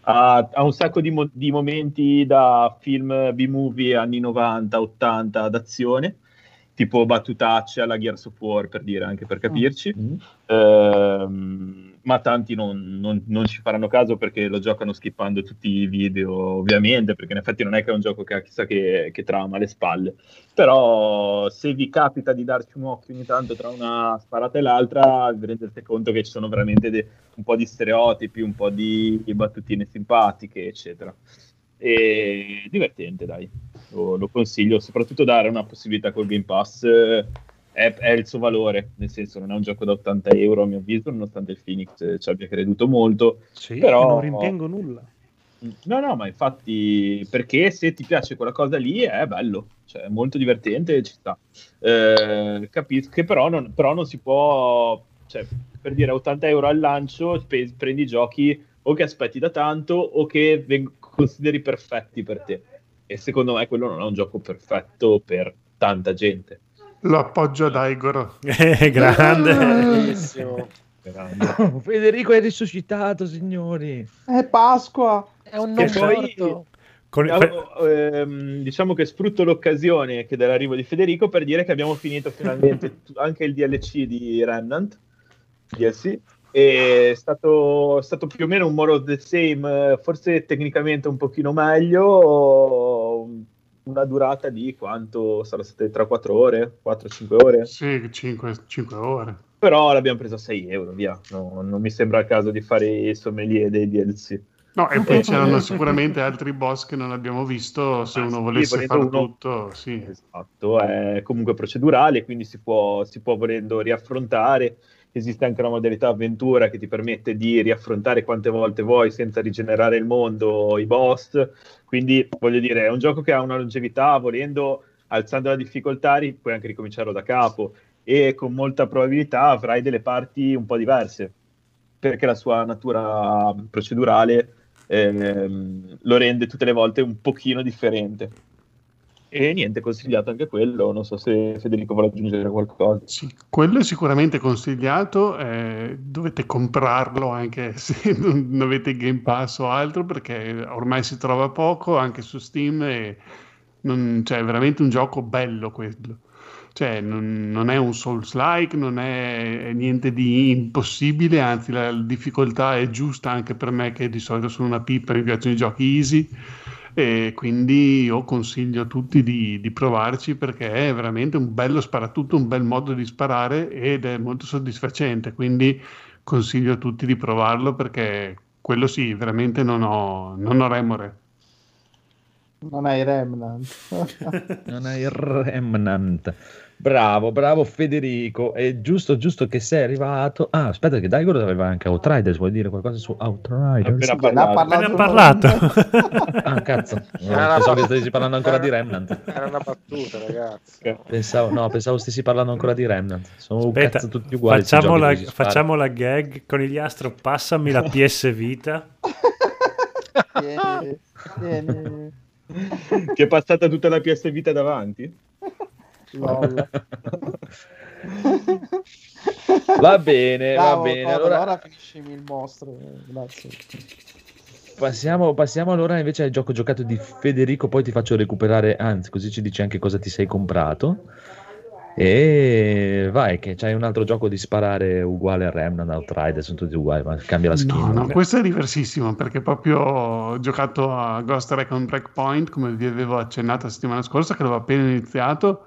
Ha, ha un sacco di, mo- di momenti da film B-movie anni 90, 80 d'azione, tipo battutacce alla Gears of War, per dire, anche per capirci. Mm. Ehm, ma tanti non, non- non ci faranno caso perché lo giocano skippando tutti i video, ovviamente, perché in effetti non è che è un gioco che ha chissà che, che trama alle spalle. Però se vi capita di darci un occhio ogni tanto tra una sparata e l'altra, vi rendete conto che ci sono veramente de- un po' di stereotipi, un po' di, battutine simpatiche, eccetera. E divertente, dai, lo, lo consiglio, soprattutto dare una possibilità col Game Pass eh, è, è il suo valore, nel senso non è un gioco da 80 euro a mio avviso, nonostante il Phoenix eh, ci abbia creduto molto, Sì, Però- non rimpiango nulla. No, no, ma infatti, perché se ti piace quella cosa lì è bello, cioè è molto divertente ci sta. Eh, capisco che però non, però non si può, cioè, per dire 80 euro al lancio, spe- prendi giochi o che aspetti da tanto o che veng- consideri perfetti per te. E secondo me quello non è un gioco perfetto per tanta gente. Lo appoggio ad Igor. Eh, grande. Bellissimo. *laughs* Federico è risuscitato, signori. È Pasqua! È un non morto. Con- Diciamo, ehm, diciamo che sfrutto l'occasione che dell'arrivo di Federico per dire che abbiamo finito finalmente *laughs* anche il DLC di Remnant DLC è stato, è stato più o meno un more of the same forse tecnicamente un pochino meglio una durata di quanto sarà state 3-4 ore 4-5 ore Sì, 5, ore. però l'abbiamo preso a 6 euro via No, non mi sembra il caso di fare i sommelier dei DLC No, e poi c'erano sicuramente altri boss che non abbiamo visto. Se Ah, uno sì, volesse fare uno- tutto, sì. Esatto, è comunque procedurale, quindi si può, si può volendo riaffrontare. Esiste anche una modalità avventura che ti permette di riaffrontare quante volte vuoi senza rigenerare il mondo, i boss. Quindi voglio dire, è un gioco che ha una longevità, volendo, alzando la difficoltà, puoi anche ricominciarlo da capo e con molta probabilità avrai delle parti un po' diverse, perché la sua natura procedurale ehm, lo rende tutte le volte un pochino differente. E niente, consigliato anche quello. Non so se Federico vuole aggiungere qualcosa. Sì, quello è sicuramente consigliato. eh, dovete comprarlo anche *laughs* se non avete Game Pass o altro, perché ormai si trova poco anche su Steam. E non, cioè, è veramente un gioco bello quello. Cioè, non, non è un Souls-like, non è, è niente di impossibile, anzi la difficoltà è giusta anche per me che di solito sono una pippa, mi piacciono i giochi easy e quindi io consiglio a tutti di, di provarci perché è veramente un bello sparatutto, un bel modo di sparare ed è molto soddisfacente, quindi consiglio a tutti di provarlo perché quello sì, veramente non ho, non ho remore. Non hai Remnant. *laughs* Non hai Remnant. Bravo, bravo Federico. È giusto, giusto che sei arrivato. Ah, aspetta, che Daigoro aveva anche Outriders. Vuoi dire qualcosa su Outriders? Appena Ne ha parlato. parlato. Appena parlato. *laughs* Ah, cazzo. No, Era pensavo che stessi parlando ancora di Remnant. Era una battuta, ragazzi. Pensavo, no, pensavo stessi parlando ancora di Remnant. Sono un Aspetta, cazzo tutti uguali. facciamo la, facciamo la gag. Conigliastro, passami la PS Vita. Vieni, vieni. Ti è passata tutta la PS Vita davanti? Lol. *laughs* Va bene, va Bravo, bene. Codolo, Allora ora finiscimi il mostro. eh, Grazie. passiamo, passiamo allora invece al gioco giocato di Federico. Poi ti faccio recuperare, anzi, così ci dici anche cosa ti sei comprato. E vai, che c'hai un altro gioco di sparare uguale a Remnant, Outriders, sono tutti uguali, ma cambia la skin. No, no, questo è diversissimo perché proprio ho giocato a Ghost Recon Breakpoint come vi avevo accennato la settimana scorsa che l'avevo appena iniziato.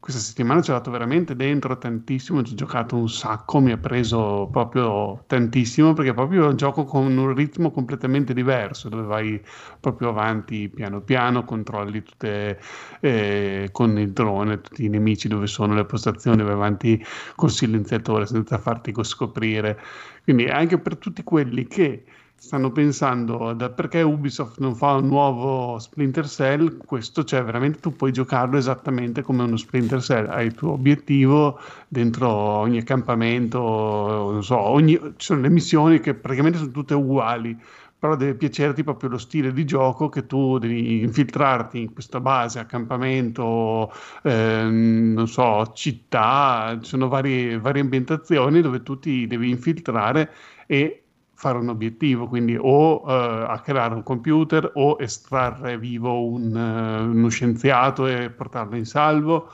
Questa settimana ci ho dato veramente dentro tantissimo, ci ho giocato un sacco, mi ha preso proprio tantissimo perché proprio gioco con un ritmo completamente diverso dove vai proprio avanti piano piano, controlli tutte eh, con il drone tutti i nemici dove sono le postazioni, vai avanti col silenziatore senza farti scoprire. Quindi anche per tutti quelli che stanno pensando da perché Ubisoft non fa un nuovo Splinter Cell, questo cioè veramente tu puoi giocarlo esattamente come uno Splinter Cell, hai il tuo obiettivo dentro ogni accampamento, non so, ogni, ci sono le missioni che praticamente sono tutte uguali, però deve piacerti proprio lo stile di gioco che tu devi infiltrarti in questa base, accampamento, ehm, non so, città, ci sono varie, varie ambientazioni dove tu ti devi infiltrare e fare un obiettivo, quindi o eh, hackerare un computer o estrarre vivo un, eh, uno scienziato e portarlo in salvo.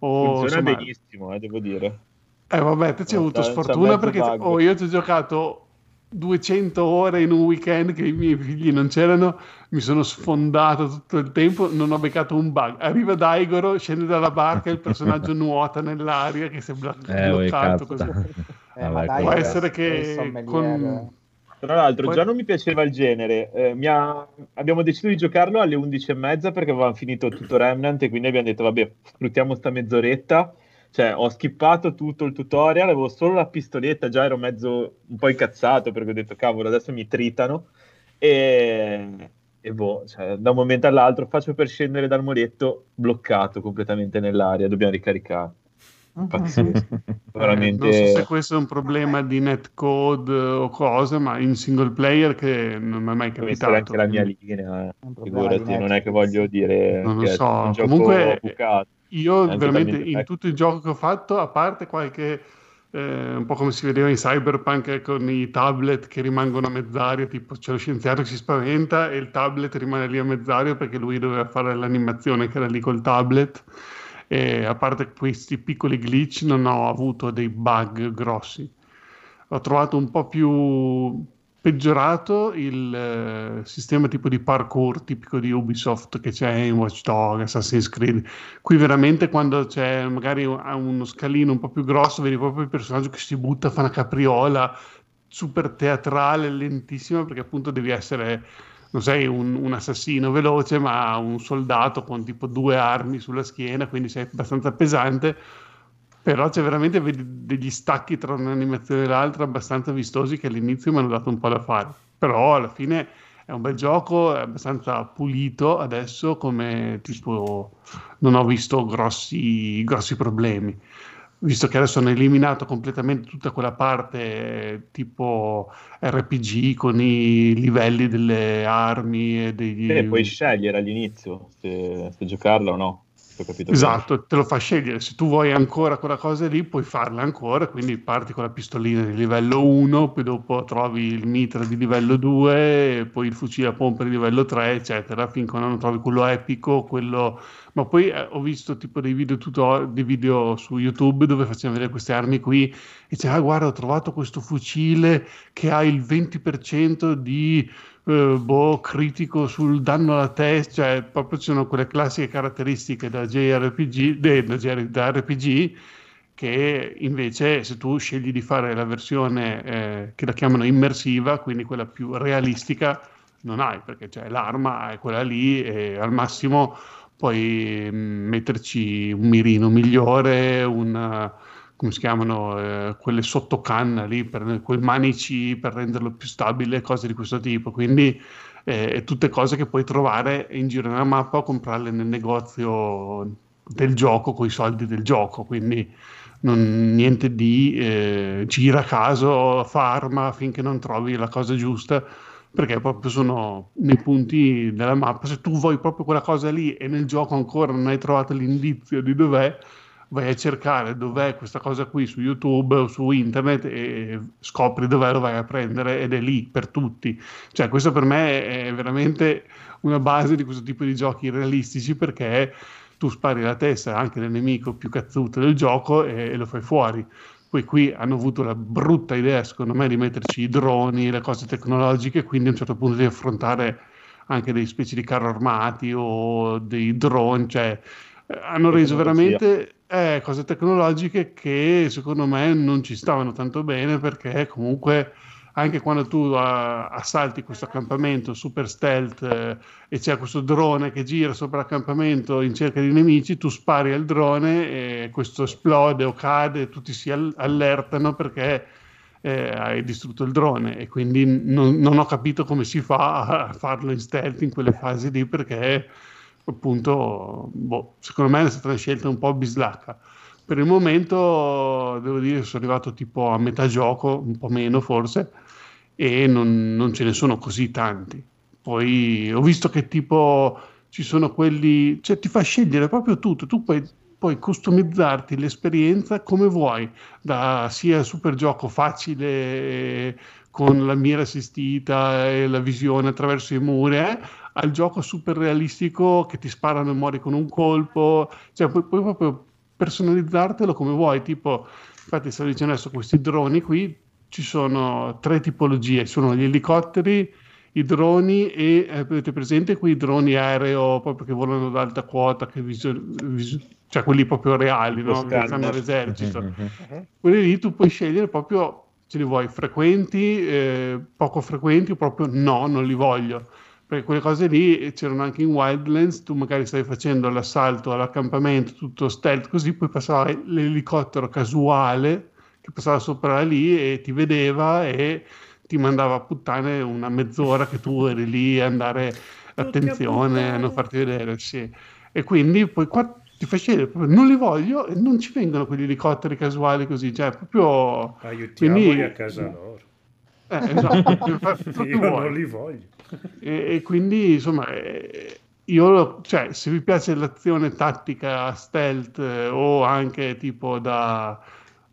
O, Funziona insomma, benissimo, eh, devo dire. eh vabbè, te ci hai avuto sfortuna perché oh, io ci ho giocato 200 ore in un weekend che i miei figli non c'erano, mi sono sfondato tutto il tempo, non ho beccato un bug. Arriva Daigoro, scende dalla barca e il personaggio nuota nell'aria che sembra Eh, bloccato cazzo. così. Eh, ma Vabbè, dai, Può essere che sommelier, con... Tra l'altro, Poi- già non mi piaceva il genere. Eh, ha- Abbiamo deciso di giocarlo alle 11 e mezza perché avevamo finito tutto Remnant e quindi abbiamo detto, vabbè, sfruttiamo sta mezz'oretta. Cioè, ho skippato tutto il tutorial, avevo solo la pistoletta, già ero mezzo un po' incazzato perché ho detto, cavolo, adesso mi tritano. E, e boh, cioè, da un momento all'altro faccio per scendere dal muretto, bloccato completamente nell'aria, dobbiamo ricaricare. Pazzesco. *laughs* Veramente... Non so se questo è un problema di netcode o cosa, ma in single player che non mi è mai capitato. anche la mia linea, eh. figurati, non è che voglio dire Non lo è so, un gioco comunque- bucato. Io veramente in vecchio. tutto il gioco che ho fatto, a parte qualche, eh, un po' come si vedeva in Cyberpunk eh, con i tablet che rimangono a mezz'aria, tipo c'è lo scienziato che si spaventa e il tablet rimane lì a mezz'aria perché lui doveva fare l'animazione che era lì col tablet. E a parte questi piccoli glitch non ho avuto dei bug grossi. Ho trovato un po' più peggiorato il eh, sistema tipo di parkour tipico di Ubisoft che c'è in Watch Dogs, Assassin's Creed. Qui veramente quando c'è magari uno scalino un po' più grosso, vedi proprio il personaggio che si butta, fa una capriola super teatrale, lentissima, perché appunto devi essere, non sei un, un assassino veloce, ma un soldato con tipo due armi sulla schiena, quindi sei abbastanza pesante. Però c'è veramente degli stacchi tra un'animazione e l'altra abbastanza vistosi che all'inizio mi hanno dato un po' da fare. Però alla fine è un bel gioco, è abbastanza pulito adesso, come tipo non ho visto grossi, grossi problemi. Visto che adesso hanno eliminato completamente tutta quella parte eh, tipo RPG con i livelli delle armi e degli... Te puoi scegliere all'inizio se, se giocarla o no. bene. Esatto, te lo fa scegliere. Se tu vuoi ancora quella cosa lì, puoi farla ancora. Quindi parti con la pistolina di livello 1, poi dopo trovi il mitra di livello 2, e poi il fucile a pompa di livello 3, eccetera, finché non trovi quello epico, quello. Ma poi eh, ho visto tipo dei video, tutor- dei video su YouTube dove facevano vedere queste armi qui e dice, ah guarda, ho trovato questo fucile che ha il 20% di eh, boh, critico sul danno alla testa, cioè proprio ci sono quelle classiche caratteristiche da JRPG, de- da, JR da RPG che invece se tu scegli di fare la versione eh, che la chiamano immersiva, quindi quella più realistica, non hai perché cioè, l'arma è quella lì e al massimo puoi mm, metterci un mirino migliore, una, come si chiamano, eh, quelle sottocanna lì, per, quei manici per renderlo più stabile, cose di questo tipo. Quindi eh, tutte cose che puoi trovare in giro nella mappa o comprarle nel negozio del gioco con i soldi del gioco. Quindi non, niente di eh, gira a caso, farma finché non trovi la cosa giusta perché proprio sono nei punti della mappa. Se tu vuoi proprio quella cosa lì e nel gioco ancora non hai trovato l'indizio di dov'è, vai a cercare dov'è questa cosa qui su YouTube o su internet e scopri dov'è, lo vai a prendere ed è lì per tutti. Cioè, questo per me è veramente una base di questo tipo di giochi realistici perché tu spari la testa anche del nemico più cazzuto del gioco e, e lo fai fuori. Poi qui hanno avuto la brutta idea, secondo me, di metterci i droni, le cose tecnologiche, quindi a un certo punto di affrontare anche dei specie di carro armati o dei droni, cioè eh, hanno reso veramente eh, cose tecnologiche che secondo me non ci stavano tanto bene perché comunque anche quando tu uh, assalti questo accampamento super stealth eh, e c'è questo drone che gira sopra l'accampamento in cerca di nemici, tu spari al drone e questo esplode o cade, tutti si all- allertano perché eh, hai distrutto il drone. E quindi non, non, ho capito come si fa a farlo in stealth in quelle fasi lì perché appunto boh, secondo me è stata una scelta un po' bislacca per il momento devo dire che sono arrivato tipo a metà gioco, un po' meno forse, e non, non ce ne sono così tanti. Poi ho visto che tipo ci sono quelli, cioè ti fa scegliere proprio tutto, tu puoi, puoi customizzarti l'esperienza come vuoi, da sia super gioco facile con la mira assistita e la visione attraverso i muri, eh, al gioco super realistico che ti sparano e muori con un colpo, cioè puoi, puoi proprio personalizzartelo come vuoi, tipo, infatti stavo dicendo adesso questi droni qui, ci sono tre tipologie, sono gli elicotteri, i droni e eh, avete presente quei droni aereo proprio che volano ad alta quota, che visu- visu- cioè quelli proprio reali, no? che fanno all'esercito. Mhm. Quelli lì tu puoi scegliere proprio se li vuoi frequenti, eh, poco frequenti o proprio no, non li voglio. Perché quelle cose lì c'erano anche in Wildlands, tu magari stai facendo l'assalto all'accampamento, tutto stealth, così poi passava l'elicottero casuale che passava sopra lì e ti vedeva e ti mandava a puttane una mezz'ora che tu eri lì a andare attenzione a non farti vedere sì. e quindi poi qua ti scegliere proprio, non li voglio e non ci vengono quegli elicotteri casuali così cioè proprio Aiutiamoli Quindi- a casa loro. eh, esatto, *laughs* Io non li voglio. E, e quindi insomma eh, io cioè se vi piace l'azione tattica stealth eh, o anche tipo da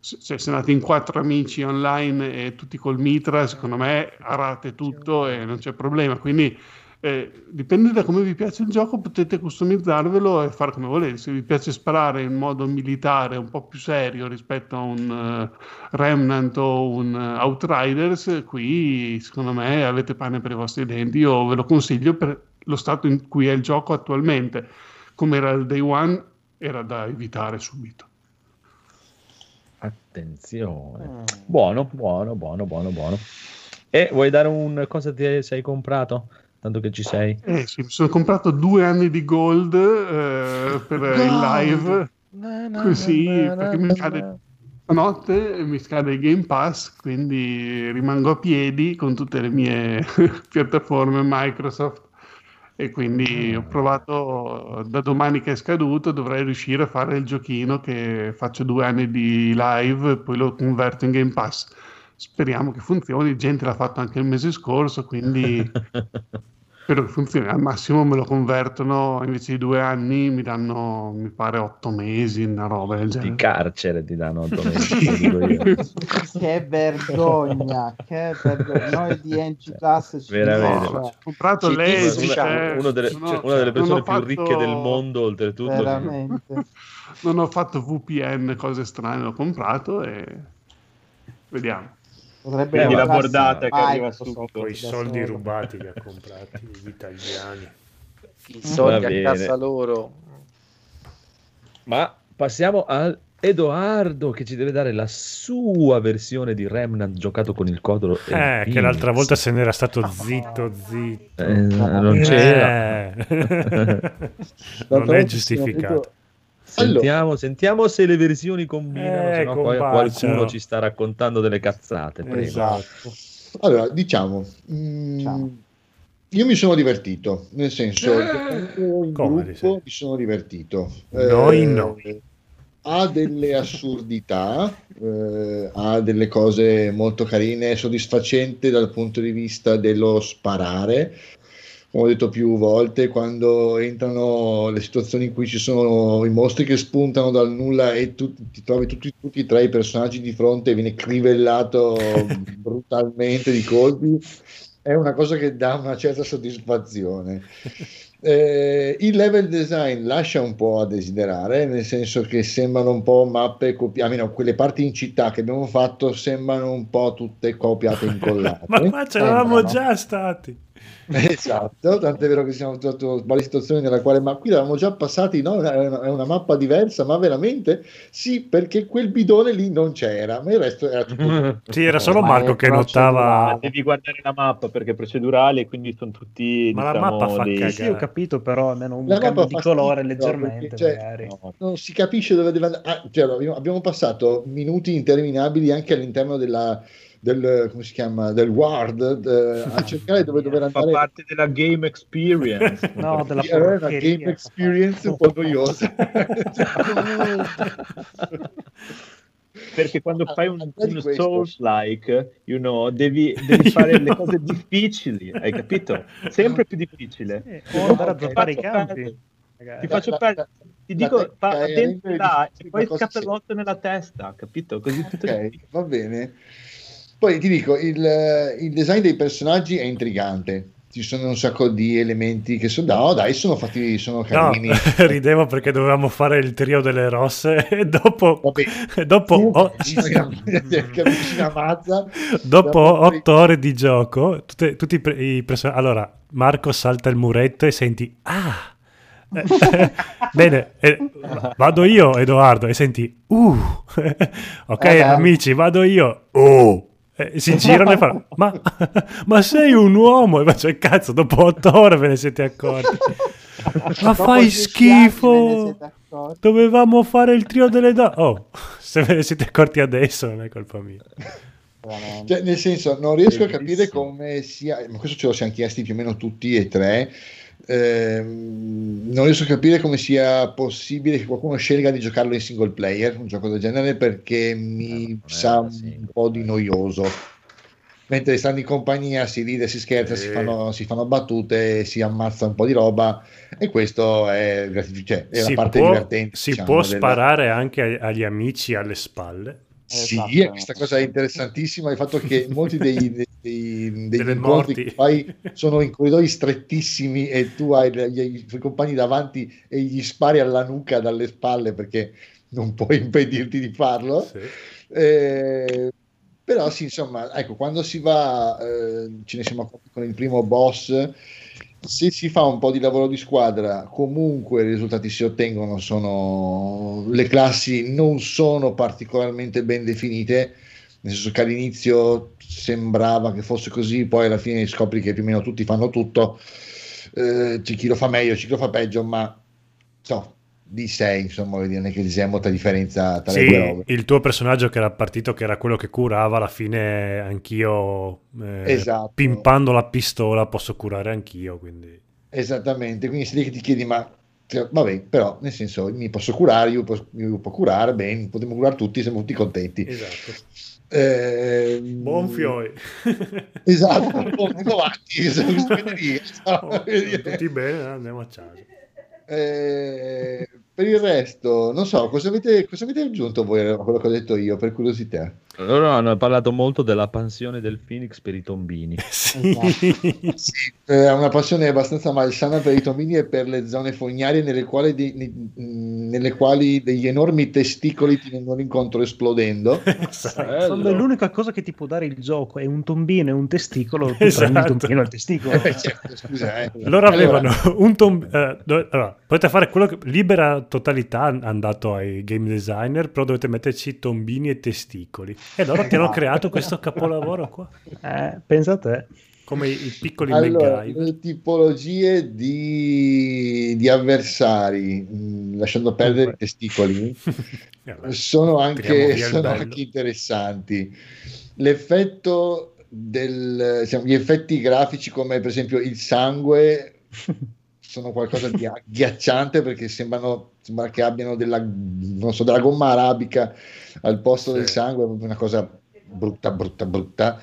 se se andati in quattro amici online e tutti col mitra secondo me arate tutto e non c'è problema. Quindi eh, dipende da come vi piace il gioco potete customizzarvelo e fare come volete se vi piace sparare in modo militare un po' più serio rispetto a un eh, Remnant o un eh, Outriders qui secondo me avete pane per i vostri denti io ve lo consiglio per lo stato in cui è il gioco attualmente come era il day one era da evitare subito Attenzione. Mm. Buono, buono, buono, buono, buono. E vuoi dare un cosa ti sei comprato? Tanto che ci sei. Eh sì, mi sono comprato due anni di gold eh, per il live, così perché mi scade notte e mi scade il Game Pass, quindi rimango a piedi con tutte le mie *laughs* piattaforme Microsoft e quindi ho provato da domani che è scaduto, dovrei riuscire a fare il giochino che faccio due anni di live e poi lo converto in Game Pass. Speriamo che funzioni, gente l'ha fatto anche il mese scorso, quindi *laughs* spero che funzioni. Al massimo me lo convertono invece di due anni, mi danno, mi pare, otto mesi, una roba del Di genere. carcere ti danno otto mesi. *laughs* Che vergogna, che vergogna. Noi di NG Plus ci Veramente. Ho comprato Ci lei, cioè, Uno delle- cioè, una delle persone ho più fatto- ricche del mondo, oltretutto. veramente. Non ho fatto VPN, cose strane, l'ho comprato e vediamo. Potrebbe Quindi la bordata che arriva Microsoft subito. Con i soldi solo. rubati li ha comprati gli italiani. I soldi a casa loro. Ma passiamo al Edoardo che ci deve dare la sua versione di Remnant giocato con il codolo. Eh, che l'altra volta se n'era stato zitto, zitto. Eh, non c'era. Eh. *laughs* Non è giustificato. Sentiamo, sentiamo se le versioni combinano, Eh, se no poi qualcuno ci sta raccontando delle cazzate. prima. Esatto. Allora, diciamo, mm, Ciao. io mi sono divertito, nel senso, giocando in Come, gruppo mi sono divertito. Noi Eh, no. Ha delle assurdità, eh, ha delle cose molto carine, soddisfacente dal punto di vista dello sparare. Come ho detto più volte, quando entrano le situazioni in cui ci sono i mostri che spuntano dal nulla e tu ti trovi tutti, tutti e tre i personaggi di fronte e viene crivellato *laughs* brutalmente di colpi, è una cosa che dà una certa soddisfazione. *laughs* Eh, il level design lascia un po' a desiderare, nel senso che sembrano un po' mappe copiate, almeno quelle parti in città che abbiamo fatto sembrano un po' tutte copiate e *laughs* incollate. Ma qua c'eravamo Sembrano. già stati. *laughs* Esatto, tant'è vero che siamo trovato varie situazioni nella quale, ma qui l'avevamo già passati, no? È una, è una mappa diversa, ma veramente sì, perché quel bidone lì non c'era, ma il resto era tutto. Sì, era solo Ma Marco che notava. Devi guardare la mappa perché è procedurale, quindi sono tutti. Ma la diciamo, mappa fa dei- cagare. Sì, ho capito, però almeno un La cambio di colore schifo, leggermente, perché, cioè, magari. no. non si capisce dove deve andare. Ah, cioè, abbiamo, abbiamo passato minuti interminabili anche all'interno della, del, come si chiama, del Ward eh, a *laughs* cercare dove dover Fa andare. parte della game experience. *laughs* No, della Sì, era una game experience un po' noiosa. *laughs* perché quando Ah, fai un, questo- Souls-like, you know, devi, devi fare le cose difficili, hai capito? Sempre più difficile. Eh, o andare a Ti zappare i faccio campi. perdere- magari. Ti faccio perdere. Ti la dico, fa rendere là e poi scappellotto nella testa, capito? Così tutto Ok, va bene. Poi ti dico, il, il design dei personaggi è intrigante. Ci sono un sacco di elementi che sono... No, dai, sono fatti, sono No, carini. *laughs* ridevo perché dovevamo fare il trio delle rosse *laughs* e dopo, Vabbè, *laughs* dopo, tu o- mazza. dopo otto ore di gioco, tutte- tutti i, pre- i person- Allora, Marco salta il muretto e senti... Ah! Eh, Bene, eh, vado io Edoardo e senti... Uh! ok Eh, amici, vado io. Oh! E si girano e fanno... Ma, *laughs* ma sei un uomo? E faccio il cazzo, dopo otto ore ve ne siete accorti. *laughs* Ma fai schifo! Dovevamo fare il trio delle donne. Oh, se ve ne siete accorti adesso non è colpa mia. Cioè, nel senso, non riesco a capire Bellissimo. come sia, ma questo ce lo siamo chiesti più o meno tutti e tre. Ehm, non riesco a capire come sia possibile che qualcuno scelga di giocarlo in single player, un gioco del genere, perché Eh, mi sa un po' di noioso. Mentre stando in compagnia si ride, si scherza, si, Sì. fanno, si fanno battute, si ammazza un po' di roba e questo è, gratificante, è si la parte può, divertente. si diciamo, può della- sparare anche ag- agli amici alle spalle. Sì, Esatto. questa cosa è interessantissima, il fatto che molti dei, dei- dei- degli incontri fai sono in corridoi strettissimi e tu hai i tuoi compagni davanti e gli spari alla nuca dalle spalle perché non puoi impedirti di farlo. Sì. Eh, però sì, insomma, ecco, quando si va, eh, ce ne siamo accorti con il primo boss, se si fa un po' di lavoro di squadra, comunque i risultati si ottengono, sono le classi non sono particolarmente ben definite, nel senso che all'inizio sembrava che fosse così, poi alla fine scopri che più o meno tutti fanno tutto, eh, c'è chi lo fa meglio, c'è chi lo fa peggio, ma so, di sé, insomma, voglio dire, che sia molta differenza tra le due Sì, robe. il tuo personaggio che era partito, che era quello che curava, alla fine anch'io, eh, Esatto. pimpando la pistola, posso curare anch'io. Quindi... Esattamente, quindi sei lì ti chiedi, ma cioè, vabbè, però nel senso mi posso curare, io posso, io può curare, bene, potremmo curare tutti, siamo tutti contenti. Esatto. Ehm, Buon fioi. *laughs* Esatto, buon- lì, *laughs* Oh, tutti bene, andiamo a casa. Eh, per il resto, non so, cosa avete, cosa avete aggiunto voi a quello che ho detto io, per curiosità? Loro hanno parlato molto della pansione del Phoenix per i tombini. *laughs* Sì. Sì, eh, una passione abbastanza malsana per i tombini e per le zone fognarie nelle quali, di- ne- nelle quali degli enormi testicoli ti vengono incontro esplodendo. *laughs* Esatto. È l'unica cosa che ti può dare il gioco è un tombino e un testicolo, tu Esatto. prendi il tombino e il testicolo. Eh, certo, scusa, eh. Loro Allora, avevano un tom- eh, allora, potete fare quello che libera totalità hanno dato ai game designer, però dovete metterci tombini e testicoli. E loro ti hanno creato questo capolavoro qua, *laughs* Eh, pensa a te. come i, piccoli Allora, le tipologie di, di avversari, mh, lasciando perdere i testicoli, *laughs* sono anche, *laughs* sono anche interessanti. L'effetto del, diciamo, gli effetti grafici come per esempio il sangue sono qualcosa di agghiacciante perché sembrano sembra che abbiano della, non so, della gomma arabica al posto Sì. del sangue, una cosa brutta, brutta, brutta.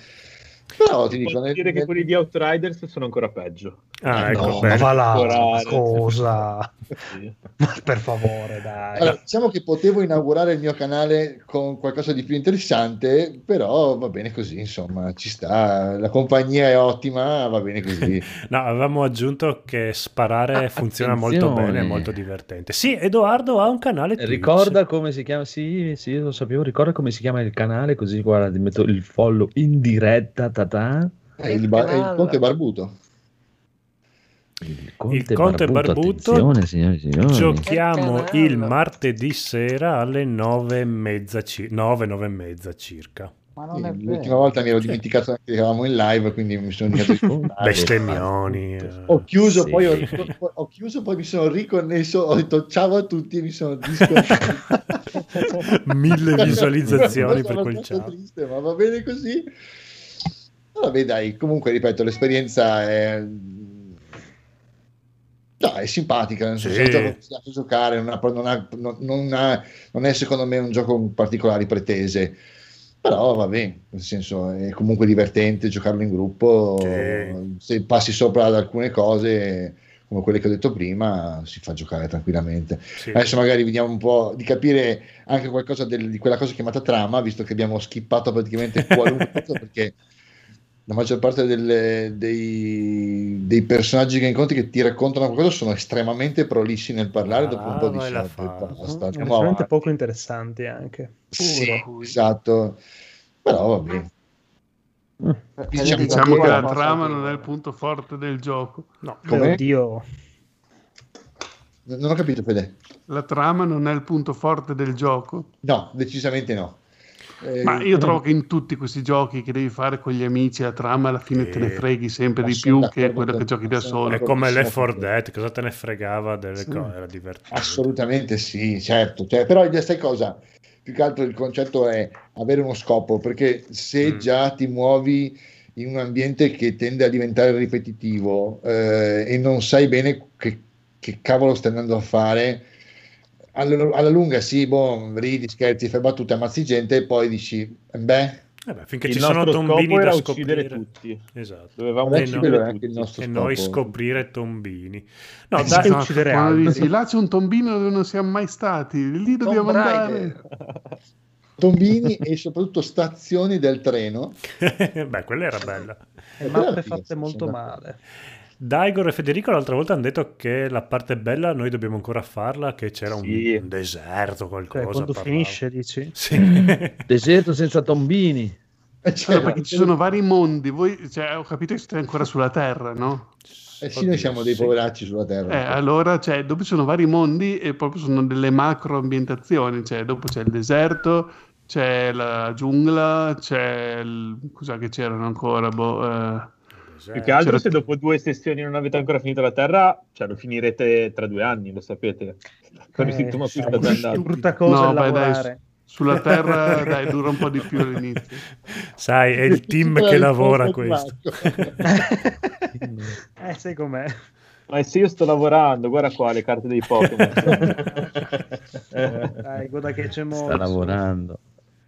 Però ti dico, nel- dire che nel- quelli di Outriders sono ancora peggio. Ah, ecco, No, Ma va là, cosa? Sì. Ma per favore, dai. Allora, diciamo che potevo inaugurare il mio canale con qualcosa di più interessante, però va bene così, insomma, ci sta, la compagnia è ottima, va bene così. *laughs* No, avevamo aggiunto che sparare Ah, funziona molto attenzione. bene, è molto divertente. Sì, Edoardo ha un canale Twitch. Ricorda come si chiama? Sì, sì, lo sapevo. Ricorda come si chiama il canale? Così guarda, ti metto il follow in diretta. Ta-ta. È il, ba- è il Conte Barbuto. Il Conte, Il Conte Barbuto. Attenzione, signori signori. Giochiamo il martedì sera alle nove e mezza, ci- nove, nove e mezza circa. Ma Sì, l'ultima volta mi ero dimenticato anche che eravamo in live, quindi mi sono dimenticato di. *laughs* Bestemmioni. eh. Ho chiuso, Sì. poi ho, ho chiuso, poi mi sono riconnesso, ho detto ciao a tutti e mi sono disconnesso. *laughs* Mille *laughs* visualizzazioni per quel ciao. triste, ma va bene così. Vabbè, dai, comunque ripeto, l'esperienza è No, è simpatica, nel senso Sì. che è un giocare, non, ha- non ha- non- non ha- non è secondo me un gioco con particolari pretese, però va bene, nel senso è comunque divertente giocarlo in gruppo, Sì. se passi sopra ad alcune cose come quelle che ho detto prima si fa giocare tranquillamente. Sì. Adesso magari vediamo un po' di capire anche qualcosa del- di quella cosa chiamata trama, visto che abbiamo skippato praticamente qualunque *laughs* cosa perché la maggior parte delle- dei, dei personaggi che incontri che ti raccontano qualcosa sono estremamente prolissi nel parlare dopo un po' di Ah, e fa. basta. Mm, avanti. poco interessanti anche. Sì, Puro. esatto. Però va bene. Diciamo- Diciamo che la trama non è il punto forte del gioco. No, Come? Oddio. Non ho capito, Fede. La trama non è il punto forte del gioco. No, decisamente no. Eh, Ma io trovo che in tutti questi giochi che devi fare con gli amici, la trama alla fine te ne freghi sempre di più che quello che giochi da solo. è come Left 4 sì. Dead, cosa te ne fregava delle Sì. cose? Era divertente. Assolutamente sì, certo. Cioè, però sai cosa? Più che altro il concetto è avere uno scopo, perché se Mm. già ti muovi in un ambiente che tende a diventare ripetitivo eh, e non sai bene che, che cavolo stai andando a fare, alla, alla lunga sì, boh, ridi, scherzi, fai battute, ammazzi gente e poi dici, beh, Eh beh, finché Il ci sono tombini da scoprire. uccidere tutti. Esatto. Dovevamo Vabbè, no. tutti. nostro E noi scoprire tombini. No, Eh, dai, E uccidere altri. dici là c'è un tombino dove non siamo mai stati, lì dobbiamo Tomb andare. Tombini e soprattutto stazioni del treno. *laughs* beh, quella era bella. E quella mappe fatte molto d'accordo. male. Daigor e Federico l'altra volta hanno detto che la parte bella noi dobbiamo ancora farla, che c'era un- Sì. un, deserto, qualcosa. Cioè, quando parlavo. finisce, dici? Sì. *laughs* Deserto senza tombini. Eh, cioè, Allora, perché ci sono vari mondi, voi, cioè, ho capito che siete ancora sulla Terra, no? eh sì, noi siamo dei Sì. poveracci sulla terra. Eh, allora, cioè, dopo ci sono vari mondi e proprio sono delle macro ambientazioni, cioè, dopo c'è il deserto, c'è la giungla, c'è il... cos'è che c'erano ancora? Boh, eh, Più che altro, C'era- se dopo due sessioni non avete ancora finito la Terra, cioè lo finirete tra due anni, lo sapete. Con il Eh, sintomo più sai, state che andando. brutta cosa No, beh, dai, lavorare. sulla Terra, dai, dura un po' di più all'inizio. Sai, è il team che lavora questo. *laughs* eh, sai com'è? Ma se io sto lavorando, guarda qua le carte dei Pokémon. *laughs* Dai, guarda che c'è molto. Sta lavorando.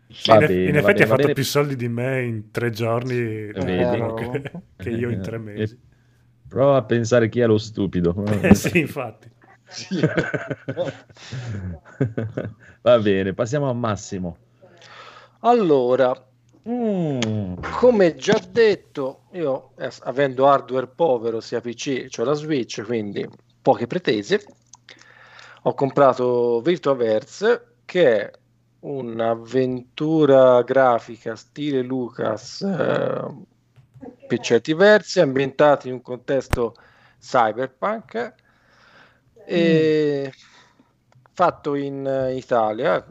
Sì, Va in, bene, in va effetti ha fatto bene. più soldi di me in tre giorni vedi. che, *laughs* che io in tre mesi. Prova a pensare chi è lo stupido. *laughs* Eh sì, infatti. Sì. *laughs* Va bene, passiamo a Massimo. Allora, Mm, come già detto, io eh, avendo hardware povero sia PC, cioè la Switch, quindi poche pretese, ho comprato Virtuaverse che è un'avventura grafica stile Lucas eh, per certi versi, ambientata in un contesto cyberpunk e fatto in Italia,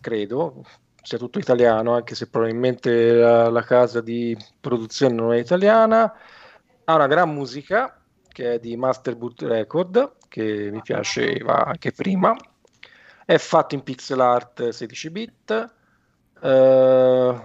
credo, sia tutto italiano, anche se probabilmente la, la casa di produzione non è italiana. Ha una gran musica che è di Master Boot Record, che mi piaceva anche prima. È fatto in pixel art 16 bit. Eh,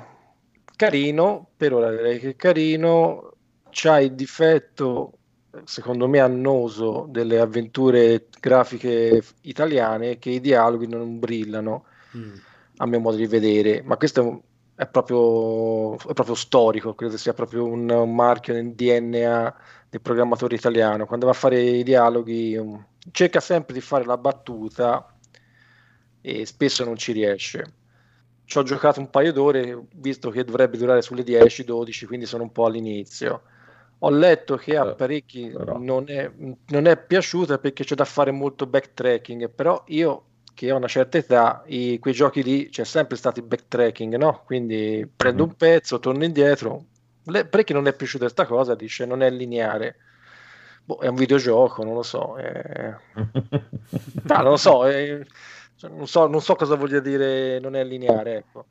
carino, per ora direi che è carino. C'ha il difetto, secondo me, annoso delle avventure grafiche italiane che i dialoghi non brillano Mm. a mio modo di vedere, ma questo è, un- è proprio, è proprio storico, credo sia proprio un, un marchio nel DNA del programmatore italiano. Quando va a fare i dialoghi, um, cerca sempre di fare la battuta e spesso non ci riesce. Ci ho giocato un paio d'ore, visto che dovrebbe durare sulle 10-12, quindi sono un po' all'inizio. Ho letto che a Eh, parecchi però. non è, non è piaciuta perché c'è da fare molto backtracking, però io che ho una certa età, i- quei giochi lì c'è sempre stato il backtracking, no? Quindi prendo Mhm. un pezzo, torno indietro. Le, parecchi non è piaciuta questa cosa, dice non è lineare. Boh, è un videogioco, non lo so. eh. *laughs* Ah, non lo so, eh, cioè, non so, non so cosa voglia dire non è lineare, ecco.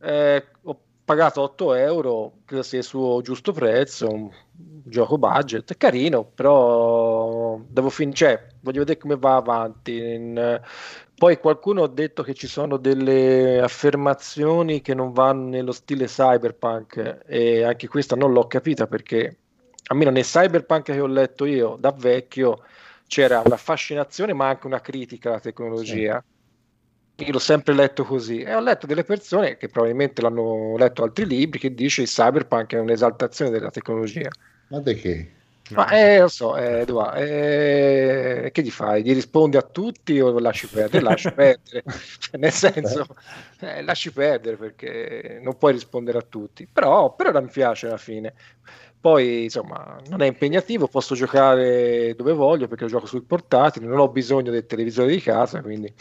Eh, ho pagato 8 euro, credo sia il suo giusto prezzo, un gioco budget, carino, però devo fin- cioè, voglio vedere come va avanti. In- Poi qualcuno ha detto che ci sono delle affermazioni che non vanno nello stile cyberpunk e anche questa non l'ho capita perché almeno nel cyberpunk che ho letto io da vecchio c'era una fascinazione ma anche una critica alla tecnologia. Io l'ho sempre letto così e ho letto delle persone che probabilmente l'hanno letto altri libri che dice il cyberpunk è un'esaltazione della tecnologia. Ma che? Ma eh, lo so, eh, Edoardo, eh, che gli fai? Gli rispondi a tutti o lasci perdere? Lasci perdere, *laughs* Cioè, nel senso, eh, lasci perdere perché non puoi rispondere a tutti, però, però mi piace alla fine. Poi, insomma, non è impegnativo, posso giocare dove voglio perché lo gioco sul portatile, non ho bisogno del televisore di casa, quindi...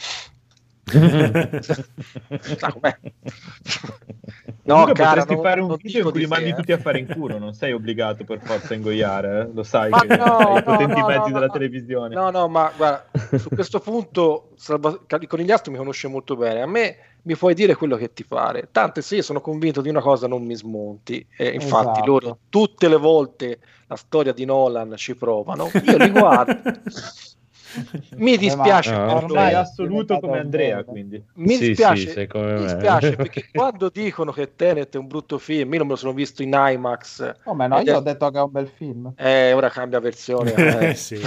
No, Comunque cara, potresti non- fare un video in cui li mandi eh. tutti a fare in culo, non sei obbligato per forza a ingoiare, eh? lo sai Ma che no, i no, potenti no, mezzi no, della no. televisione. No, no, ma guarda, su questo punto Salva- Conigliastro mi conosce molto bene. A me mi puoi dire quello che ti pare. Tanto se io sono convinto di una cosa non mi smonti. E infatti Esatto. loro tutte le volte la storia di Nolan ci provano. Io li guardo. *laughs* *laughs* mi dispiace ma- no, loro. Ormai è assoluto come Andrea, quindi. Mi Sì, dispiace, sì, mi dispiace *laughs* perché quando dicono che Tenet è un brutto film, io non me lo sono visto in IMAX. Come no, Ed io è- ho detto che è un bel film. Eh, ora cambia versione. eh. *laughs* Eh, sì, Eh,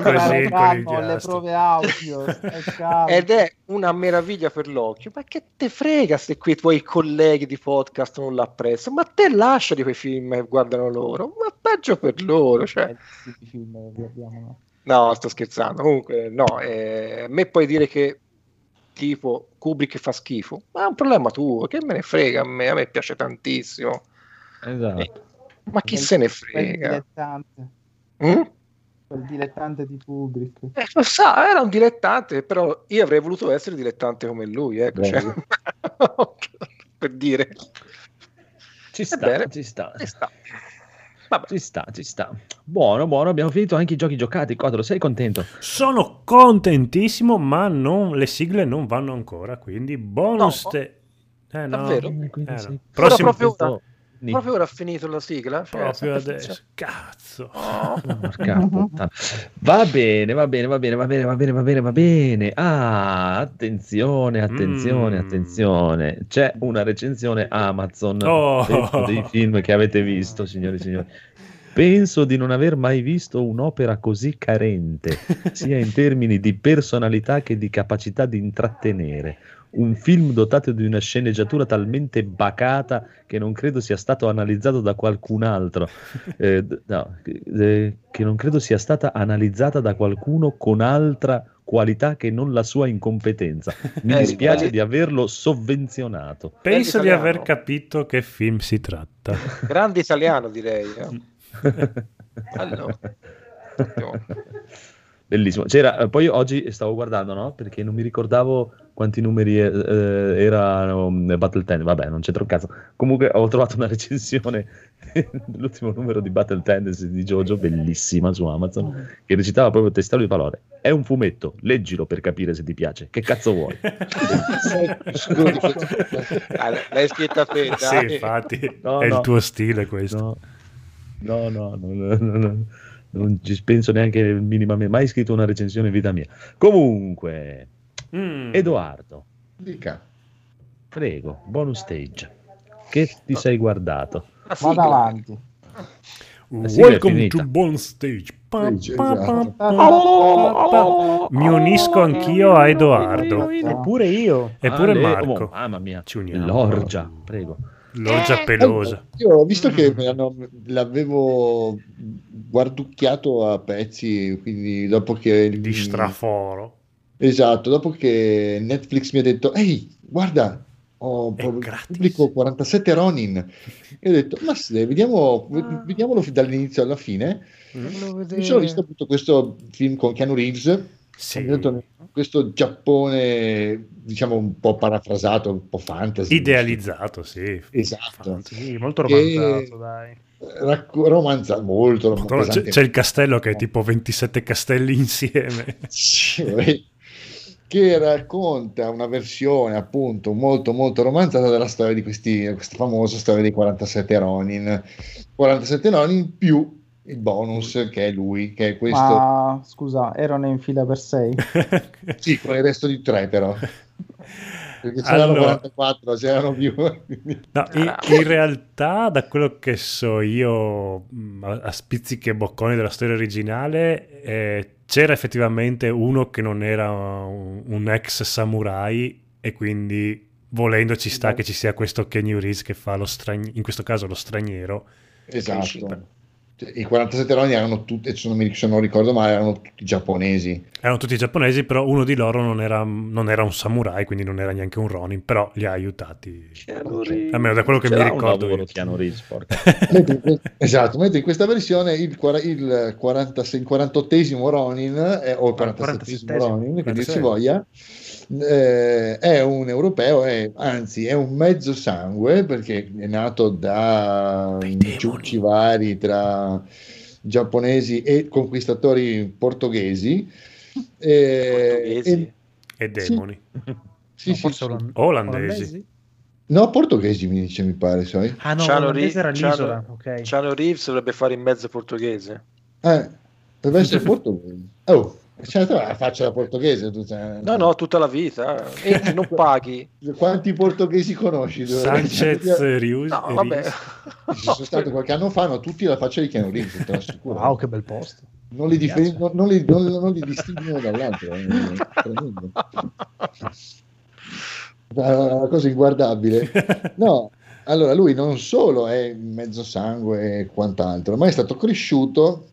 così calmo, le prove audio. Ed è una meraviglia per l'occhio. Ma che te frega se qui i tuoi colleghi di podcast non l'apprezzano? Ma te lascia di quei film e guardano loro. Ma peggio per loro. Cioè. Eh, tutti i film che abbiamo, no? No, sto scherzando. Comunque, no. eh, a me puoi dire che tipo Kubrick fa schifo. Ma è un problema tuo. Che me ne frega a me? A me piace tantissimo. Esatto. Ma chi Quel- se ne Quel frega? dilettante, Mm? quel dilettante di Kubrick. Eh, lo sa, era un dilettante, però io avrei voluto essere dilettante come lui, ecco, cioè, *laughs* per dire. Ci sta, Ebbene, ci sta. ci sta. Vabbè. Ci sta, ci sta. Buono, buono, abbiamo finito anche i giochi giocati. Codolo, sei contento? Sono contentissimo, ma non- le sigle non vanno ancora, quindi bonus... No? te- eh, no. Davvero? Eh, no. Prossimo- proprio Proprio ora ha finito la sigla? Cioè, Proprio adesso. Cazzo. Oh. Va bene, va bene, va bene, va bene, va bene, va bene, va bene. Ah, attenzione, attenzione, Mm. attenzione. C'è una recensione Amazon Oh. dei film che avete visto, signori e signori. Penso di non aver mai visto un'opera così carente, sia in termini di personalità che di capacità di intrattenere. Un film dotato di una sceneggiatura talmente bacata che non credo sia stato analizzato da qualcun altro. *laughs* Eh, no, eh, che non credo sia stata analizzata da qualcuno con altra qualità che non la sua incompetenza. *laughs* Mi Eh, dispiace quelli- di averlo sovvenzionato. Penso di aver capito che film si tratta. *laughs* Grande italiano, direi. eh. Allora. Bellissimo. C'era, eh, poi oggi stavo guardando, no? Perché non mi ricordavo quanti numeri eh, eh, erano mm, Battle 10. Vabbè, non c'entra un cazzo. Comunque ho trovato una *laughs* recensione dell'ultimo numero di Battle Tendency di Jojo, bellissima su Amazon, che recitava proprio testuali di parole. È un fumetto, leggilo per capire se ti piace. Che cazzo vuoi? *laughs* Ah, l'hai scritta te, sì, infatti, No, è no. il tuo stile questo. No, no, no, no, no, no, non ci penso neanche minimamente. Mai scritto una recensione in vita mia. Comunque, Mm. Edoardo, Dica. prego, bonus stage. Che ti sei guardato? Vado avanti. Welcome to Bone Stage. Pa, esatto. pa, pa, pa. Mi unisco anch'io a Edoardo. Eppure io. Eppure Ale- Marco. oh, mamma mia, Ci uniamo. l'orgia, prego. L'orgia pelosa. Io, visto che me l'hanno- l'avevo guarducchiato a pezzi, quindi dopo che Di straforo. Esatto, dopo che Netflix mi ha detto, ehi, guarda, ho È pro- gratis." pubblico 47 Ronin. E ho detto, ma sì, vediamo, Ah. vediamolo dall'inizio alla fine. Vedere- Mi sono visto appunto questo film con Keanu Reeves, Sì. questo Giappone, diciamo un po' parafrasato, un po' fantasy. Idealizzato, sì. Esatto. Sì, molto romanzato, dai. Racco- romanzato, molto Madonna, c'è, c'è il castello che è tipo 27 castelli insieme. *laughs* Sì, che racconta una versione appunto molto molto romanzata della storia di questi, questa famosa storia dei 47 Ronin 47 Ronin più il bonus che è lui che è questo Ma scusa, erano in fila per sei. *laughs* sì con il resto di tre però *laughs* perché c'erano Allora- 44, c'erano più. No, in, in realtà, da quello che so io, mh, a, a spizzichi e bocconi della storia originale, eh, c'era effettivamente uno che non era un, un ex samurai e quindi volendo ci sta che ci sia questo Kenny Reeves che fa lo straniero, in questo caso lo straniero. Esatto. Cioè, I 47 Ronin erano tutti, se non, mi, se non ricordo male, erano tutti giapponesi. Erano tutti giapponesi, però uno di loro non era, non era un samurai, quindi non era neanche un Ronin, però li ha aiutati. Almeno da quello che mi C'era un ricordo lavoro io. Keanu *laughs* Reeves, esatto, mentre in questa versione il, il 46 il 48esimo Ronin, eh, o il 47esimo 47esimo. Ronin, che dir 46. si voglia, eh, è un europeo, è- anzi è un mezzo sangue perché è nato da ciucci vari tra giapponesi e conquistatori portoghesi. *laughs* Eh, Portoghesi. E demoni. e- sì, No, sì, sì. Olandesi. No, portoghesi mi dice, mi pare, sai. Ah no, l'olandese Ri- era l'isola, ok. Ciano Reeves dovrebbe fare in mezzo portoghese. Eh, deve essere *laughs* portoghese. Oh, certo, la faccia da portoghese. Tu, cioè, No, no, tutta la vita. *laughs* Entri, non paghi. Quanti portoghesi conosci? *laughs* Sanchez Rius. No, vabbè. Ci sono stato qualche anno fa, hanno tutti la faccia di Keanu Reeves, te lo assicuro. Wow, che bel posto. Non li, differ- non, non li, non, non li distinguono dall'altro. eh, è tremendo. Una cosa inguardabile. *laughs* No, allora lui non solo è mezzo sangue e quant'altro, ma è stato cresciuto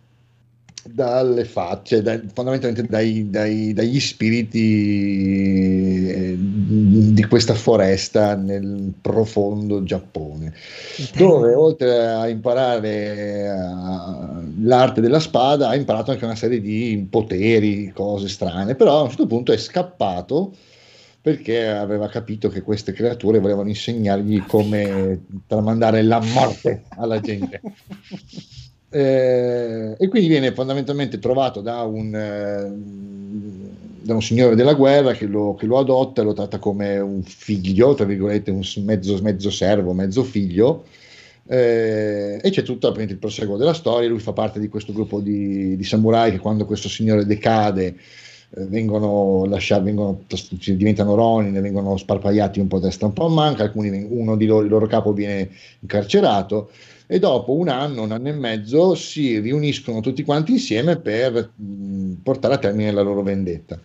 dalle facce, dai- fondamentalmente dai- dai- dagli spiriti eh, di questa foresta nel profondo Giappone, dove oltre a imparare eh, l'arte della spada ha imparato anche una serie di poteri, cose strane, però a un certo punto è scappato perché aveva capito che queste creature volevano insegnargli come tramandare la morte alla gente. *laughs* Eh, e quindi viene fondamentalmente trovato da un, eh, da un signore della guerra che lo, che lo adotta e lo tratta come un figlio, tra virgolette, un mezzo, mezzo servo, mezzo figlio. Eh, e c'è tutto il proseguo della storia. Lui fa parte di questo gruppo di, di samurai che quando questo signore decade eh, vengono lasciati, vengono, diventano ronin, vengono sparpagliati un po' a destra un po' a manca, alcuni, uno di loro, il loro capo viene incarcerato e dopo un anno, un anno e mezzo si riuniscono tutti quanti insieme per mh, portare a termine la loro vendetta.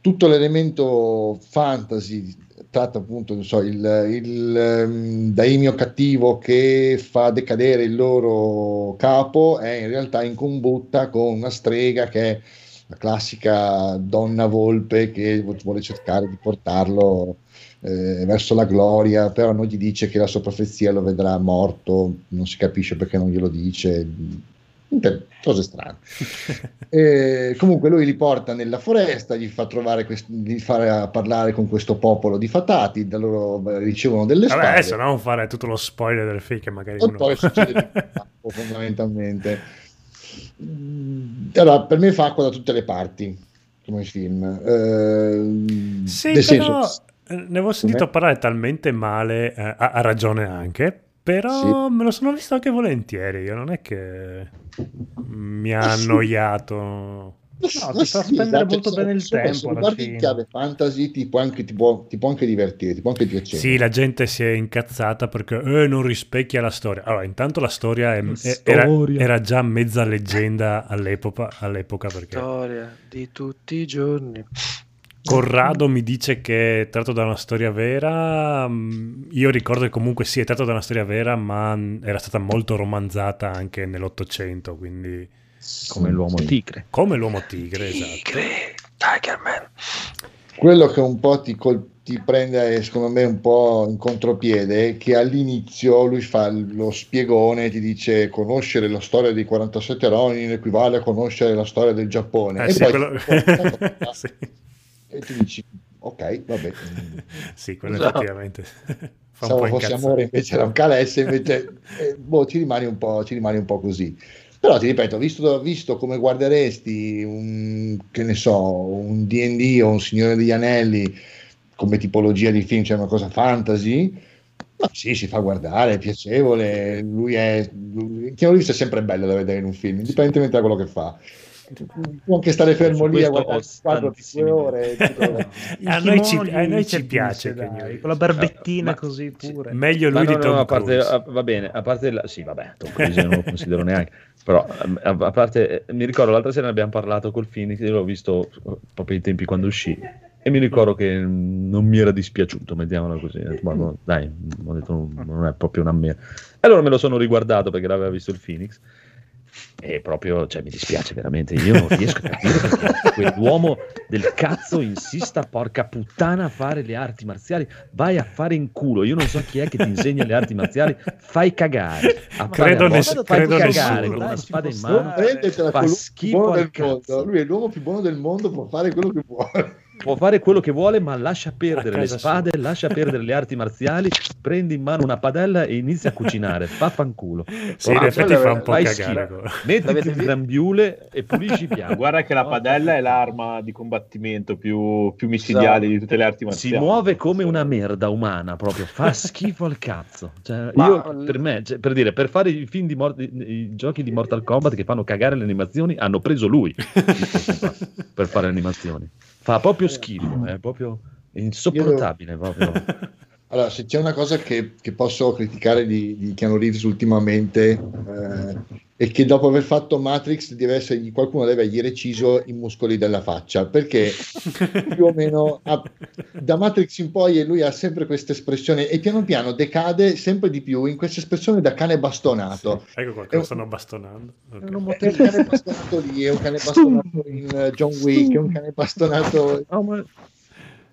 Tutto l'elemento fantasy tratta appunto so, il, il ehm, daimio cattivo che fa decadere il loro capo è in realtà in combutta con una strega che è la classica donna volpe che vuole cercare di portarlo eh, verso la gloria, però non gli dice che la sua profezia lo vedrà morto, non si capisce perché non glielo dice, cose strane. *laughs* E comunque lui li porta nella foresta, gli fa trovare quest- gli fa parlare con questo popolo di fatati, da loro ricevono delle Vabbè, spade. adesso non fare tutto lo spoiler del film che magari E uno... poi succede *laughs* fondamentalmente. Mm, Allora, per me fa acqua da tutte le parti come film. Eh, Sì, però senso, ne avevo sentito parlare talmente male, eh, ha, ha ragione anche, però me lo sono visto anche volentieri, io non è che mi ha sì. annoiato. No, ma ti fa sì, spendere dai, molto se- bene il tempo Se guardi in fine. chiave fantasy ti può anche, ti può, ti può anche divertire, ti può anche piacere. Sì, la gente si è incazzata perché eh, non rispecchia la storia. Allora, intanto la storia, è- La è- era, storia. era già mezza leggenda all'epoca, all'epoca perché Storia di tutti i giorni. Corrado mi dice che è tratto da una storia vera. mm, Io ricordo che comunque sì, è tratto da una storia vera, ma era stata molto romanzata anche nell'Ottocento, quindi come l'uomo tigre. come l'uomo tigre, esatto. Tigre, Tiger Man. Quello che un po' ti, col- ti prende, secondo me, un po' in contropiede è che all'inizio lui fa lo spiegone, ti dice conoscere la storia dei 47 Ronin equivale a conoscere la storia del Giappone. Eh e sì, poi quello- *laughs* sì. E ti dici, ok, vabbè. *laughs* mm, Sì, quello Esatto. effettivamente *laughs* fa po' fosse incazzare. amore, invece era un calesse, invece *laughs* eh, boh, ci, rimani un po', ci rimani un po' così. Però ti ripeto, visto, visto come guarderesti un, che ne so, un D&D o un Signore degli Anelli come tipologia di film, cioè una cosa fantasy, ma sì, si fa guardare, è piacevole, lui è... Lui, Keanu Reeves è sempre bello da vedere in un film, indipendentemente da quello che fa. Può anche stare fermo lì a guardare il quadro due ore. *laughs* A noi ci- a noi ci piace New- con la barbettina Ma- così pure. Meglio Ma lui no, di no, Tom a parte, a- va bene, a parte la, sì, vabbè, Tom Cruise non lo considero neanche, però a, a parte, eh, mi ricordo l'altra sera ne abbiamo parlato col Phoenix, io l'ho visto eh, proprio ai tempi quando uscì e mi ricordo che non mi era dispiaciuto, mettiamola così, no, dai, ho detto, non è proprio una. E allora me lo sono riguardato perché l'aveva visto il Phoenix e proprio, cioè mi dispiace veramente, io non riesco a capire perché quell'uomo del cazzo insista, porca puttana, a fare le arti marziali, vai a fare in culo, io non so chi è che ti insegna le arti marziali, fai cagare, a Credo boss, fai credo cagare nessuno. con una spada in mano, fa schifo al del mondo. cazzo. Lui è l'uomo più buono del mondo, può fare quello che vuole. Può fare quello che vuole, ma lascia perdere le spade, lascia perdere le arti marziali, prendi in mano una padella e inizia a cucinare, *laughs* fa fanculo. Sì, in effetti fa un po' cagare. Mettiti il grambiule e pulisci i piani. *laughs* Guarda che la padella è l'arma di combattimento più, più micidiale di tutte le arti si marziali. muove come una merda umana proprio. Fa schifo al cazzo. Cioè, Ma- io per me cioè, per dire per fare i film di Mor- i giochi di Mortal Kombat che fanno cagare le animazioni hanno preso lui. *laughs* Per fare le animazioni fa proprio schifo è proprio insopportabile proprio. *laughs* Allora, se c'è una cosa che, che posso criticare di, di Keanu Reeves ultimamente eh, è che dopo aver fatto Matrix deve essere, qualcuno deve aver reciso i muscoli della faccia perché più o meno ha- da Matrix in poi lui ha sempre questa espressione e piano piano decade sempre di più in questa espressione da cane bastonato. Ecco qua che lo stanno bastonando. Ok. È un È un cane bastonato lì, è un cane bastonato in eh, John Wick, è un cane bastonato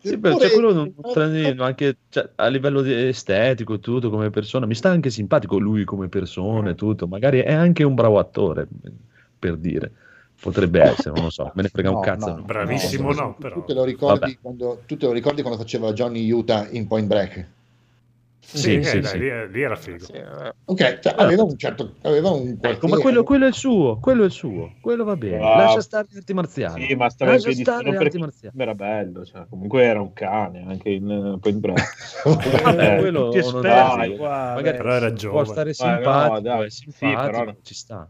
Sì, beh, cioè, quello non, non anche cioè, a livello estetico tutto come persona mi sta anche simpatico lui come persona e tutto magari è anche un bravo attore per dire potrebbe essere non lo so me ne frega *laughs* No, un cazzo no. Bravissimo, No, no, tu, però. te lo ricordi Vabbè. quando, tu te lo ricordi quando faceva Johnny Utah in Point Break? Sì, Sì, eh, sì, dai, sì. Lì, lì era figo. Sì, eh. Ok, cioè, aveva un certo aveva un Ecco, ma quello, quello è il suo, quello è il suo, quello va bene. Ah, Lascia stare le arti marziali. Sì, ma stava Lascia stare perché arti marziali. era bello, cioè, comunque era un cane anche in uh, Point. *laughs* Vabbè, Eh, quello è- qua, magari Però era può giovane. stare no, simpatico, dai, è sì, simpatico, però no. ci sta.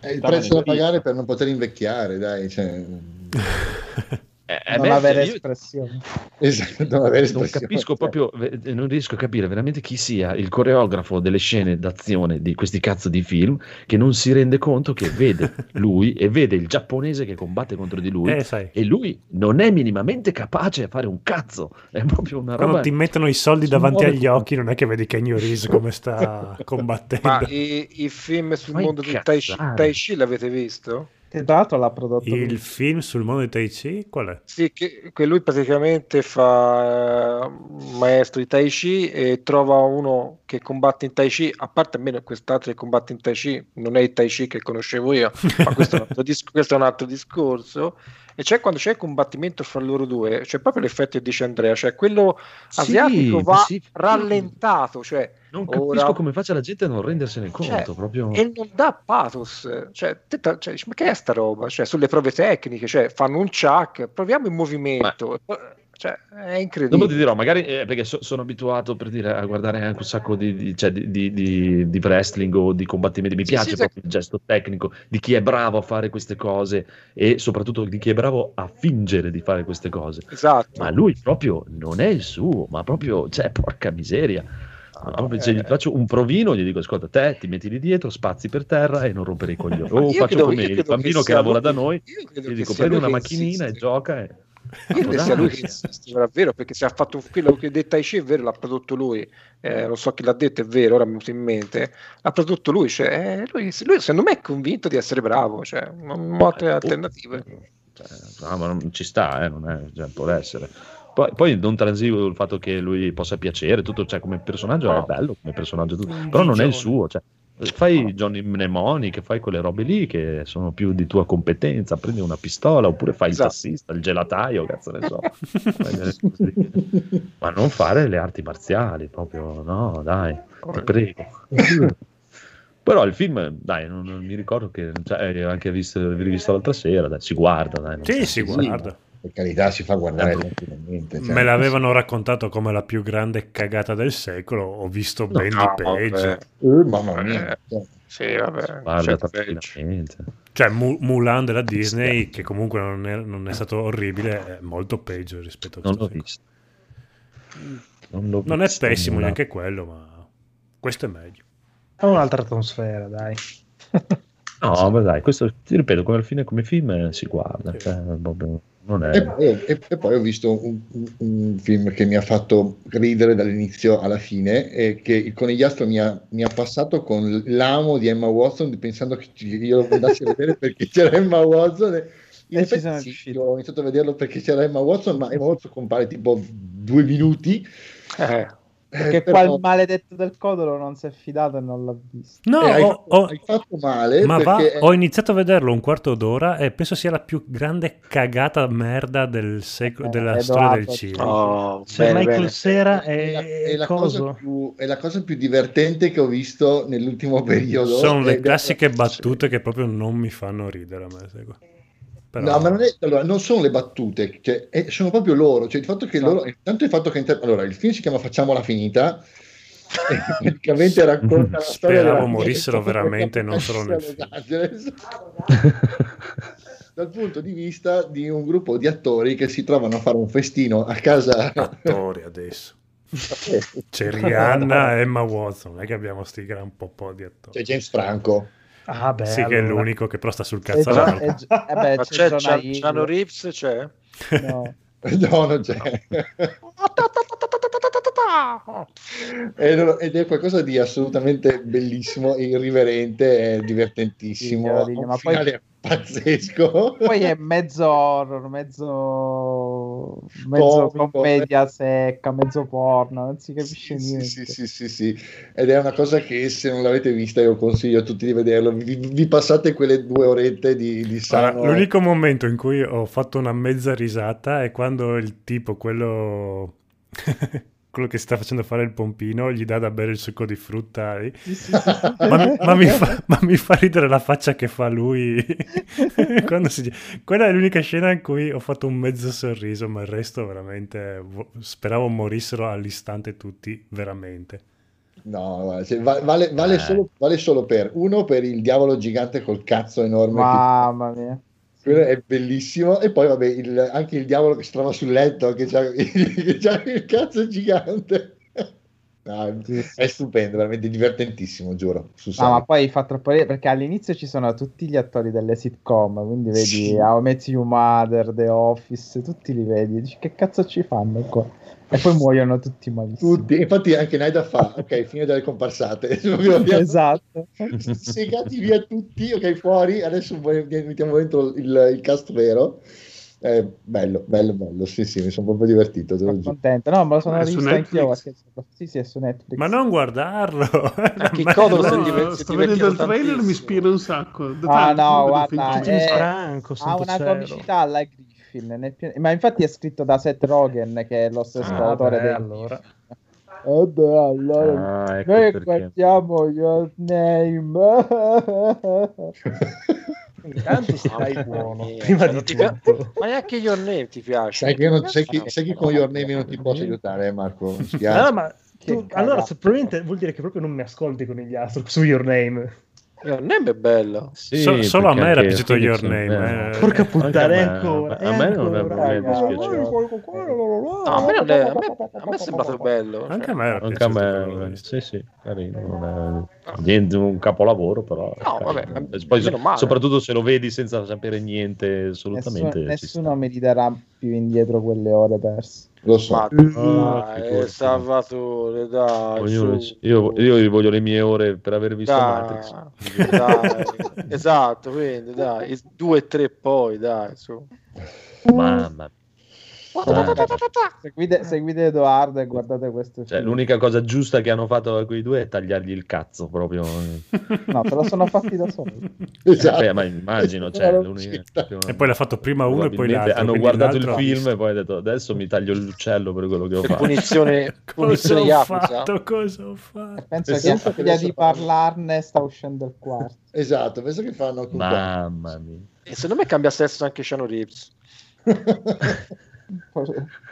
È il Stava prezzo da pagare per non poter invecchiare, dai. Cioè... *laughs* Eh, eh, non beh, avere io espressione. *laughs* Esatto, non avere non espressione. capisco proprio, eh, non riesco a capire veramente chi sia il coreografo delle scene d'azione di questi cazzo di film che non si rende conto che vede *laughs* lui e vede il giapponese che combatte contro di lui Eh, e lui non è minimamente capace a fare un cazzo. È proprio una quando roba. ti mettono i soldi davanti agli come- occhi, non è che vedi Kenny *laughs* Reeves come sta combattendo. Ma i, i film sul Fai mondo del tai chi, tai Chi l'avete visto? Che tra l'altro l'ha prodotto Il lui. film sul mondo di Tai Chi? Qual è? Sì, che, che lui praticamente fa eh, un maestro di Tai Chi e trova uno che combatte in Tai Chi, a parte almeno quest'altro che combatte in Tai Chi, non è il Tai Chi che conoscevo io, ma questo è un altro, *laughs* dis- questo è un altro discorso. E c'è quando c'è il combattimento fra loro due, c'è proprio l'effetto che dice Andrea, cioè quello Sì, asiatico va sì. rallentato, cioè Non capisco ora- come faccia la gente a non rendersene conto. Cioè, proprio... e non dà pathos, cioè, te- cioè, ma che è sta roba? Cioè, sulle prove tecniche, cioè, fanno un chuck, proviamo il movimento, cioè, è Dopo ti incredibile. dirò, magari eh, perché so- sono abituato per dire, a guardare anche un sacco di, di- cioè, di- di- wrestling o di combattimenti. Mi Sì, piace sì, proprio il gesto tecnico di chi è bravo a fare queste cose e soprattutto di chi è bravo a fingere di fare queste cose. Esatto. Ma lui proprio non è il suo, ma proprio, cioè, porca miseria. Ma proprio, eh. gli faccio un provino, gli dico: Ascolta, te ti metti lì dietro, spazi per terra e non rompere i coglioni. *laughs* O io faccio credo- come il bambino che, sia lavora da noi, gli che dico: prendi una che macchinina e insiste. gioca. E... Credo che sia lui che insiste, davvero, perché se ha fatto quello che detta Tai Chi è vero, l'ha prodotto lui, eh, non so chi l'ha detto, è vero, ora mi è venuto in mente, l'ha prodotto lui, cioè, eh, lui, lui secondo me è convinto di essere bravo, cioè, non ho altre Eh, alternative. Cioè, no, ma non ci sta, eh, non è, cioè, può essere. Poi, poi non transigo il fatto che lui possa piacere, tutto, cioè, come personaggio è bello, come personaggio tutto, però non è il suo. Cioè, fai Johnny Mnemonic, fai quelle robe lì che sono più di tua competenza, prendi una pistola oppure fai Esatto. il tassista, il gelataio, cazzo ne so. *laughs* Ma non fare le arti marziali, proprio no, dai, ti prego. *laughs* Però il film, dai, non, non mi ricordo che cioè, anche visto, rivisto l'altra sera, dai, si guarda, dai. Sì, so. si guarda. Per carità, si fa guardare Eh, tranquillamente. cioè. Me l'avevano raccontato come la più grande cagata del secolo, ho visto ben No, di peggio. vabbè. Eh, mamma mia. Eh. Cioè, Sì, vabbè. Guarda. Cioè, Mu- Mulan della Disney, che comunque non è, non è stato orribile, è molto peggio rispetto a Non questo l'ho film. visto. Non, l'ho Non è visto, pessimo nulla. neanche quello, ma questo è meglio. Ha un'altra atmosfera, dai. No, ma dai, questo ti ripeto, come, alla fine, come film eh, si guarda. Sì. cioè, proprio- non è... E poi, e- e poi ho visto un, un- un film che mi ha fatto ridere dall'inizio alla fine e che il conigliastro mi ha, mi ha passato con l'amo di Emma Watson pensando che io lo andassi a vedere perché c'era Emma Watson. E in effetti sì, ho iniziato a vederlo perché c'era Emma Watson ma Emma Watson compare tipo due minuti. Eh, Perché però- qua il maledetto del codolo non si è fidato e non l'ha visto. No, eh, hai, ho- fatto, ho- hai fatto male ma va, perché ho iniziato a vederlo un quarto d'ora e penso sia la più grande cagata merda del secolo, Eh, della Edoardo, storia del ti- cinema. oh, Se bene, Michael bene. Cera è la, è, è la più, è la cosa più divertente che ho visto nell'ultimo periodo Sono le classiche battute che proprio non mi fanno ridere a me. qua. Però- No, ma non, è, allora, non sono le battute, cioè, è- sono proprio loro. Cioè, il fatto che loro, intanto il fatto che inter- allora, il film si chiama Facciamola finita *laughs* praticamente racconta la *laughs* storia Speravo morissero veramente, non solo nel film. *laughs* Dal punto di vista di un gruppo di attori che si trovano a fare un festino a casa attori adesso. C'è Rihanna e Emma Watson, non è che abbiamo sti gran po' po' di attori. c'è James Franco Ah, beh, sì, che è allora. l'unico che però sta sul cazzo. Gio- all'altro. e Gio- eh beh, Ma c'è c'è. Keanu Reeves, c'è? No. *laughs* no non c'è Ed *laughs* ed è qualcosa di assolutamente bellissimo, irriverente e divertentissimo. Sì, ma poi- pazzesco. Poi è mezzo horror, mezzo, mezzo Comico, commedia secca, mezzo porno, non si capisce Sì, sì, niente. sì, sì, sì, sì. Ed è una cosa che se non l'avete vista io consiglio a tutti di vederlo. Vi, vi passate quelle due orette di, di Allora, sano. l'unico momento in cui ho fatto una mezza risata è quando il tipo, quello, *laughs* quello che sta facendo fare il pompino, gli dà da bere il succo di frutta. eh. Ma, ma mi fa, ma mi fa ridere la faccia che fa lui. *laughs* si... Quella è l'unica scena in cui ho fatto un mezzo sorriso, ma il resto veramente vo- speravo morissero all'istante tutti, veramente. No, cioè, va- vale, vale Eh. solo, vale solo per uno per il diavolo gigante col cazzo enorme. Mamma mia. Quello è bellissimo. E poi, vabbè, il- anche il diavolo che si trova sul letto, che c'ha, *laughs* che c'ha il cazzo gigante. No, sì. è stupendo, veramente divertentissimo, giuro. No, ma poi fa troppo ridere perché all'inizio ci sono tutti gli attori delle sitcom, quindi vedi Sì. How I Met Your Mother, The Office, tutti li vedi, dici che cazzo ci fanno qua? E poi muoiono tutti malissimo. Tutti, infatti anche Naida fa, ok, fine delle comparsate. *laughs* *laughs* Esatto. segati via tutti, ok, fuori, adesso mettiamo dentro il, il cast vero. Eh, bello, bello, bello, sì, sì, mi sono proprio divertito, te lo Sono contento. No, me lo sono Ma è su rivisto anch'io. Sì, sì, è su Netflix. Ma non guardarlo! *laughs* Ma- *laughs* il Codolo no, è diver- è sto vedendo il trailer mi ispira un sacco. Da Ah, tanto no, che guarda. James eh, Franco, ha una cielo. comicità alla Griffin. nel pieno- Ma infatti è scritto da Seth Rogen, che è lo stesso Ah, autore beh, del allora. Eh beh, allora Ah, ecco noi perché. guardiamo your name. *laughs* Intanto *laughs* stai buono. mia, Prima cioè, di ti pi- tutto. *laughs* Ma neanche Your Name ti piace? Sai che, io non- sai chi, Ah, sai chi con Your Name io non ti posso aiutare, eh, Marco? Mi spiace. Ah, ma Che tu- allora probabilmente vuol dire che proprio non mi ascolti con gli astro su Your Name. Your Name è bello. Sì, So- solo a me era piaciuto Your Name, eh. Porca puttana, a è me- ancora, A me non è ancora, non è raga. dispiaciuto. No, a me, non è, a me, a me è sembrato bello. cioè. Anche a me era Anche a piaciuto quello me, visto. sì, sì, carino. Non è niente un capolavoro, però. No, vabbè, poi, soprattutto se lo vedi senza sapere niente, assolutamente. Nessuno, nessuno mi ridarà più indietro quelle ore perse. Lo so. Ma Ah, dai. Salvatore, dai. Ognuno- io, io voglio le mie ore per aver visto Matrix. Dai, dai, esatto, quindi dai, due e tre poi, dai, su. Mamma mia. Seguite, seguite Edoardo e guardate questo Cioè, l'unica cosa giusta che hanno fatto quei due è tagliargli il cazzo proprio. *laughs* No, te lo sono fatti da soli. Esatto. Beh, ma immagino, cioè, E poi l'ha fatto prima uno e poi l'altro. Hanno guardato il l'altro ha film e poi hanno detto adesso mi taglio l'uccello per quello che ho fatto. punizione, *laughs* Cosa punizione ho Yakuza. fatto? Cosa ho fatto? Penso E che senza voglia che di adesso- parlarne sta uscendo il quarto. *laughs* Esatto, penso che fanno Mamma mia. E secondo me cambia sesso anche Shano Reeves.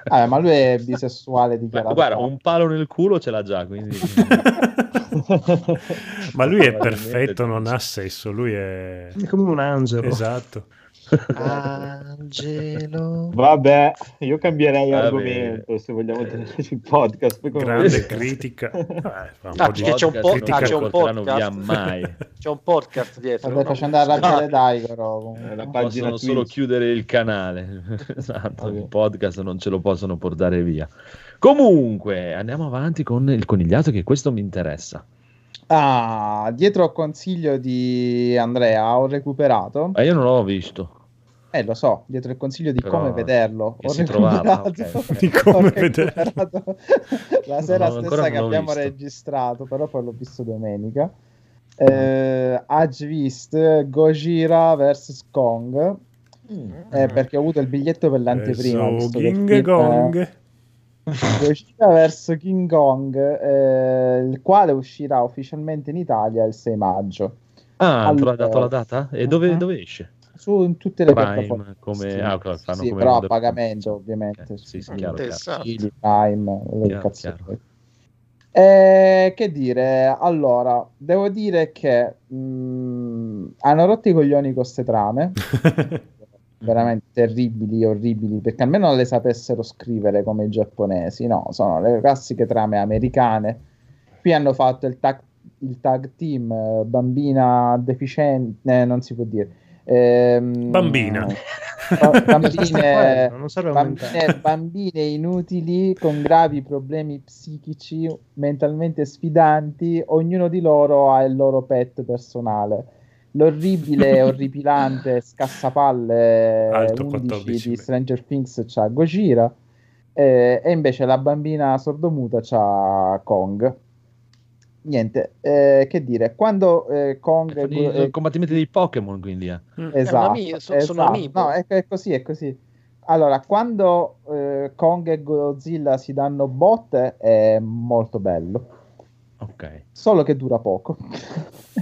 Ah, ma lui è bisessuale Ma dichiarato. guarda, un palo nel culo ce l'ha già, quindi Ma lui è perfetto, non ha sesso, lui è... È come un angelo. Esatto. Angelo. Vabbè, io cambierei Vabbè. argomento se vogliamo tenere il podcast. Poi come Grande vedete- critica. *laughs* Eh, fa un Ah, po' di c'è un po', critica ah, c'è un podcast. via mai. *laughs* c'è un podcast dietro. State no? facendo arrabbiare Daigoro. comunque. È la pagina Possono solo chiudere il canale. *laughs* esatto, Ok. il podcast non ce lo possono portare via. Comunque, andiamo avanti con il conigliato che questo mi interessa. Ah, dietro al consiglio di Andrea ho recuperato. Ma io non l'ho visto. Eh, lo so, dietro il consiglio di Però come vederlo. Ho si trovava, recuperato- ok, *laughs* ok. *laughs* Di come vederlo. recuperato *laughs* la sera No, stessa che abbiamo visto. registrato, però poi l'ho visto domenica. Eh, Haj vist Gojira vs Kong. eh, perché ho avuto il biglietto per l'anteprima. So, visto che Gong. Gojira vs King Kong, eh, il quale uscirà ufficialmente in Italia il 6 maggio. Ah, te l'ha Allora. dato la data? E dove, Mhm. dove esce? Su in tutte le Prime, piattaforme. come- Sì, ah, ok, fanno sì, come però a pagamento ovviamente. Ok, sì, sì, Sì, chiaro, chiaro. Prime, Chiaro, chiaro. Eh, che dire, allora, devo dire che mh, hanno rotto i coglioni con queste trame, *laughs* veramente terribili, orribili, perché almeno le sapessero scrivere come i giapponesi, no, sono le classiche trame americane. Qui hanno fatto il tag, il tag team, eh, bambina deficiente, eh, non si può dire. Ehm, Bambina. *laughs* bambine, bambine, bambine inutili con gravi problemi psichici, mentalmente sfidanti, ognuno di loro ha il loro pet personale. L'orribile *laughs* orripilante scassapalle Alto 11 14 di. Stranger Things c'ha Gojira eh, e invece la bambina sordomuta c'ha Kong. Niente, eh, che dire, quando eh, Kong... Fanno i- eh, i combattimenti dei Pokémon, quindi. eh. Mm. Esatto, ami- so- sono esatto. amiibo. No, è, è così, è così. Allora, quando eh, Kong e Godzilla si danno botte è molto bello, Ok. solo che dura poco.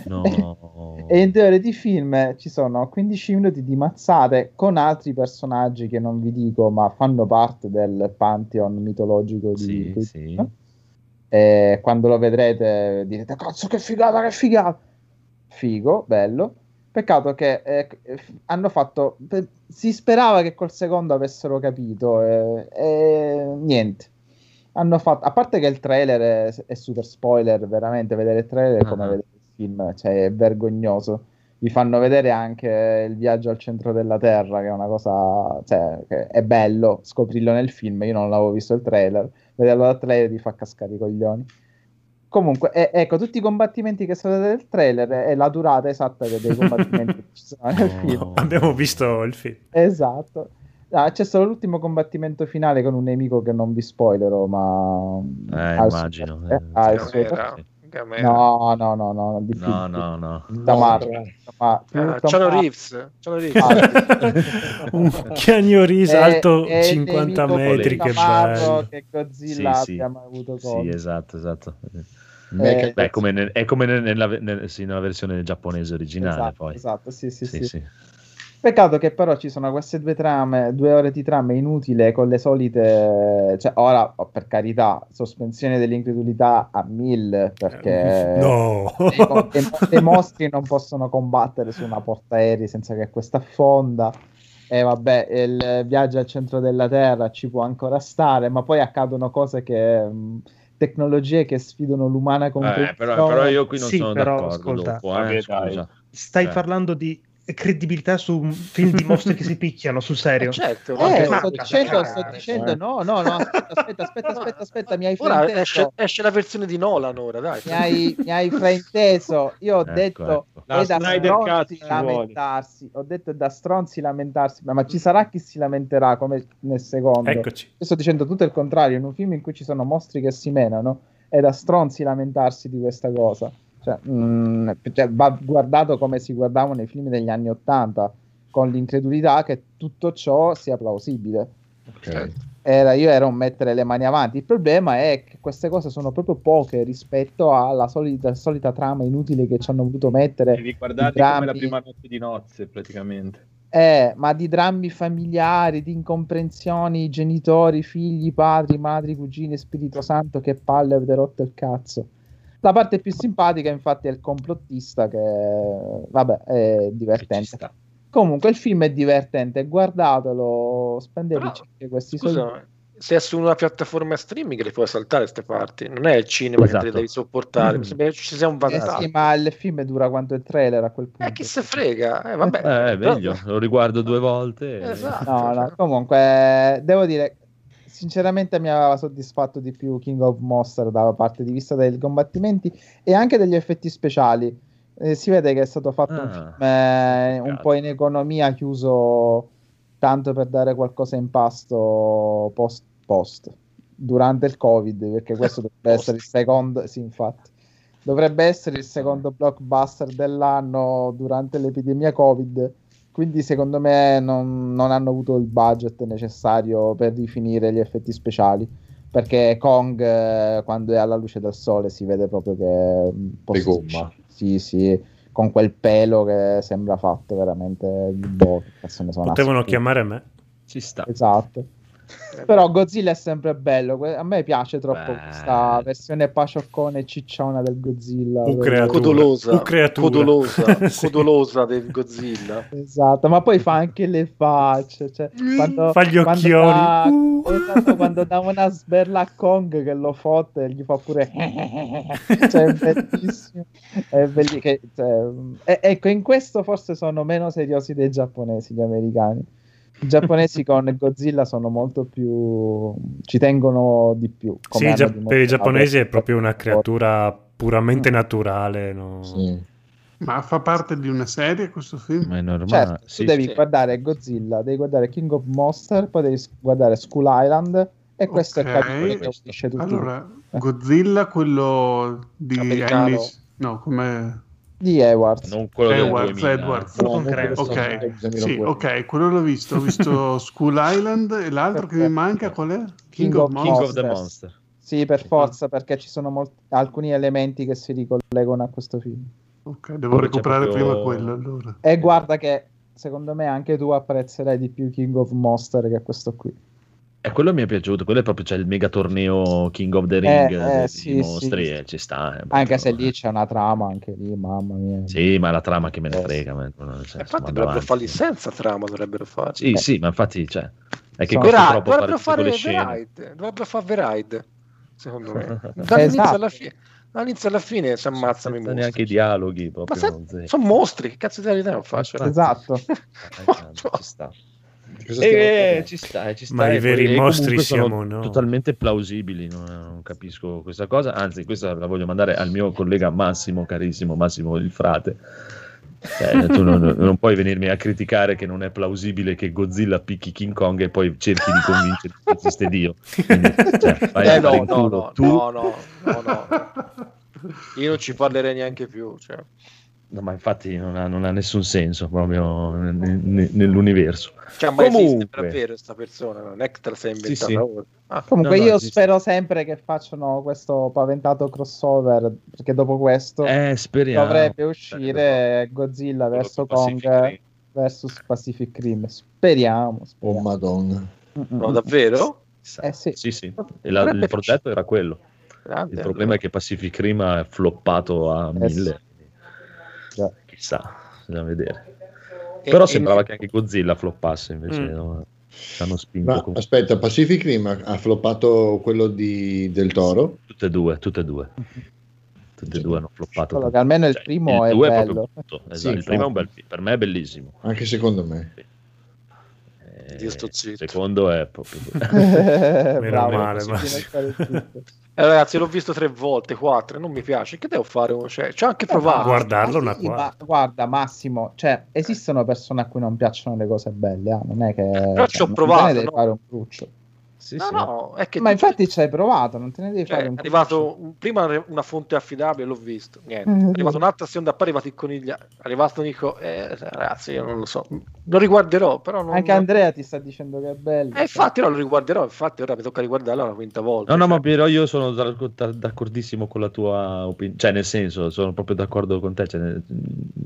No. *laughs* e in teoria di film ci sono 15 minuti di mazzate con altri personaggi che non vi dico, ma fanno parte del pantheon mitologico di Sì, sì. E quando lo vedrete direte cazzo che figata, che figata. Figo, bello. Peccato che eh, hanno fatto. Si sperava che col secondo avessero capito, eh, e niente. Hanno fatto, a parte che il trailer è, è super spoiler, veramente. Vedere il trailer è come Ah. vedere film, cioè è vergognoso. Vi fanno vedere anche il viaggio al centro della Terra, che è una cosa, cioè, che è bello scoprirlo nel film. Io non l'avevo visto il trailer, vederlo dal trailer ti fa cascare i coglioni. Comunque, e- ecco, tutti i combattimenti che sono del trailer e la durata esatta che dei combattimenti che ci sono nel No. *laughs* film. Abbiamo visto il film. Esatto. Ah, c'è solo l'ultimo combattimento finale con un nemico che non vi spoilerò, ma... Eh, il suo- immagino. eh, Eh, suo- Sì. Gamera. No, no, no, no, di No, film. no, no. Da Marvel. Ma- più Ah, Hardy. *laughs* Reeves. Ciano Reeves. Un È- alto è il 50 nemico metri, che bello. che Godzilla Sì, sì. abbia mai avuto Sì, contro. esatto, esatto. Eh, Beh, come nel- è come nel- nella, nel- sì, nella versione giapponese originale, esatto, poi. esatto, sì, sì, Sì, sì. Peccato che però ci sono queste due trame, due ore di trame inutile con le solite, cioè ora oh, per carità, sospensione dell'incredulità a mille perché *laughs* No. dei, dei mo- dei mostri non possono combattere su una portaerei senza che questa affonda. E vabbè, il viaggio al centro della Terra ci può ancora stare, ma poi accadono cose che mh, tecnologie che sfidano l'umana Eh, comprensione. però, però io qui non Sì, sono però, d'accordo ascolta. dopo, Vabbè, eh, scusa. Stai Cioè. parlando di credibilità su un film di mostri che si *laughs* picchiano, sul serio. Eh, certo, Eh, sto dicendo, sto cagare, dicendo, eh. no, no, no, aspetta, aspetta, aspetta, aspetta, aspetta, mi hai Ora frainteso. esce, esce la versione di Nolan ora, dai. Mi hai, mi hai frainteso. Io ho Ecco, detto ecco. È da stronzi ci vuole. lamentarsi. Ho detto è da stronzi lamentarsi, ma, ma ci sarà chi si lamenterà come nel secondo. Eccoci. Io sto dicendo tutto il contrario. In un film in cui ci sono mostri che si menano, è da stronzi lamentarsi di questa cosa. Cioè, mm, cioè, va guardato come si guardava nei film degli anni Ottanta, con l'incredulità che tutto ciò sia plausibile. Ok. Era, io ero un mettere le mani avanti. Il problema è che queste cose sono proprio poche rispetto alla solita, solita trama inutile che ci hanno voluto mettere. Devi guardarti i drammi- come la prima notte di nozze, praticamente. Eh, ma di drammi familiari, di incomprensioni, genitori, figli, padri, madri, cugini, Spirito Santo, che palle avete rotto il cazzo. La parte più simpatica, infatti, è il complottista che, vabbè, è divertente. Comunque il film è divertente, guardatelo, spendetevi Però, anche questi soldi. Scusa, se è su una piattaforma streaming le puoi saltare queste parti, non è il cinema che te Esatto. le devi sopportare. Mm. Ci sia un Eh vantaggio. sì, ma il film dura quanto il trailer a quel punto. Eh, chi se frega? Eh, vabbè. Eh, è meglio, lo riguardo due volte. e- Esatto. No, no, comunque devo dire, sinceramente mi aveva soddisfatto di più King of Monster da parte di vista dei combattimenti e anche degli effetti speciali. Eh, si vede che è stato fatto un Ah, film eh, un po' in economia, chiuso tanto per dare qualcosa in pasto post, post durante il Covid, perché questo *laughs* dovrebbe essere il secondo, sì, infatti. Dovrebbe essere il secondo blockbuster dell'anno durante l'epidemia Covid. Quindi, secondo me, non, non hanno avuto il budget necessario per rifinire gli effetti speciali. Perché Kong, eh, quando è alla luce del sole, si vede proprio che è un po' Di gomma. Sì, sì, con quel pelo che sembra fatto veramente. Boh, che Potevano chiamare me. Ci sta. Esatto. Però Godzilla è sempre bello. A me piace troppo Beh. questa versione pacioccone e cicciona del Godzilla. U creatura. Codolosa, U creatura. codolosa, *laughs* Sì. codolosa del Godzilla. Esatto, ma poi fa anche le facce. Cioè, quando, Fa gli quando occhioni. dà- Uh. esatto, quando dà una sberla a Kong che lo fotte, gli fa pure. *laughs* cioè, è bellissimo. È belli- che- cioè, e- ecco, in questo forse sono meno seriosi dei giapponesi, gli americani. I giapponesi *laughs* con Godzilla sono molto più. ci tengono di più. come Sì, gia- per i giapponesi è proprio una creatura puramente naturale. no? Sì. Ma fa parte di una serie questo film? Ma è normale. Certo, tu sì, devi sì. guardare Godzilla, devi guardare King of Monster, poi devi guardare Skull Island e questo Ok. è il capitolo che unisce tutti Allora, Godzilla, quello di anni... No, come... di Edwards. Non quello del Edwards, 2000. Edwards. No, questo Ok, sì, 2002. ok, quello l'ho visto. Ho visto *laughs* School Island e l'altro che mi manca qual è? King, of King of the. Monster. Sì, per forza, perché ci sono molti- alcuni elementi che si ricollegano a questo film. Ok, devo Poi recuperare proprio- prima quello allora. E guarda che secondo me anche tu apprezzerai di più King of Monster che questo qui. E quello mi è piaciuto, quello è proprio c'è il mega torneo King of the Ring Eh, dei eh, sì, mostri sì. e ci sta. è Anche se lì c'è una trama, anche lì, mamma mia. Sì, ma la trama che me ne Eh, frega. man, nel senso, Infatti dovrebbero farli senza trama, dovrebbero fare. Sì, Eh. sì, ma infatti cioè, è che Sono- costa Vera- troppo dovrebbero fare scene. Veride, dovrebbero fare Veride, secondo me. *laughs* Dall'inizio Esatto. alla fine. Dall'inizio alla fine si ammazzano i mostri. neanche i dialoghi, Ma proprio. se- sono mostri, che cazzo di realtà non faccio? Esatto. *laughs* Eh, ci sta. Eh, ci sta, eh, ci sta. Ma i e veri poi- mostri siamo noi. Totalmente plausibili, non, non capisco questa cosa. Anzi, questa la voglio mandare al mio collega Massimo, carissimo Massimo il frate. Cioè, tu non, non puoi venirmi a criticare che non è plausibile che Godzilla picchi King Kong e poi cerchi di convincere che esiste Dio. Quindi, cioè, *laughs* Eh no, no, no, tu. no, no, no, no. Io non ci parlerei neanche più. Cioè. No, ma infatti non ha, non ha nessun senso proprio ne- ne- nell'universo. Cioè, ma esiste Comunque. davvero questa persona, non è che te la sei Sì, inventata sì. ora. Ah, Comunque No, no, io esiste. spero sempre che facciano questo paventato crossover, perché dopo questo Eh, speriamo. dovrebbe uscire Godzilla Quello verso che Pacific Kong Rim. versus Pacific Rim. Speriamo. Oh speriamo. madonna. Mm-mm. no, davvero? Eh sì. Sì, sì. E la- il progetto era quello. Grande, Il problema è che Pacific Rim è floppato a Eh sì. mille. Già. Chissà, bisogna vedere. E- Però e- sembrava che anche Godzilla floppasse, invece Mm. no? hanno spinto Ma con aspetta, Pacific Rim ha, floppato quello di, del Toro. tutte e due, tutte e due. Tutte e due hanno floppato. Solo che almeno il Cioè, primo è due bello. proprio brutto, esatto, Sì, il primo è un bel film, per me è bellissimo. Anche secondo me. Eh, Dio sto zitto. il secondo è proprio *laughs* Bravo, male, ma-. Eh, ragazzi, l'ho visto tre volte, quattro, non mi piace. Che devo fare? Cioè, ci ho anche provato. Guardarlo una Sì, ma guarda Massimo, cioè esistono persone a cui non piacciono le cose belle, ah, non è che Però ci ho non provato, no? fare un cruccio. Sì, No, sì. no, è che Ma infatti ci hai provato, non te ne devi Cioè, fare è un arrivato un- prima una fonte affidabile, l'ho visto. Niente. Eh, È arrivato un'altra seconda, poi è arrivato il coniglio. È arrivato Nico. Eh, ragazzi, io non lo so. Lo riguarderò, però non. Anche Andrea ti sta dicendo che è bello. Eh, infatti, ora lo riguarderò. Infatti, ora mi tocca riguardarlo una quinta volta. No, no, cioè. ma però io sono da- da- d'accordissimo con la tua opinione, cioè nel senso, sono proprio d'accordo con te, cioè, nel-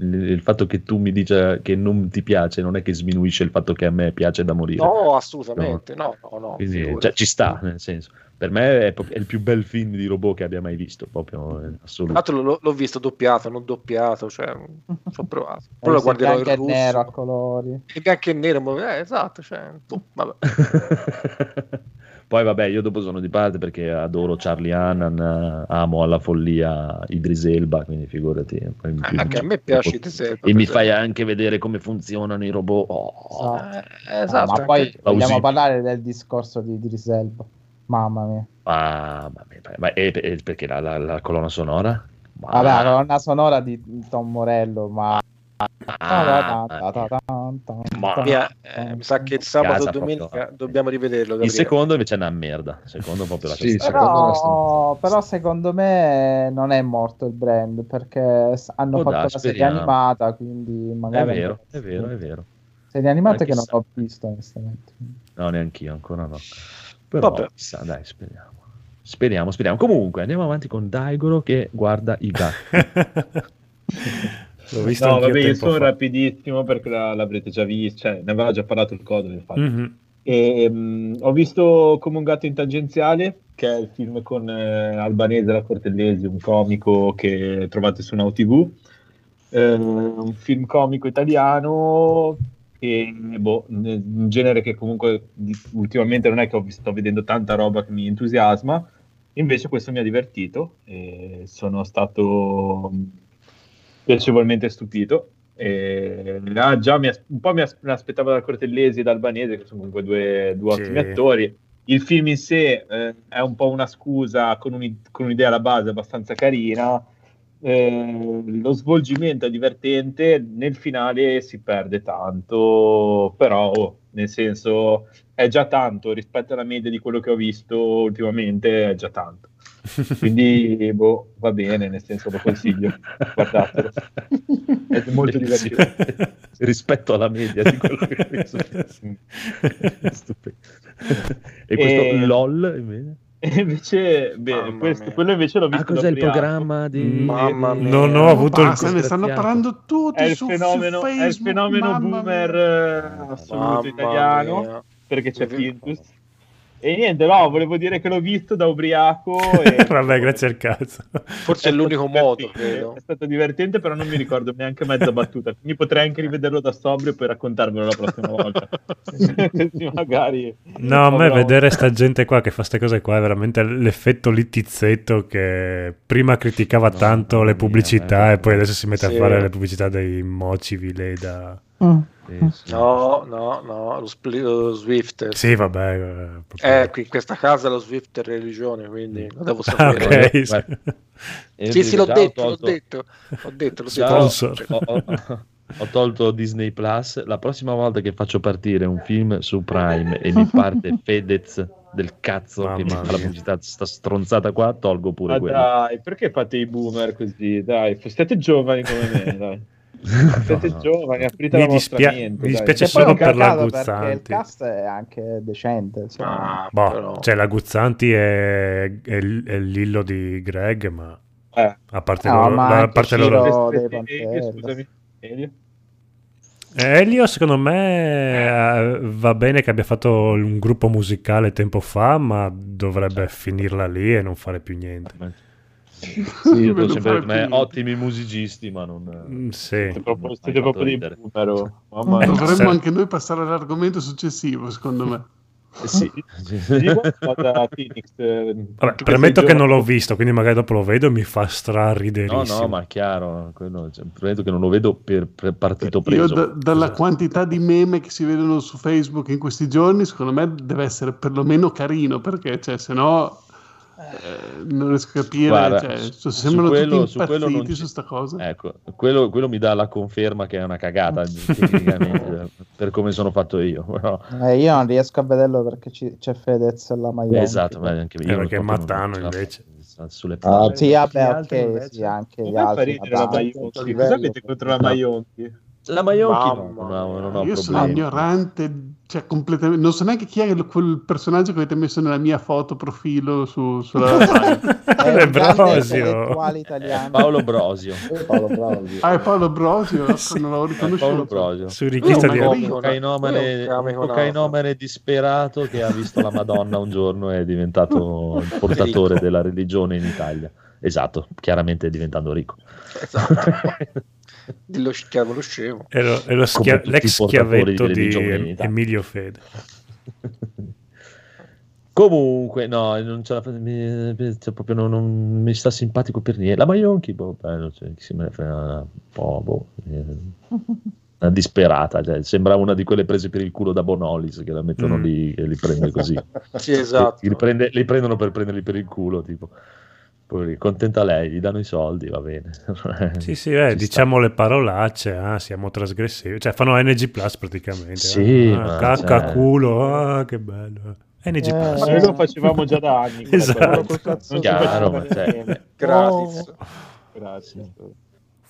il, il fatto che tu mi dica che non ti piace non è che sminuisce il fatto che a me piace da morire. No, assolutamente. No, no, no. Quindi figurati. Cioè, ci sta, nel senso. Per me è, è il più bel film di robot che abbia mai visto, proprio in Tra assoluto. l'altro l'ho, l'ho visto doppiato, non doppiato, cioè *laughs* ci ho provato. Poi lo guarderò in bianco e russo. nero a colori. E bianco e nero, ma- eh, esatto, cioè, boh, vabbè. *laughs* Poi vabbè, io dopo sono di parte perché adoro Charlie Hannan, eh, amo alla follia Idris Elba, quindi figurati. poi più- Anche a me piace Idris Elba, E mi fai anche vedere come funzionano i robot. Oh, Esatto. Eh, esatto, Ah, ma poi vogliamo parlare del discorso di Idris Elba. Mamma mia. mamma mia, ma e- e perché la, la- la colonna sonora? Ma- Vabbè, la colonna sonora di Tom Morello, ma... Ah, ma- Via, eh, mi sa che il sabato e domenica proprio. dobbiamo rivederlo. Il Gabriele. secondo invece è una merda. Il secondo proprio la Sì, Però, però secondo me non è morto il brand perché hanno Può fatto darsi, la serie animata, quindi È magari... vero, è vero, è vero. Serie animate Ma che non ho visto, onestamente. No, neanch'io ancora no. Però Vabbè. chissà, dai, speriamo. Speriamo, speriamo. Comunque andiamo avanti con Daigoro che guarda i gatti. *laughs* L'ho visto No, vabbè, io sono fa. rapidissimo perché la- l'avrete già visto, cioè ne aveva già parlato il codo, infatti. Mhm. E, mm, ho visto Come un gatto in tangenziale, che è il film con eh, Albanese la Cortellesi, un comico che trovate su Now TV. Eh, un film comico italiano che, boh, un genere che comunque ultimamente non è che ho sto vedendo tanta roba che mi entusiasma, invece questo mi ha divertito e sono stato piacevolmente stupito. E, ah, già mi un po' mi, as- mi aspettavo da Cortellesi e da Albanese, che sono comunque due, due Sì. ottimi attori. Il film in sé eh, è un po' una scusa con, un'i- con un'idea alla base abbastanza carina. Eh, lo svolgimento è divertente, nel finale si perde tanto, però oh, nel senso è già tanto rispetto alla media di quello che ho visto ultimamente, è già tanto. *laughs* Quindi boh, va bene, nel senso lo consiglio, guardatelo. *laughs* È molto divertente. Rispetto alla media di quello che *laughs* visto. Stupendo. E questo E- LOL invece? E invece, Mamma questo, quello invece l'ho Ah, visto cos'è da il programma di... Mamma mia. Non ho avuto il Basta, ne stanno parlando tutti È il su, fenomeno, su è il Facebook, fenomeno mamma boomer mia. eh, assoluto Mamma italiano. mia. perché c'è. Pintus. E niente, no, volevo dire che l'ho visto da ubriaco. *laughs* E... Vabbè, grazie al cazzo. Forse è l'unico stato modo, credo. È stato divertente, però non mi ricordo neanche mezza battuta. Quindi potrei anche rivederlo da sobrio e poi raccontarvelo la prossima volta. *laughs* Così magari. No, a me vedere sta gente qua che fa queste cose qua è veramente l'effetto littizzetto che prima criticava No, tanto le mia, pubblicità eh, e poi adesso si mette sì. a fare le pubblicità dei moci, Vileda. Sì, sì. No, no, no, lo, spli- lo Swift. Sì, vabbè. eh, proprio- Eh, qui in questa casa lo Swift è religione, quindi lo devo Ah, sapere. ok. Guarda, E Sì, sì, l'ho detto, l'ho tolto- detto, l'ho detto, l'ho già detto. ho- Sponsor. ho, ho- ho tolto Disney Plus. La prossima volta che faccio partire un film su Prime e mi parte *laughs* Fedez del cazzo che mi Mamma fa la pubblicità sta stronzata qua, tolgo pure Ma quello. dai, perché fate i boomer così? Dai, siete giovani come me, dai. *laughs* *laughs* Siete No, no. giovani, aprite Mi la vostra dispia- mente. mi dispiace solo per la peccato perché il cast è anche decente. Ah, Boh, però- cioè la Guzzanti è, è, il- è l'illo di Greg, ma Eh. a parte No, loro, ma a parte loro scusami. Elio? Elio, secondo me, eh, va bene che abbia fatto un gruppo musicale tempo fa, ma dovrebbe finirla lì e non fare più niente. Sì, *laughs* io vedo sempre fare per me più niente. ottimi musicisti, ma non... Mm, Sì. Siete proprio, siete proprio ridere. boomer. oh. *laughs* Mamma Eh, mia. Dovremmo se- anche noi passare all'argomento successivo, secondo me. Eh sì. *laughs* Eh, Vabbè, premetto che non l'ho visto, quindi magari dopo lo vedo e mi fa No, strariderissimo. no, ma è chiaro, quello, cioè, premetto che non lo vedo per, per partito Io preso. da- dalla Esatto. quantità di meme che si vedono su Facebook in questi giorni, secondo me deve essere perlomeno carino, perché cioè, se no eh, non riesco a capire, Guarda, cioè, su- cioè, su sembrano quello- tutti su quello non impazziti ci- su sta cosa. Ecco, quello, quello mi dà la conferma che è una cagata *laughs* per come sono fatto io. però- Eh, io non riesco a vederlo perché ci- c'è Fedez e la Maionchi. esatto, ma anche io Eh, perché non- Mattano, invece. sulle Ah, palle. Sì, vabbè, altri ok, invece? sì, anche gli fa altri. ridere la. Maionchi? Cosa avete contro la Maionchi? La Maionchi no, ho, non ho Io sono problemi. ignorante Cioè, completamente. Non so neanche chi è quel personaggio che avete messo nella mia foto profilo su, sulla. *laughs* È un grande Brosio. italiano. Paolo Brosio. *laughs* Paolo Brosio. Ah, è Paolo Brosio? *laughs* Non l'avevo riconosciuto. Paolo Brosio. Su richiesta di... ma- Un cocainomane, cocainomane disperato che ha visto la Madonna un giorno e è diventato il portatore Ricco. della religione in Italia. Esatto, chiaramente diventando ricco. Esatto. *laughs* Dillo schiavo lo scemo. È lo schia- l'ex schiavetto di di. Emilio Fede. *laughs* Comunque, no, non la mi, cioè, proprio non, non mi sta simpatico per niente. La Maionchi, boh, bello, cioè, chi se me ne frega un po', boh, eh, una disperata, cioè, sembra una di quelle prese per il culo da Bonolis che la mettono Mm. lì e li prende così. *laughs* Sì, esatto. Li, prende- li prendono per prenderli per il culo, tipo. Poi contenta lei, gli danno i soldi, va bene. *laughs* Sì, sì, eh, Ci diciamo le parolacce, ah, siamo trasgressivi. Cioè, fanno NG Plus praticamente. Sì, ah, ma cacca cioè- culo, ah, che bello. NG Eh, Plus. Ma noi lo facevamo già da anni. Esatto. si Chiaro, ma cioè-. *laughs* Gratis. Grazie.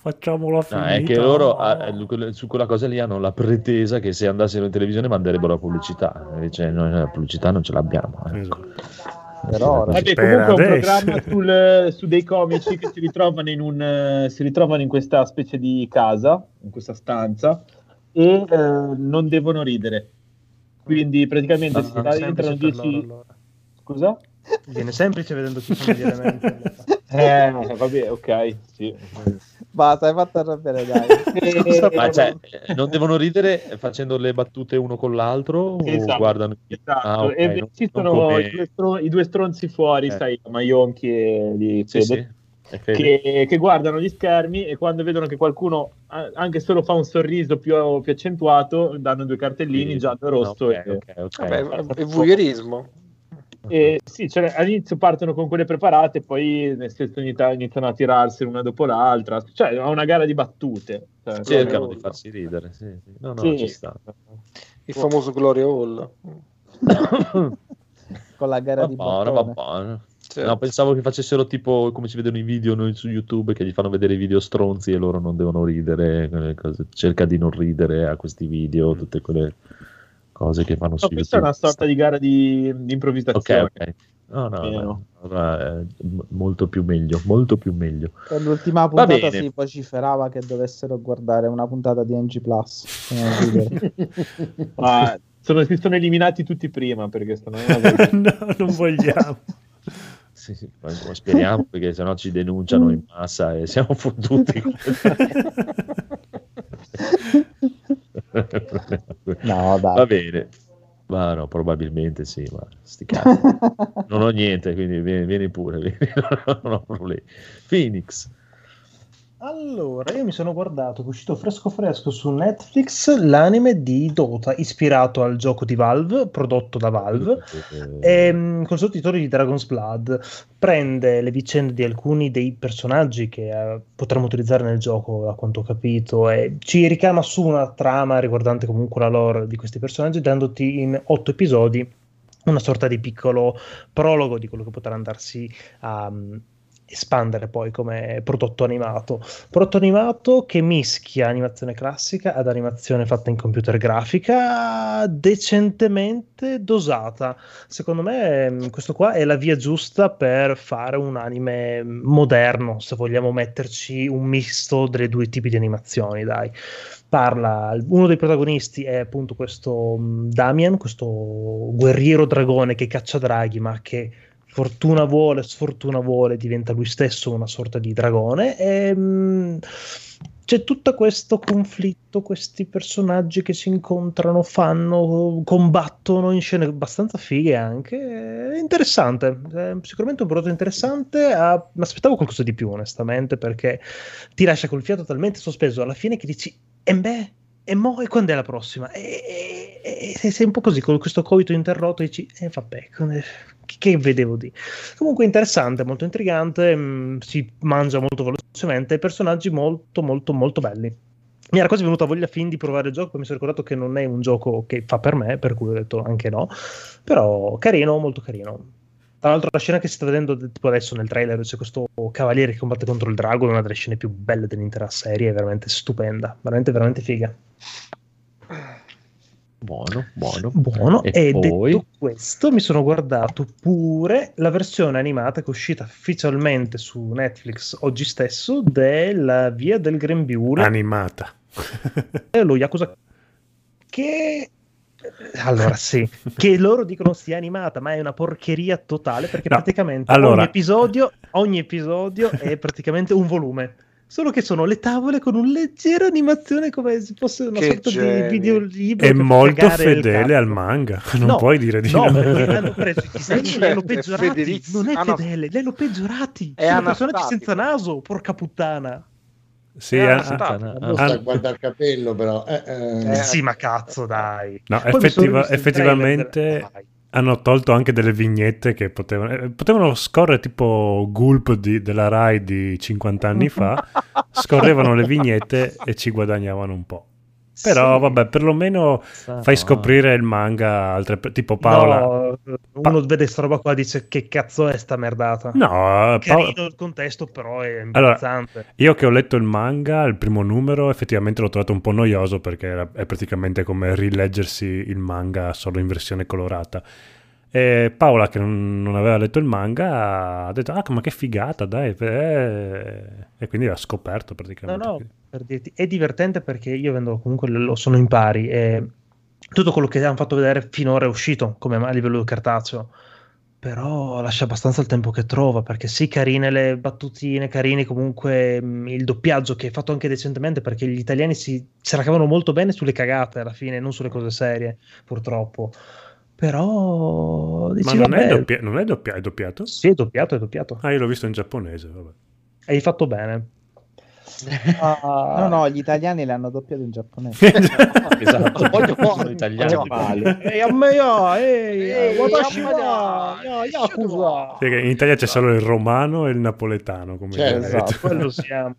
Facciamola No, finita. è che loro ah, eh, su quella cosa lì hanno la pretesa che se andassero in televisione manderebbero la pubblicità. Invece noi la pubblicità non ce l'abbiamo. eh. Esatto. Per ora. Vabbè, Per comunque è un adesso. programma sul- su dei comici che si ritrovano in, un, eh, si ritrovano in questa specie di casa, in questa stanza, e eh, non devono ridere. Quindi praticamente si entrano semplice per 10... loro, allora. Scusa? Viene semplice vedendo fanno gli elementi. *laughs* Eh, vabbè, ok, sì. Basta, hai fatto arrabbiare dai. E- Ma cioè, eh, non devono ridere facendo le battute uno con l'altro o Esatto, guardano? Esatto, Ah, ok, e non- ci non sono come- i, due stron- i due stronzi fuori, Eh. sai, Maionchi e di Sì, Fede, sì, che, che guardano gli schermi e quando vedono che qualcuno anche solo fa un sorriso più, più accentuato, danno due cartellini, Sì. giallo e rosso. Ok, e, ok, ok. Vabbè, è voyeurismo. E sì, cioè, all'inizio partono con quelle preparate, poi nel senso inizia- iniziano a tirarsene una dopo l'altra, cioè è una gara di battute. Cioè, Cercano di farsi ridere. Sì, sì. No, no, Sì. ci sta. Il famoso Glory Hall. *coughs* Con la gara Va di buono, va bottone. buono. Sì. No, pensavo che facessero tipo come si vedono i video noi su YouTube, che gli fanno vedere i video stronzi e loro non devono ridere. cose. Cerca di non ridere a questi video, tutte quelle cose che fanno su No, questa è una sorta di gara di, di Ok, improvvisazione. ok. No, no, Pieno. no. Allora, eh, molto più meglio, molto più meglio. Per l'ultima puntata si vociferava che dovessero guardare una puntata di NG Plus. *laughs* Ma sono, si sono eliminati tutti prima perché stanno *laughs* no, non vogliamo. *laughs* Sì, sì, speriamo perché sennò ci denunciano in massa e siamo fottuti. *laughs* No, dai. Va bene. Ma no, probabilmente sì, ma sti cazzi. Non ho niente, quindi vieni, vieni pure, vieni, *laughs* non ho problemi. Phoenix. Allora, io mi sono guardato, che è uscito fresco fresco su Netflix, l'anime di Dota, ispirato al gioco di Valve, prodotto da Valve, Eh, ehm, con sottotitoli di Dragon's Blood. Prende le vicende di alcuni dei personaggi che eh, potremmo utilizzare nel gioco, a quanto ho capito, e ci ricama su una trama riguardante comunque la lore di questi personaggi, dandoti in otto episodi una sorta di piccolo prologo di quello che potrà andarsi a mm, espandere poi come prodotto animato. Prodotto animato che mischia animazione classica ad animazione fatta in computer grafica decentemente dosata. Secondo me mh, questo qua è la via giusta per fare un anime moderno, se vogliamo metterci un misto delle due tipi di animazioni, dai. Parla, uno dei protagonisti è appunto questo mh, Damian, questo guerriero dragone che caccia draghi, ma che fortuna vuole, sfortuna vuole, diventa lui stesso una sorta di dragone. E, mh, c'è tutto questo conflitto, questi personaggi che si incontrano, fanno, combattono in scene abbastanza fighe anche. È interessante, è sicuramente un prodotto interessante. ah, mi aspettavo qualcosa di più, onestamente, perché ti lascia col fiato talmente sospeso alla fine che dici, e beh, e mo, e quando è la prossima? E, e- e sei un po' così, con questo coito interrotto, dici, e vabbè, come- che, vedevo di... Comunque interessante, molto intrigante, mh, si mangia molto velocemente, personaggi molto, molto, molto belli. Mi era quasi venuta voglia fin di provare il gioco, poi mi sono ricordato che non è un gioco che fa per me, per cui ho detto anche no, però carino, molto carino. Tra l'altro la scena che si sta vedendo tipo adesso nel trailer c'è questo cavaliere che combatte contro il drago, una delle scene più belle dell'intera serie, è veramente stupenda, veramente veramente figa. Buono, buono. Buono. E, E poi? detto questo, mi sono guardato pure la versione animata che è uscita ufficialmente su Netflix oggi stesso della Via del Grembiule Animata. e lo Yakuza che allora sì, che loro dicono sia animata, ma è una porcheria totale perché No, praticamente allora- ogni episodio, ogni episodio è praticamente un volume. Solo che sono le tavole con una leggera animazione come se fosse una Che sorta geni. di videolibro. È molto fedele al manga. *laughs* Non No, puoi dire di no, no. perché hanno preso i disegni e li hanno È peggiorati. Non è Ah, fedele, li hanno peggiorati. È Sono personaggi senza naso, porca puttana. Sì, Eh, ah, sta- ah, Non sta a guardare il capello, però. eh, eh. Sì, ma cazzo, dai. no, effettiva- effettivamente trailer del- hanno tolto anche delle vignette che potevano, eh, potevano scorrere tipo Gulp di- della Rai di 50 anni fa, *laughs* scorrevano le vignette e ci guadagnavano un po'. Però Sì. vabbè, perlomeno fai scoprire il manga altre tipo Paola. No, uno vede sta roba qua e dice che cazzo è sta merdata. No, Carino il contesto, però è Allora, imbarazzante. Io che ho letto il manga, il primo numero, effettivamente l'ho trovato un po' noioso perché è praticamente come rileggersi il manga solo in versione colorata. E Paola, che non, aveva letto il manga, ha detto: Ah, ma che figata, dai! eh." E quindi l'ha scoperto No, praticamente. no, per dirti, è divertente perché io avendo comunque lo sono in pari e tutto quello che hanno fatto vedere finora è uscito come a livello cartaceo. Però lascia abbastanza il tempo che trova perché sì, carine le battutine, carini comunque mh, il doppiaggio che è fatto anche decentemente perché gli italiani si, se la cavano molto bene sulle cagate alla fine, non sulle cose serie, purtroppo. Però Ma dici, non è, vabbè, doppia- non è doppia- è doppiato? sì, è doppiato, è doppiato. Ah, io l'ho visto in giapponese. Vabbè. Hai fatto bene. *laughs* Ah, No, no, gli italiani l'hanno doppiato in giapponese. *laughs* Esatto, *laughs* Voglio sono italiani. male. Ehi, a me, ya, ehi, watashi wa, yakuza. In Italia c'è solo il romano e il napoletano. Come già esatto. detto. Quello siamo.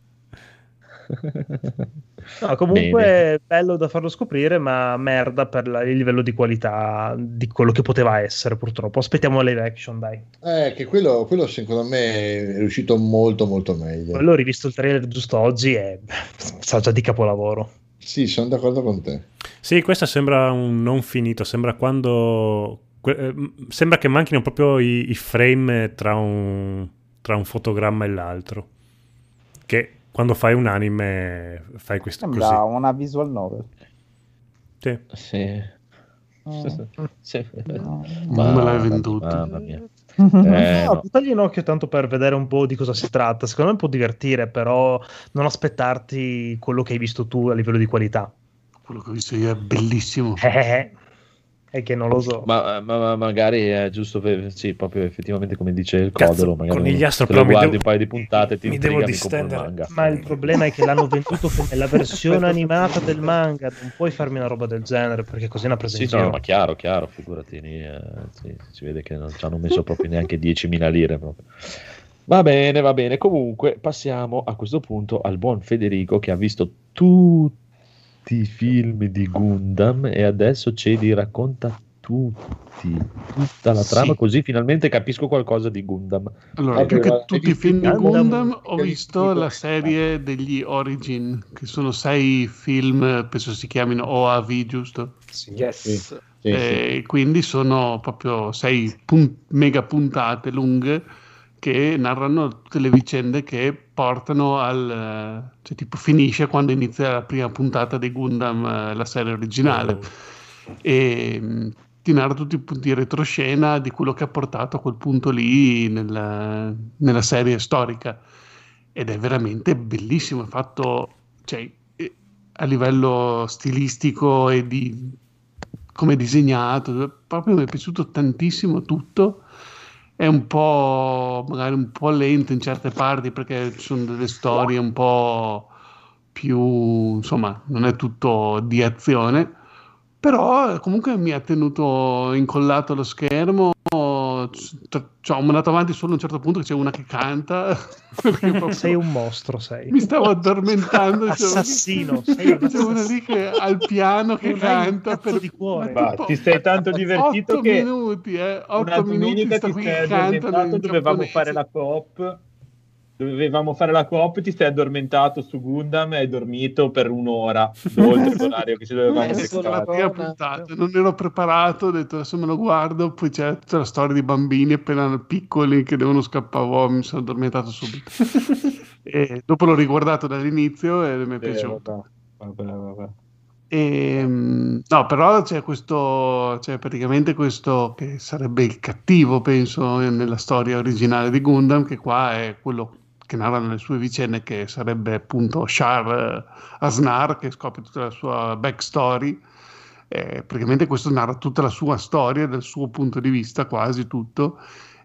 No, comunque è bello da farlo scoprire, ma merda per la- il livello di qualità di quello che poteva essere, purtroppo. Aspettiamo live action, dai. Eh, che quello, quello secondo me è riuscito molto molto meglio. Quello ho rivisto il trailer giusto oggi e sa già di capolavoro. Sì, sono d'accordo con te. Sì, questo sembra un non finito, sembra quando... que- eh, sembra che manchino proprio i, i frame tra un, tra un fotogramma e l'altro. Che quando fai un anime fai questo Sembra così. una visual novel. Sì. Sì. Mm. *laughs* Sì. Non me l'hai venduto. Mamma mia. *laughs* Eh, no, no. buttagli un occhio tanto per vedere un po' di cosa si tratta. Secondo me può divertire, però non aspettarti quello che hai visto tu a livello di qualità. Quello che ho visto io è bellissimo. Eh, è che non lo so. Ma, ma- ma magari è giusto, per- sì, proprio effettivamente come dice il Cazzo, Codolo, magari conigliastro, però mi guardi devo- un paio di puntate, ti mi intriga, devo mi distendere. manga. Ma il problema è che l'hanno venduto come la versione *laughs* animata del manga. Non puoi farmi una roba del genere perché così è una presa Sì, no, ma chiaro, chiaro, figurati, lì, eh, sì, si vede che non ci hanno messo proprio neanche 10.000 lire. proprio. Va bene, va bene. Comunque, passiamo a questo punto al buon Federico che ha visto tutti i film di Gundam e adesso ce li racconta tutti, tutta la Sì. trama, così finalmente capisco qualcosa di Gundam. Allora, Eh, più che tutti i film di Gundam, Gundam? ho visto la serie degli Origin, che sono sei film, penso si chiamino OAV, giusto? Yes. Sì. Sì, sì. E quindi sono proprio sei pun- mega puntate lunghe che narrano tutte le vicende che portano al... cioè tipo finisce quando inizia la prima puntata di Gundam, eh, la serie originale. E mh, ti narra tutti i punti di retroscena di quello che ha portato a quel punto lì nella, nella serie storica. Ed è veramente bellissimo, è fatto cioè, eh, a livello stilistico e di come è disegnato, proprio mi è piaciuto tantissimo tutto. È un po' magari un po' lento in certe parti perché ci sono delle storie un po' più, insomma, non è tutto di azione, però comunque mi ha tenuto incollato allo schermo. C- Cioè, ho mandato avanti solo a un certo punto che c'è una che canta. *laughs* Sei un mostro, sei. Mi stavo addormentando. c'è- Assassino, sei un C'è una lì che ha il piano che canta per di cuore. ma tipo ti sei tanto *laughs* divertito 8 che minuti, eh, 8 una minuti sta ti qui che in dovevamo giapponese. fare la coop dovevamo fare la coop, ti sei addormentato su Gundam e hai dormito per un'ora, oltre l'orario che ci dovevamo puntata, non ero preparato, ho detto adesso me lo guardo, poi c'è tutta la storia di bambini appena piccoli che devono scappare, oh, mi sono addormentato subito. *laughs* e dopo l'ho riguardato dall'inizio e mi è Eh, piaciuto. vabbè, vabbè, vabbè. E, mm, no, però c'è questo, c'è praticamente questo che sarebbe il cattivo, penso, nella storia originale di Gundam, che qua è quello che narra le sue vicende, che sarebbe appunto Shar eh, Asnar, che scopre tutta la sua backstory. Eh, praticamente questo narra tutta la sua storia, dal suo punto di vista, quasi tutto,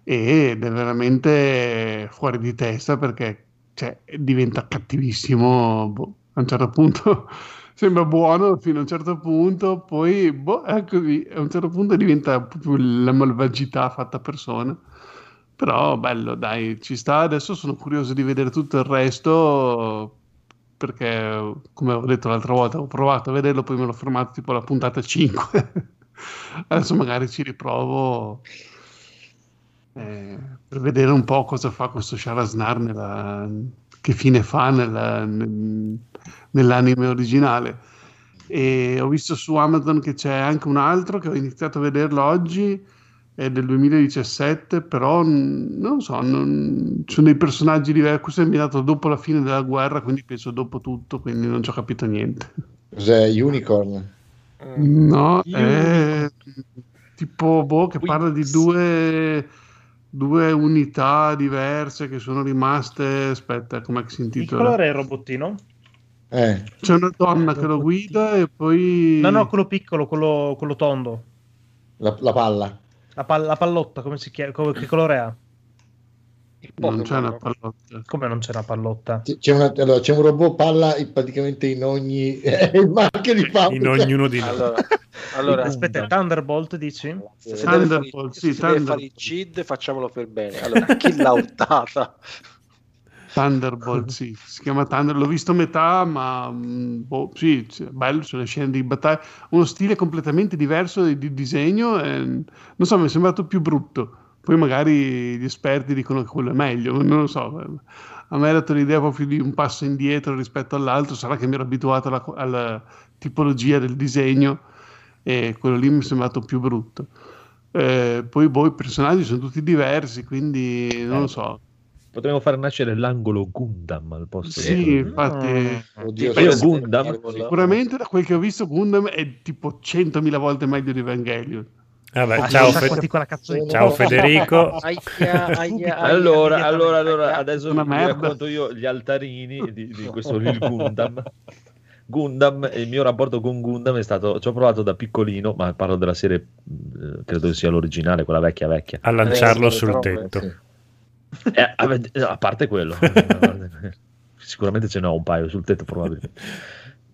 ed è veramente fuori di testa perché cioè, diventa cattivissimo boh, a un certo punto. *laughs* Sembra buono fino a un certo punto, poi boh, è così, a un certo punto diventa proprio la malvagità fatta persona. Però bello, dai, ci sta. Adesso sono curioso di vedere tutto il resto perché, come ho detto l'altra volta, ho provato a vederlo, poi me l'ho fermato tipo alla puntata 5. *laughs* Adesso magari ci riprovo eh, per vedere un po' cosa fa questo Sharaznar nella, che fine fa nella- nel- nell'anime originale. E ho visto su Amazon che c'è anche un altro che ho iniziato a vederlo oggi, è del 2017, però non so, non- ci sono dei personaggi diversi. Questo è ambientato dopo la fine della guerra, quindi penso dopo tutto, quindi non ci ho capito niente. Cos'è Unicorn? Mm. No, è tipo boh, che parla di due, due unità diverse che sono rimaste. Aspetta, com'è che si Di che intitola? colore è il robottino? Eh, C'è una donna che lo guida e poi. No, no, quello piccolo, quello, quello tondo. la, la palla. La, pal- la pallotta, come si chiama? Co- Che colore ha? Non c'è una pallotta. Come non c'è una pallotta? C'è, una- allora, c'è un robot palla in- praticamente in ogni *laughs* il marchio di Paolo. in ognuno di noi. Allora, allora *laughs* Aspetta, Thunderbolt dici? se, se deve fare, Thunderbolt, se sì, si deve fare Thunderbolt. il CID, facciamolo per bene. Allora, chi l'ha *laughs* urtata? Thunderbolt, sì, si chiama Thunder, l'ho visto a metà, ma mm, boh, sì, bello, sulle scene di battaglia, uno stile completamente diverso di, di disegno, e, non so, mi è sembrato più brutto. Poi magari gli esperti dicono che quello è meglio, non lo so. A me ha dato l'idea proprio di un passo indietro rispetto all'altro, sarà che mi ero abituato alla, alla tipologia del disegno e quello lì mi è sembrato più brutto. Eh, poi boh, i personaggi sono tutti diversi, quindi non lo so. Potremmo far nascere l'angolo Gundam al posto Sì, di... infatti, Oddio, Ma io se- Gundam- sicuramente da quel che ho visto Gundam è tipo 100.000 volte meglio di Evangelion. Vabbè, Ah, ciao, Fe- ciao Federico. *laughs* Aia, aia, aia, Allora, allora, allora, adesso Una vi racconto io gli altarini di, di questo il Gundam. Gundam, il mio rapporto con Gundam è stato, ci ho provato da piccolino, ma parlo della serie, eh, credo sia l'originale, quella vecchia vecchia. a lanciarlo Eh, sul però, tetto. Sì. Eh, *laughs* a, parte quello, sicuramente ce n'ho un paio sul tetto probabilmente.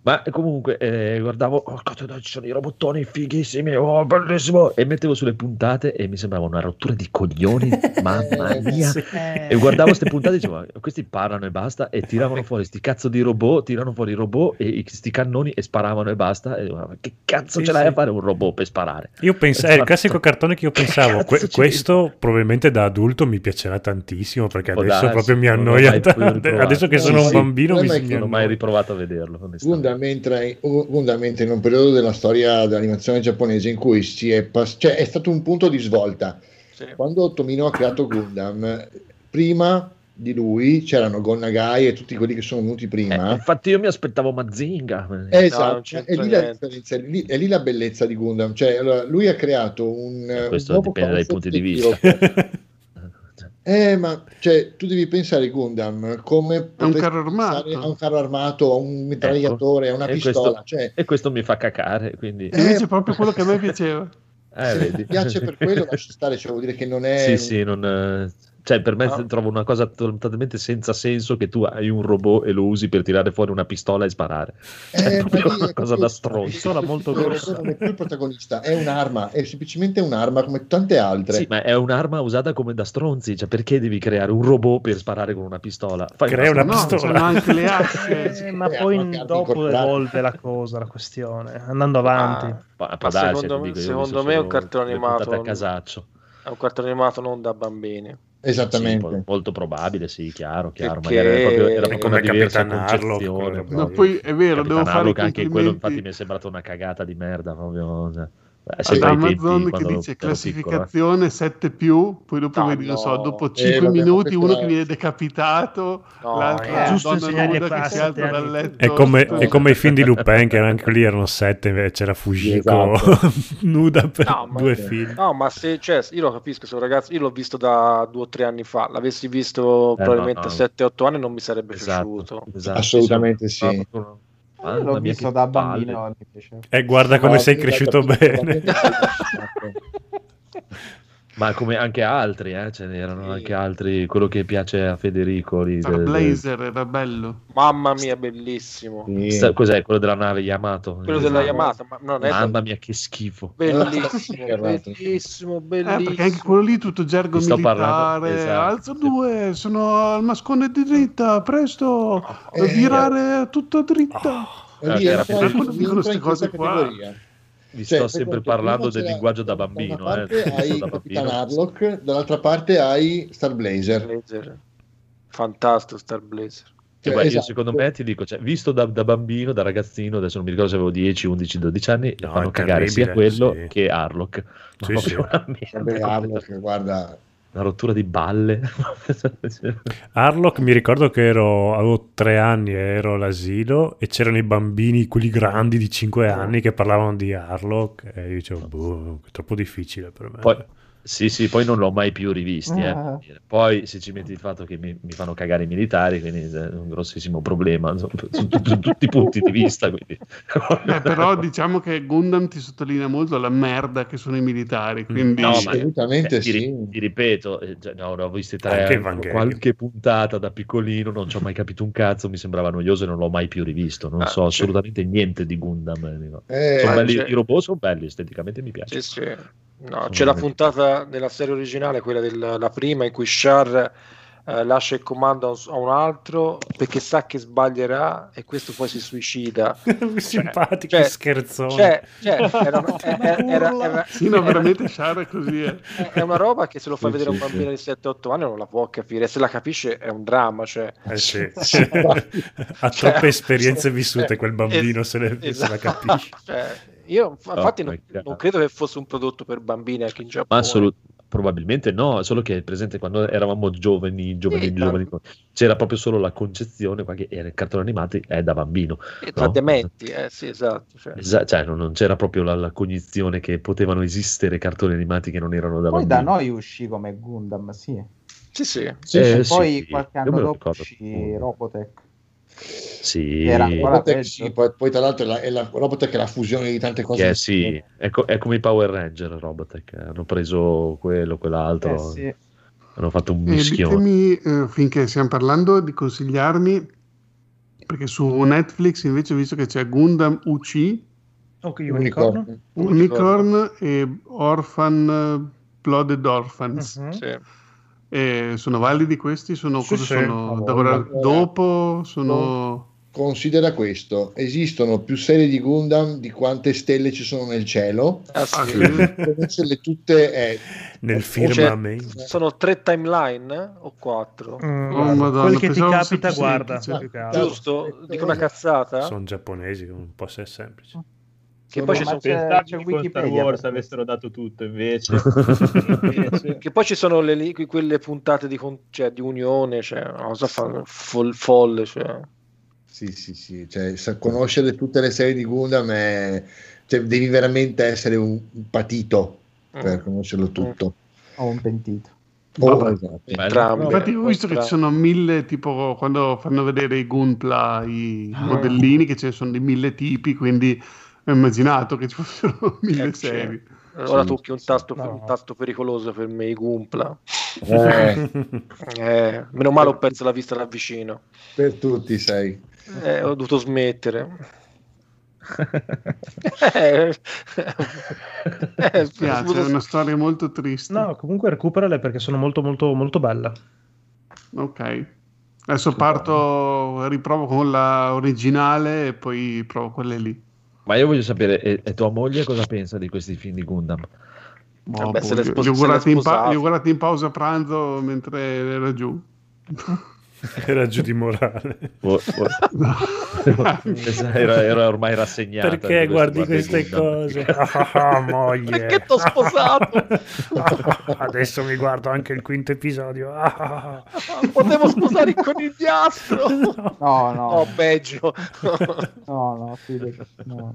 Ma comunque eh, guardavo, oh cazzo, dai, ci sono i robottoni fighissimi, oh bellissimo, e mettevo sulle puntate e mi sembrava una rottura di coglioni, *laughs* mamma mia. Sì. E guardavo queste puntate e dicevo, "Ma questi parlano e basta, e tiravano *laughs* fuori sti cazzo di robot, tirano fuori i robot e i- sti cannoni e sparavano e basta. E dicevo, "Ma che cazzo Sì, ce l'hai sì. a fare un robot per sparare? Io pensavo, è il classico cartone che io *laughs* pensavo, Cazzo que- questo probabilmente da adulto mi piacerà tantissimo perché Può adesso darsi, proprio mi annoia. adesso che Sì, sono un bambino mi, Non è mi che Non ho mai riprovato a vederlo. onestamente. Gundam entra, in, Gundam entra in un periodo della storia dell'animazione giapponese in cui si è, pass- cioè, è stato un punto di svolta. Sì. Quando Tomino ha creato Gundam, prima di lui c'erano Gon Nagai e tutti quelli che sono venuti Eh, prima. infatti io mi aspettavo Mazinga. Eh, esatto, c'entra è lì, la è, lì, è lì la bellezza di Gundam. Cioè, allora, lui ha creato un. Eh, un questo nuovo dipende dai punti di vista. *laughs* Eh, ma cioè, tu devi pensare a Gundam come potresti carro armato. a un carro armato, a un mitragliatore, a una E pistola. questo- Cioè, E questo mi fa cacare, quindi... Eh, Invece è proprio quello che a me piaceva. Eh, vedi. ti piace per quello, *laughs* lascia stare, cioè, vuol dire che non è. Sì, sì, non, eh, cioè per me Ah. trovo una cosa totalmente senza senso che tu hai un robot e lo usi per tirare fuori una pistola e sparare. Cioè, è Eh, proprio ma lì una è cosa proprio- da stronzo. Pistola molto grossa. non è più il protagonista, è un'arma, è semplicemente un'arma come tante altre. Sì, ma è un'arma usata come da stronzi, cioè perché devi creare un robot per sparare con una pistola? Fai Crea una No, pistola. c'hanno anche le *laughs* asce. Eh, ma Eh, poi dopo evolve la cosa, la questione, andando avanti. Ah, Ma darsi, secondo- ti dico, io ho secondo me è un cartone animato. a casaccio. un cartone animato non da bambini. Esattamente. Sì, molto probabile, sì, chiaro, chiaro. Perché- Magari era proprio, era proprio come una diversa Capitan Harlock, No, poi è vero, Capitan devo fare Harlock, i anche quello infatti mi è sembrato una cagata di merda proprio. Eh, ai tempi Amazon che dice piccolo, eh. classificazione 7 più, poi dopo No, vedi, non so, dopo Eh, 5 vabbè, minuti ma uno che viene decapitato, No, l'altro eh, giusto donna nuda a che si alza dal letto. È come, è come i film di Lupin, che anche lì erano sette, invece c'era Fujiko Esatto. *laughs* nuda per No, ma- due film. No, ma se, cioè, io lo capisco, se un ragazzo, io l'ho visto da due o tre anni fa, l'avessi visto Eh, probabilmente no, no. 7-8 anni non mi sarebbe Esatto, piaciuto. esatto, Assolutamente sì. sì. Ah, l'ho mia, visto da palle. bambino. E guarda come Ma sei cresciuto bene. *laughs* *laughs* Ma come anche altri, eh, ce n'erano Sì. anche altri. Quello che piace a Federico lì. Star del- Blazer era bello. Mamma mia, bellissimo. Sì. Cos'è quello della nave Yamato? Quello della Yamaha, ma non è Mamma mia, che schifo. bellissimo, *laughs* bellissimo, Eh, bellissimo. perché anche quello lì tutto gergo Ti sto militare. parlando, esatto. Alzo due, sono al mascone di dritta, presto, Eh. virare tutto dritta. E lì era entra, più- dicono entra Vi Cioè, sto sempre parlando del linguaggio da da bambino. una parte *laughs* eh, hai da Capitan bambino. Harlock, dall'altra parte hai Star Blazer. Blazer. Fantastico Star Blazer. Cioè, Cioè, guarda, io esatto. secondo me ti dico, cioè, visto da, da bambino, da ragazzino, adesso non mi ricordo se avevo 10, 11, 12 anni, No, fanno cagare sia quello sì. che Harlock. Sì, *laughs* proprio sì. Vabbè, Harlock, guarda, una rottura di balle. *laughs* Harlock mi ricordo che ero, avevo tre anni e ero all'asilo e c'erano i bambini, quelli grandi di 5 anni che parlavano di Harlock e io dicevo, boh, è troppo difficile per me. Poi, sì, sì, poi non l'ho mai più rivisti. eh, Ah. Poi se ci metti il fatto che mi, mi fanno cagare i militari, quindi è un grossissimo problema su, su- su- su tutti i punti di vista. Quindi. Eh, però diciamo che Gundam ti sottolinea molto la merda che sono i militari, quindi No, ma- assolutamente Eh, ti, sì. ti ripeto, eh, già- no, ne ho visti tre, qualche puntata da piccolino, non ci ho mai capito un cazzo, mi sembrava noioso e non l'ho mai più rivisto. Non Ah, so assolutamente niente di Gundam. eh. Eh, Ah, belli, c'è- I robot sono belli, esteticamente mi piace. Sì, sì. No, c'è la veramente- puntata della serie originale, quella della prima, in cui Char eh, lascia il comando a un, altro perché sa che sbaglierà e questo poi si suicida. *laughs* Simpatico, cioè- scherzone. Cioè, cioè, era, *laughs* era- era- era- sì, no, veramente Shara è così. eh. è- è una roba che se lo fa Sì, vedere sì, un bambino di 7-8 anni non la può capire, se la capisce è un dramma. Cioè. Eh sì. *laughs* Sì. ha troppe esperienze vissute quel bambino Es- se, le, se la esatto. capisce. Io infatti Oh non, non credo che fosse un prodotto per bambini anche in Giappone. assolut- probabilmente no, solo che è presente quando eravamo giovani, giovani, Sì, giovani, c'era proprio solo la concezione qua che era il cartone animati è da bambino. E tra no? dementi, eh, sì, esatto. Cioè. Esa- cioè, non, non c'era proprio la, la cognizione che potevano esistere cartoni animati che non erano da Poi da bambino. noi uscì come Gundam, sì. Sì, sì. sì, Eh, sì. Poi sì, qualche anno dopo uscì Robotech. Sì, Era Robotech, sì, poi, poi tra l'altro è la, è la Robotech è la fusione di tante cose. che è, sì, è, co- è come i Power Ranger Robotech, hanno preso quello, quell'altro, Eh, sì. hanno fatto un E mischione. ditemi, eh, finché stiamo parlando, di consigliarmi, perché su Netflix invece ho visto che c'è Gundam UC, Ok, unicorno. Unicorn e Orphan eh, Blooded Orphans. Mhm. sì. E sono validi questi? Sono, Sì, cosa sì. sono? Ah, Da guardare guarda. dopo? Sono... Considera questo: esistono più serie di Gundam di quante stelle ci sono nel cielo. Ah, Ah, sì. sì? Conoscerle tutte è Nel Cioè, firmamento. sono tre timeline eh? o quattro? Mm, Oh, Madonna, quel che ti capita, guarda. semplice. Giusto? Dico una cazzata? Sono giapponesi, non può essere semplice. Che poi, ci sono, c'è- c'è Wikipedia Wars per avessero dato tutto, invece. *laughs* Invece- che poi ci sono le, quelle puntate di, cioè, di unione, cioè, una cosa fa- fol- folle. Cioè. Sì, sì, sì, cioè, conoscere tutte le serie di Gundam è, cioè, devi veramente essere un, patito per Mm. conoscerlo tutto. Ho un pentito. Oh, Vabbè. esatto. Entrambi. Infatti ho visto che ci sono mille, tipo quando fanno vedere i Gunpla, i modellini, che ce ne sono di mille tipi, quindi ho immaginato che ci fossero *laughs* mille Eh, serie. Ora Sì, tocchi un tasto, No. un tasto pericoloso per me, i Gumpla. Eh, *laughs* Eh, meno male ho perso la vista da vicino. per tutti sei. Eh, ho dovuto smettere. *laughs* Eh, eh, dovuto- è una storia molto triste. No, comunque recuperale perché sono molto molto molto belle. Ok. Adesso parto, riprovo con la originale e poi provo quelle lì. Ma io voglio sapere, e, e tua moglie cosa pensa di questi film di Gundam? Vabbè, se boh, l'è li, spos- li ho se guardati l'è in pa- sposato. li ho guardati in pausa pranzo mentre era giù. *laughs* *laughs* Era giù di morale. Oh, *laughs* oh. era, era ormai rassegnato. Perché guardi queste cose? Ah, *laughs* ah, moglie. Perché t'ho sposato? Adesso mi guardo anche il quinto episodio. Potevo sposare il conigliastro. No, no, No, peggio. no, no, fidati, no.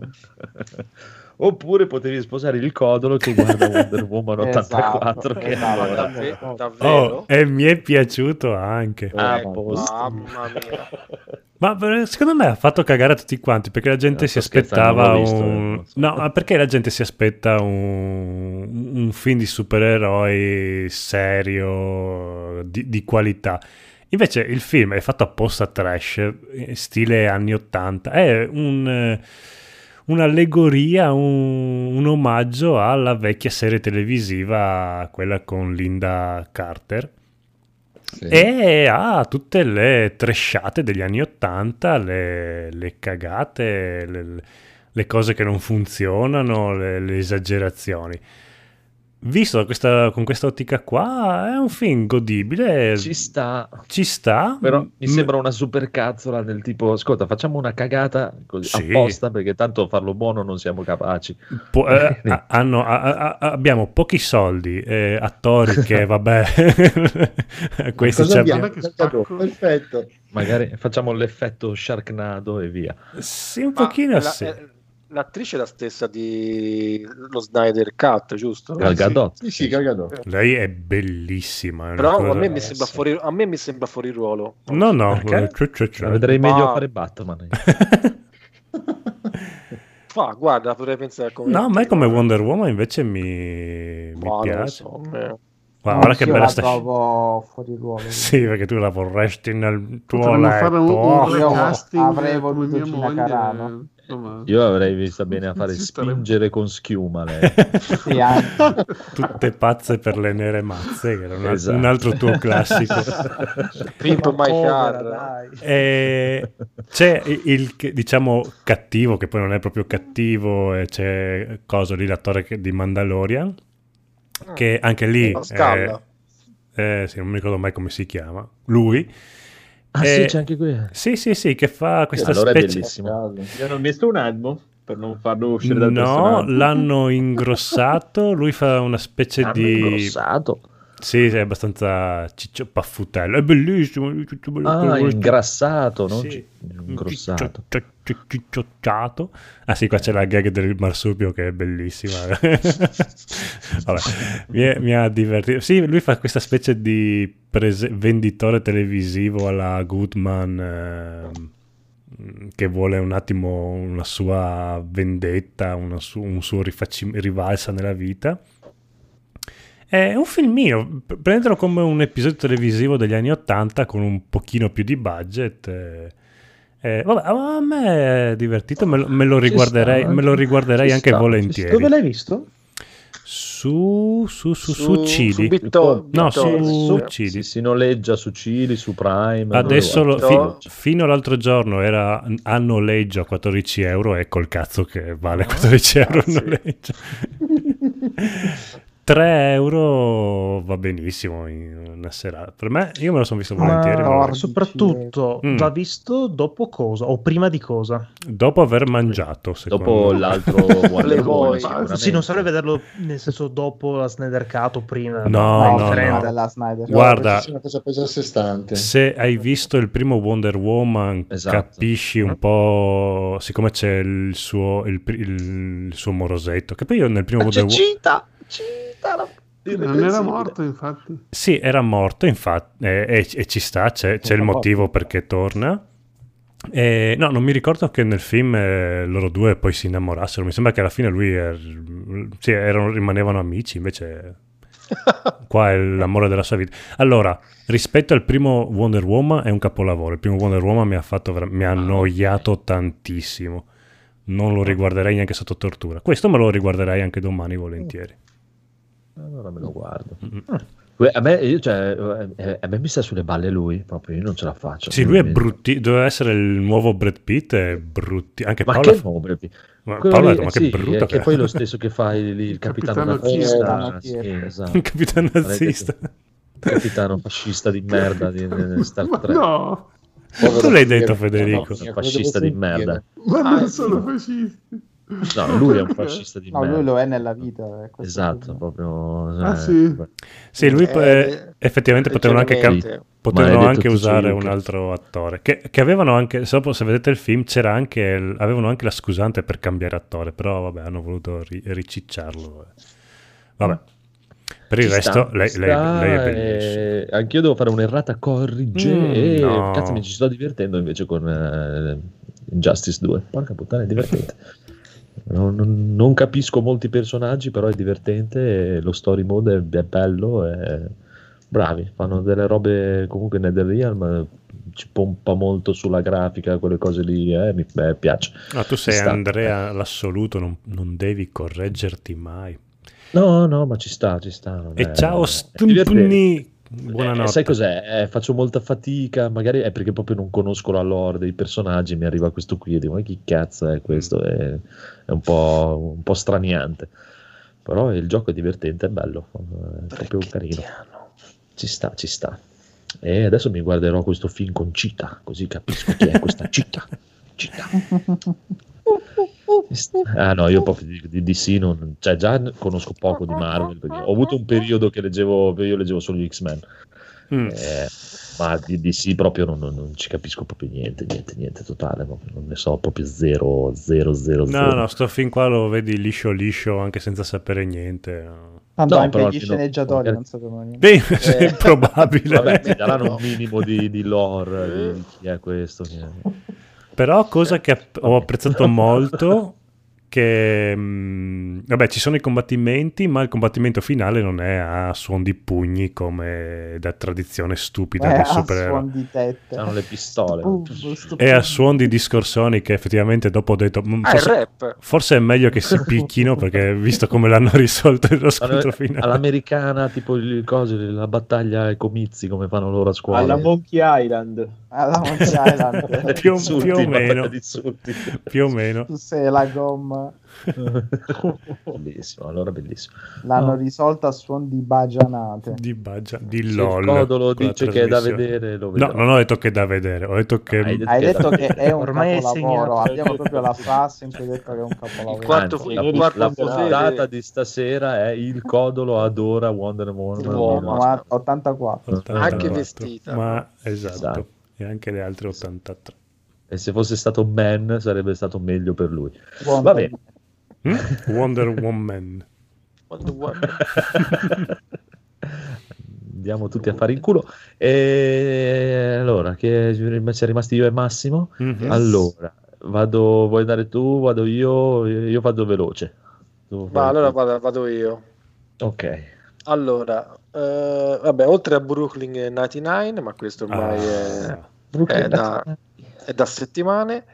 Oppure potevi sposare il codolo che guarda Wonder *laughs* Woman 84. Esatto, che esatto. allora- Davve- Oh, davvero? e mi è piaciuto anche. Ah, Eh, posto. mamma mia. *laughs* Ma secondo me ha fatto cagare a tutti quanti perché la gente si aspettava non l'ho visto, un... non so. No, ma perché la gente si aspetta un, un film di supereroi serio, di, di qualità. Invece il film è fatto apposta trash, eh, stile anni 80. È un, eh, un'allegoria, un, un omaggio alla vecchia serie televisiva, quella con Linda Carter. Sì. E ha tutte le tresciate degli anni 80, le, le cagate, le, le cose che non funzionano, le, le esagerazioni. Visto da questa, con questa ottica qua, è un film godibile, Ci sta, ci sta. però mi M- sembra una supercazzola del tipo, ascolta, facciamo una cagata così, Sì. apposta perché tanto farlo buono non siamo capaci. po- eh, *laughs* hanno- a- a- abbiamo pochi soldi, eh, attori che *laughs* vabbè, *laughs* questi Cosa abbiamo? abbiamo. spacco. Perfetto. Magari facciamo l'effetto Sharknado e via. Sì, un Ma pochino la- sì. eh, L'attrice è la stessa di lo Snyder Cut, giusto? Gal Gadot. Sì, sì, Galgadot. Lei è bellissima. è Però cosa- a me, mi sembra fuori, a me mi sembra fuori ruolo. No, no, eh. La vedrei meglio Ma- a fare Batman. *laughs* Fa, guarda, potrei pensare come... No, a me come Wonder Woman invece mi, mi Ma non piace. so, me- Guarda, che bella la sta trovo fuori ruolo. Sì, perché tu la vorresti nel tuo Potremmo letto. fare un, un Oh, Io avrei eh, voluto Gina moglie. Carano. insomma. Io l'avrei vista bene a *laughs* fare spingere con schiuma lei. *laughs* Sì. Tutte pazze per le nere mazze, che era un, Esatto. un altro tuo classico. Pimp My Car. E c'è il, diciamo cattivo, che poi non è proprio cattivo, e c'è coso lì, l'attore di Mandalorian, che anche lì... La scalla. eh, eh, sì, non mi ricordo mai come si chiama. Lui. Ah Eh, sì, c'è anche qui. Sì, sì, sì, che fa questa Allora è specie... bellissimo. Gli hanno messo un elmo per non farlo uscire dal No, personaggio. l'hanno ingrossato. Lui fa una specie Hanno di. ingrossato. Sì, è abbastanza ciccio paffutello. È bellissimo. Ah, ingrassato, non Sì. ingrossato. Ciccio- ciccio- Cicciocciato. Ah, sì, qua c'è la gag del marsupio che è bellissima. *laughs* Vabbè, mi, è- mi ha divertito. Sì, lui fa questa specie di prese- venditore televisivo alla Goodman. ehm, che vuole un attimo una sua vendetta, una su- un suo rifacci- rivalsa nella vita. È un filmino, p- prendetelo come un episodio televisivo degli anni 80 con un pochino più di budget. eh. Eh, vabbè, a me è divertito, me lo, me lo riguarderei, sta, me lo riguarderei anche sta, volentieri. Dove l'hai visto? Su, su, su, su, Cili. Bitto- No, Bittorrent, su sì. Cili. Si, si noleggia su Cili, su Prime. Adesso lo- fi- fino all'altro giorno era a noleggio a 14 euro e col cazzo che vale 14 euro il noleggio *laughs* 3 euro va benissimo in una serata per me io me lo sono visto volentieri Ma ma- soprattutto Mm. va visto dopo cosa o prima di cosa? dopo aver mangiato secondo Dopo me. l'altro *laughs* Wonder sicuramente. Sì, non serve vederlo nel senso dopo la Snyder Cut o prima. No, no, no. della Snyder. Guarda- è una cosa a sé stante. se hai visto il primo Wonder Woman Esatto. capisci un po' siccome c'è il suo, il, pri- il suo morosetto che poi io nel primo Wonder Woman Cita, cita la- Non era morto, infatti. Sì, era morto, infatti, e, e- e ci sta, c'è, c'è il motivo perché torna. E, no, non mi ricordo che nel film eh, loro due poi si innamorassero. Mi sembra che alla fine lui er- sì, erano- rimanevano amici, invece *laughs* qua è l'amore della sua vita. Allora, rispetto al primo Wonder Woman è un capolavoro. Il primo Wonder Woman mi ha, fatto mi ha annoiato tantissimo. Non lo riguarderei neanche sotto tortura. Questo me lo riguarderei anche domani volentieri. Allora me lo guardo. Mm. Beh, A me, io, cioè, eh, a me mi sta sulle balle lui, proprio io non ce la faccio. Sì, lui è brutti, doveva essere il nuovo Brad Pitt, è brutti. Anche Ma Paolo, che nuovo Brad Pitt? ma Quello Paolo ha detto, ma sì, che brutto è che è. poi è lo stesso che fa il, il capitano, capitano nazista, sì, esatto. Il capitano nazista. capitano fascista di merda di, di Star Trek. no, Tu l'hai detto, Federico. Un fascista di merda. ma Ah, non sono fascisti. No, lui è un *laughs* fascista di No, merda. lui lo è nella vita. eh, è Esatto, il- proprio. Ah, eh, sì? Sì, lui Eh, eh, effettivamente potevano anche, cam- potevano anche usare un altro attore. Che, che avevano anche, se se vedete il film, c'era anche, il- avevano anche la scusante per cambiare attore, però vabbè, hanno voluto ri- ricicciarlo. eh. Vabbè. Per il Ci resto, sta, lei, ci lei- sta, lei è bellissima. e Anch'io devo fare un'errata corrige Mm, e no. cazzo mi ci sto divertendo invece con eh, Injustice 2. Porca puttana, è divertente. *laughs* Non, non- capisco molti personaggi, però è divertente. lo story mode è, è bello. E... Bravi, fanno delle robe comunque NetherRealm. Ci pompa molto sulla grafica, quelle cose lì. eh, mi beh, piace. No, tu sei sta. Andrea l'assoluto, non, non devi correggerti mai. No, no, ma ci sta, ci sta. E è- ciao è Eh, Buonanotte. sai cos'è? Eh, faccio molta fatica, magari è perché proprio non conosco la lore dei personaggi, mi arriva questo qui e dico, ma chi cazzo è questo? È, è un, po', un po' straniante. Però il gioco è divertente, è bello, è proprio carino. Ci sta, ci sta. E adesso mi guarderò questo film con Cita, così capisco chi è questa Cita. Cita. *laughs* Ah no, io proprio di, di DC non, cioè già conosco poco di Marvel, perché ho avuto un periodo che leggevo, io leggevo solo gli X-Men, Mm. eh, ma di DC proprio non, non- non ci capisco proprio niente, niente, niente totale, proprio non ne so, proprio zero, zero, zero, No, zero. no, sto film qua lo vedi liscio liscio anche senza sapere niente. Tanto No, anche però gli almeno- sceneggiatori magari- non sapevano niente. Beh, è probabile. Vabbè, mi daranno un *laughs* minimo di, di lore, di chi è questo. chi è- Però cosa che app- ho apprezzato *laughs* molto che mm, vabbè ci sono i combattimenti ma il combattimento finale non è a suon di pugni come da tradizione stupida dei a supereroi suon di tette. Hanno le pistole. Sto- è a suon di discorsoni che effettivamente dopo ho detto "Mm, Ah, forse, rap. forse è meglio che si picchino perché visto come l'hanno risolto lo scontro finale All'americana, tipo il cose, la battaglia ai comizi, come fanno loro a scuola. Alla Monkey Island. Alla. *laughs* Più- Insulti, più o meno. più o meno tu sei la gomma. *laughs* bellissimo, allora bellissimo. L'hanno No. risolta a suon di bagianate. di baggia di Se lol il codolo dice che è da vedere, lo no non ho detto che è da vedere ho detto che Hai detto Hai che è detto che è un Ormai capolavoro. Abbiamo proprio la frase in cui hai detto che è un capolavoro. Il quarto- Anzi, la, potere- puntata di stasera è il codolo adora Wonder Woman. L'uomo. Ma 84. 84. Anche vestita. Ma esatto. Esatto. E anche le altre 83. E se fosse stato Ben sarebbe stato meglio per lui. Buon Va bene. Mm? Wonder Woman. Wonder Woman. *laughs* Andiamo tutti a fare in culo. E allora, che siamo rimasti io e Massimo. Mhm. Allora, vado, vuoi andare tu? Vado io? Io vado veloce. Ma allora vado, vado io. Ok. Allora, eh, vabbè, oltre a Brooklyn 99, ma questo ormai Ah. è, è da, è da settimane,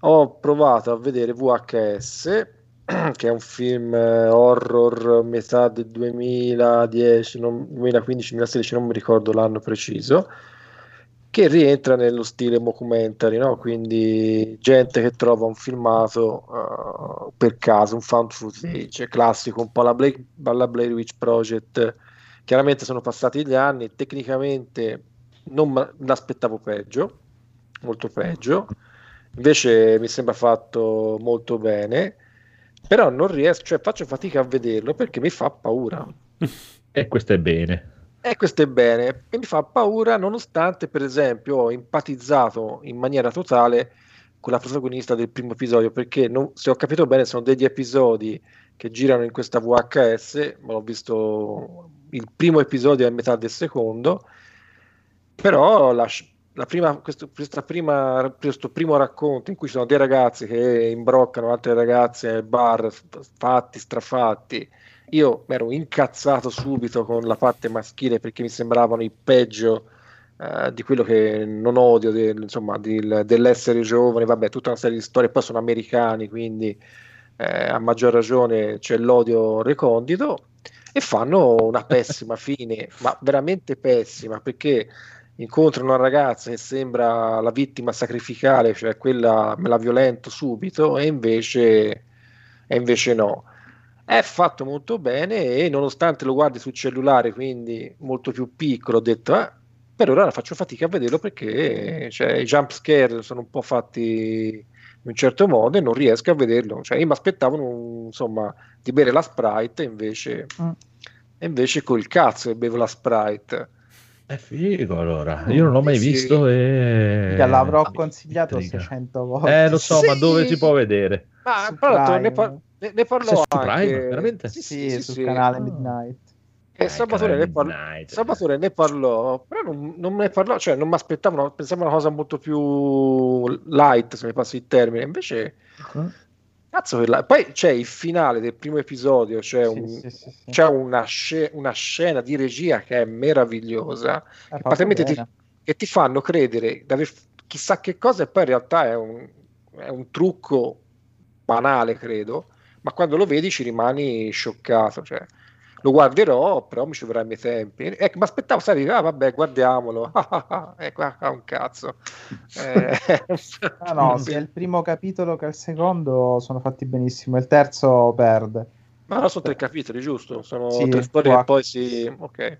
ho provato a vedere VHS, *clears throat* che è un film eh, horror metà del 2010, non- 2015-2016, non mi ricordo l'anno preciso, che rientra nello stile mockumentary, no? quindi gente che trova un filmato eh, per caso, un found footage classico, un po' Blair, la Blair Witch Project. Chiaramente sono passati gli anni, tecnicamente non me l'aspettavo peggio, molto peggio, invece mi sembra fatto molto bene, però non riesco, cioè faccio fatica a vederlo perché mi fa paura. E questo è bene. E questo è bene, e mi fa paura nonostante, per esempio, ho empatizzato in maniera totale con la protagonista del primo episodio, perché non- se ho capito bene sono degli episodi che girano in questa VHS, ma l'ho visto il primo episodio è a metà del secondo, però la, la prima, questo, prima, questo primo racconto in cui ci sono dei ragazzi che imbroccano altre ragazze nel bar, fatti, strafatti, io mi ero incazzato subito con la parte maschile perché mi sembravano il peggio eh, di quello che non odio del- insomma, del- dell'essere giovane, vabbè, tutta una serie di storie, poi sono americani, quindi eh, a maggior ragione c'è l'odio recondito. E fanno una pessima *laughs* fine, ma veramente pessima, perché incontrano una ragazza che sembra la vittima sacrificale, cioè quella me la violento subito, e invece, e invece no. È fatto molto bene e nonostante lo guardi sul cellulare, quindi molto più piccolo, ho detto, ah, per ora faccio fatica a vederlo perché cioè, i jump scare sono un po' fatti in un certo modo e non riesco a vederlo. Cioè, io mi aspettavo insomma, di bere la Sprite e invece, mm. invece col cazzo che bevo la Sprite. È figo allora, io non l'ho mai sì. visto e... L'avrò ah, consigliato 600 volte. Eh lo so, sì. ma dove si può vedere? Ma però ne, par- ne, ne parlò anche... Prime, veramente? Sì, sì, sì sul canale Midnight. E eh, Salvatore, ne parlo, Salvatore ne parlò, però non, non ne parlò, cioè non mi aspettavo, pensavo una cosa molto più light, se mi passi il termine, invece... Uh-huh. Cazzo, poi c'è il finale del primo episodio, c'è, sì, un, sì, sì, c'è una, sc- una, scena di regia che è meravigliosa, che, praticamente ti, che ti fanno credere di aver chissà che cosa e poi in realtà è un, è un trucco banale, credo, ma quando lo vedi ci rimani scioccato. Cioè, lo guarderò, però mi ci vorrà i miei tempi. Ecco, mi aspettavo, sai, ah, vabbè, guardiamolo. *laughs* ecco, ah, un cazzo. Eh, ah, *laughs* no, sia il primo capitolo che il secondo sono fatti benissimo, il terzo perde. Ma no, sono tre capitoli, giusto? Sono sì, tre storie qua... e poi si... Ok.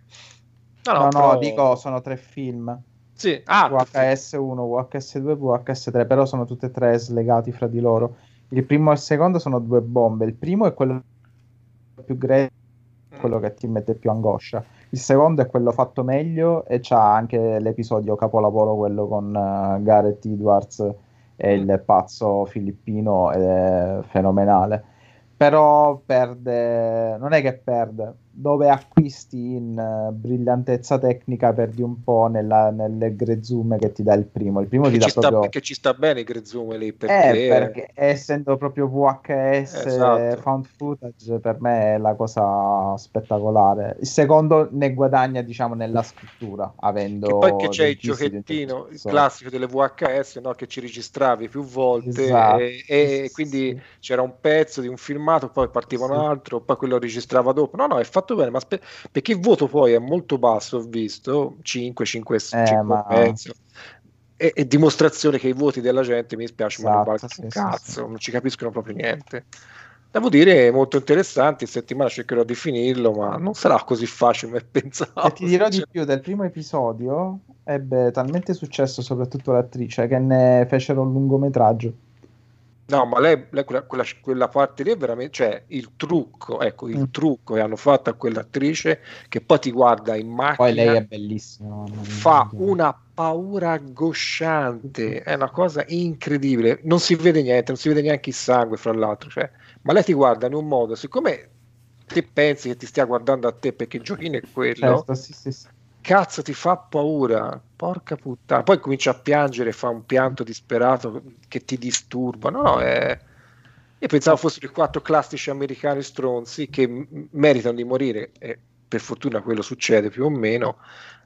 No, no, no, però... no, dico, sono tre film. Sì, ah, VHS1, VHS2, VHS3, però sono tutti e tre slegati fra di loro. Il primo e il secondo sono due bombe. Il primo è quello più grande quello che ti mette più angoscia. Il secondo è quello fatto meglio e c'ha anche l'episodio capolavoro, quello con uh, Gareth Edwards e il pazzo filippino, ed è fenomenale. Però perde, non è che perde, dove acquisti in uh, brillantezza tecnica perdi un po' nella, nelle grezume che ti dà il primo. Il primo perché ti dà proprio... perché ci sta bene i grezume lì perché... Eh, perché essendo proprio VHS esatto. found footage per me è la cosa spettacolare. Il secondo ne guadagna diciamo nella scrittura avendo... Che poi che c'è il giochettino, il classico delle VHS no? che ci registravi più volte esatto. e, e, quindi sì. c'era un pezzo di un filmato, poi partiva sì. un altro, poi quello registrava dopo. No, no, è fatto fatto bene, ma spe- perché il voto poi è molto basso, ho visto 5, 5, 5 ma... e, e, dimostrazione che i voti della gente mi spiace, esatto, ma non esatto, valgono sì, un cazzo, sì, non ci capiscono proprio niente. Devo dire, è molto interessante. Settimana cercherò di finirlo, ma non sarà così facile come *laughs* pensavo. E ti dirò di più: del primo episodio ebbe talmente successo, soprattutto l'attrice, che ne fecero un lungometraggio. No, ma lei, lei quella, quella, quella, parte lì è veramente, cioè il trucco, ecco, il mm. trucco che hanno fatto a quell'attrice che poi ti guarda in macchina. Poi lei è bellissima. Fa una paura angosciante, è una cosa incredibile. Non si vede niente, non si vede neanche il sangue, fra l'altro. Cioè, ma lei ti guarda in un modo, siccome te pensi che ti stia guardando a te perché il giochino è quello, certo, sì, sì, sì cazzo ti fa paura, porca puttana. Poi comincia a piangere, fa un pianto disperato che ti disturba. No, no, è... Io pensavo fossero i quattro classici americani stronzi che m- meritano di morire e per fortuna quello succede più o meno.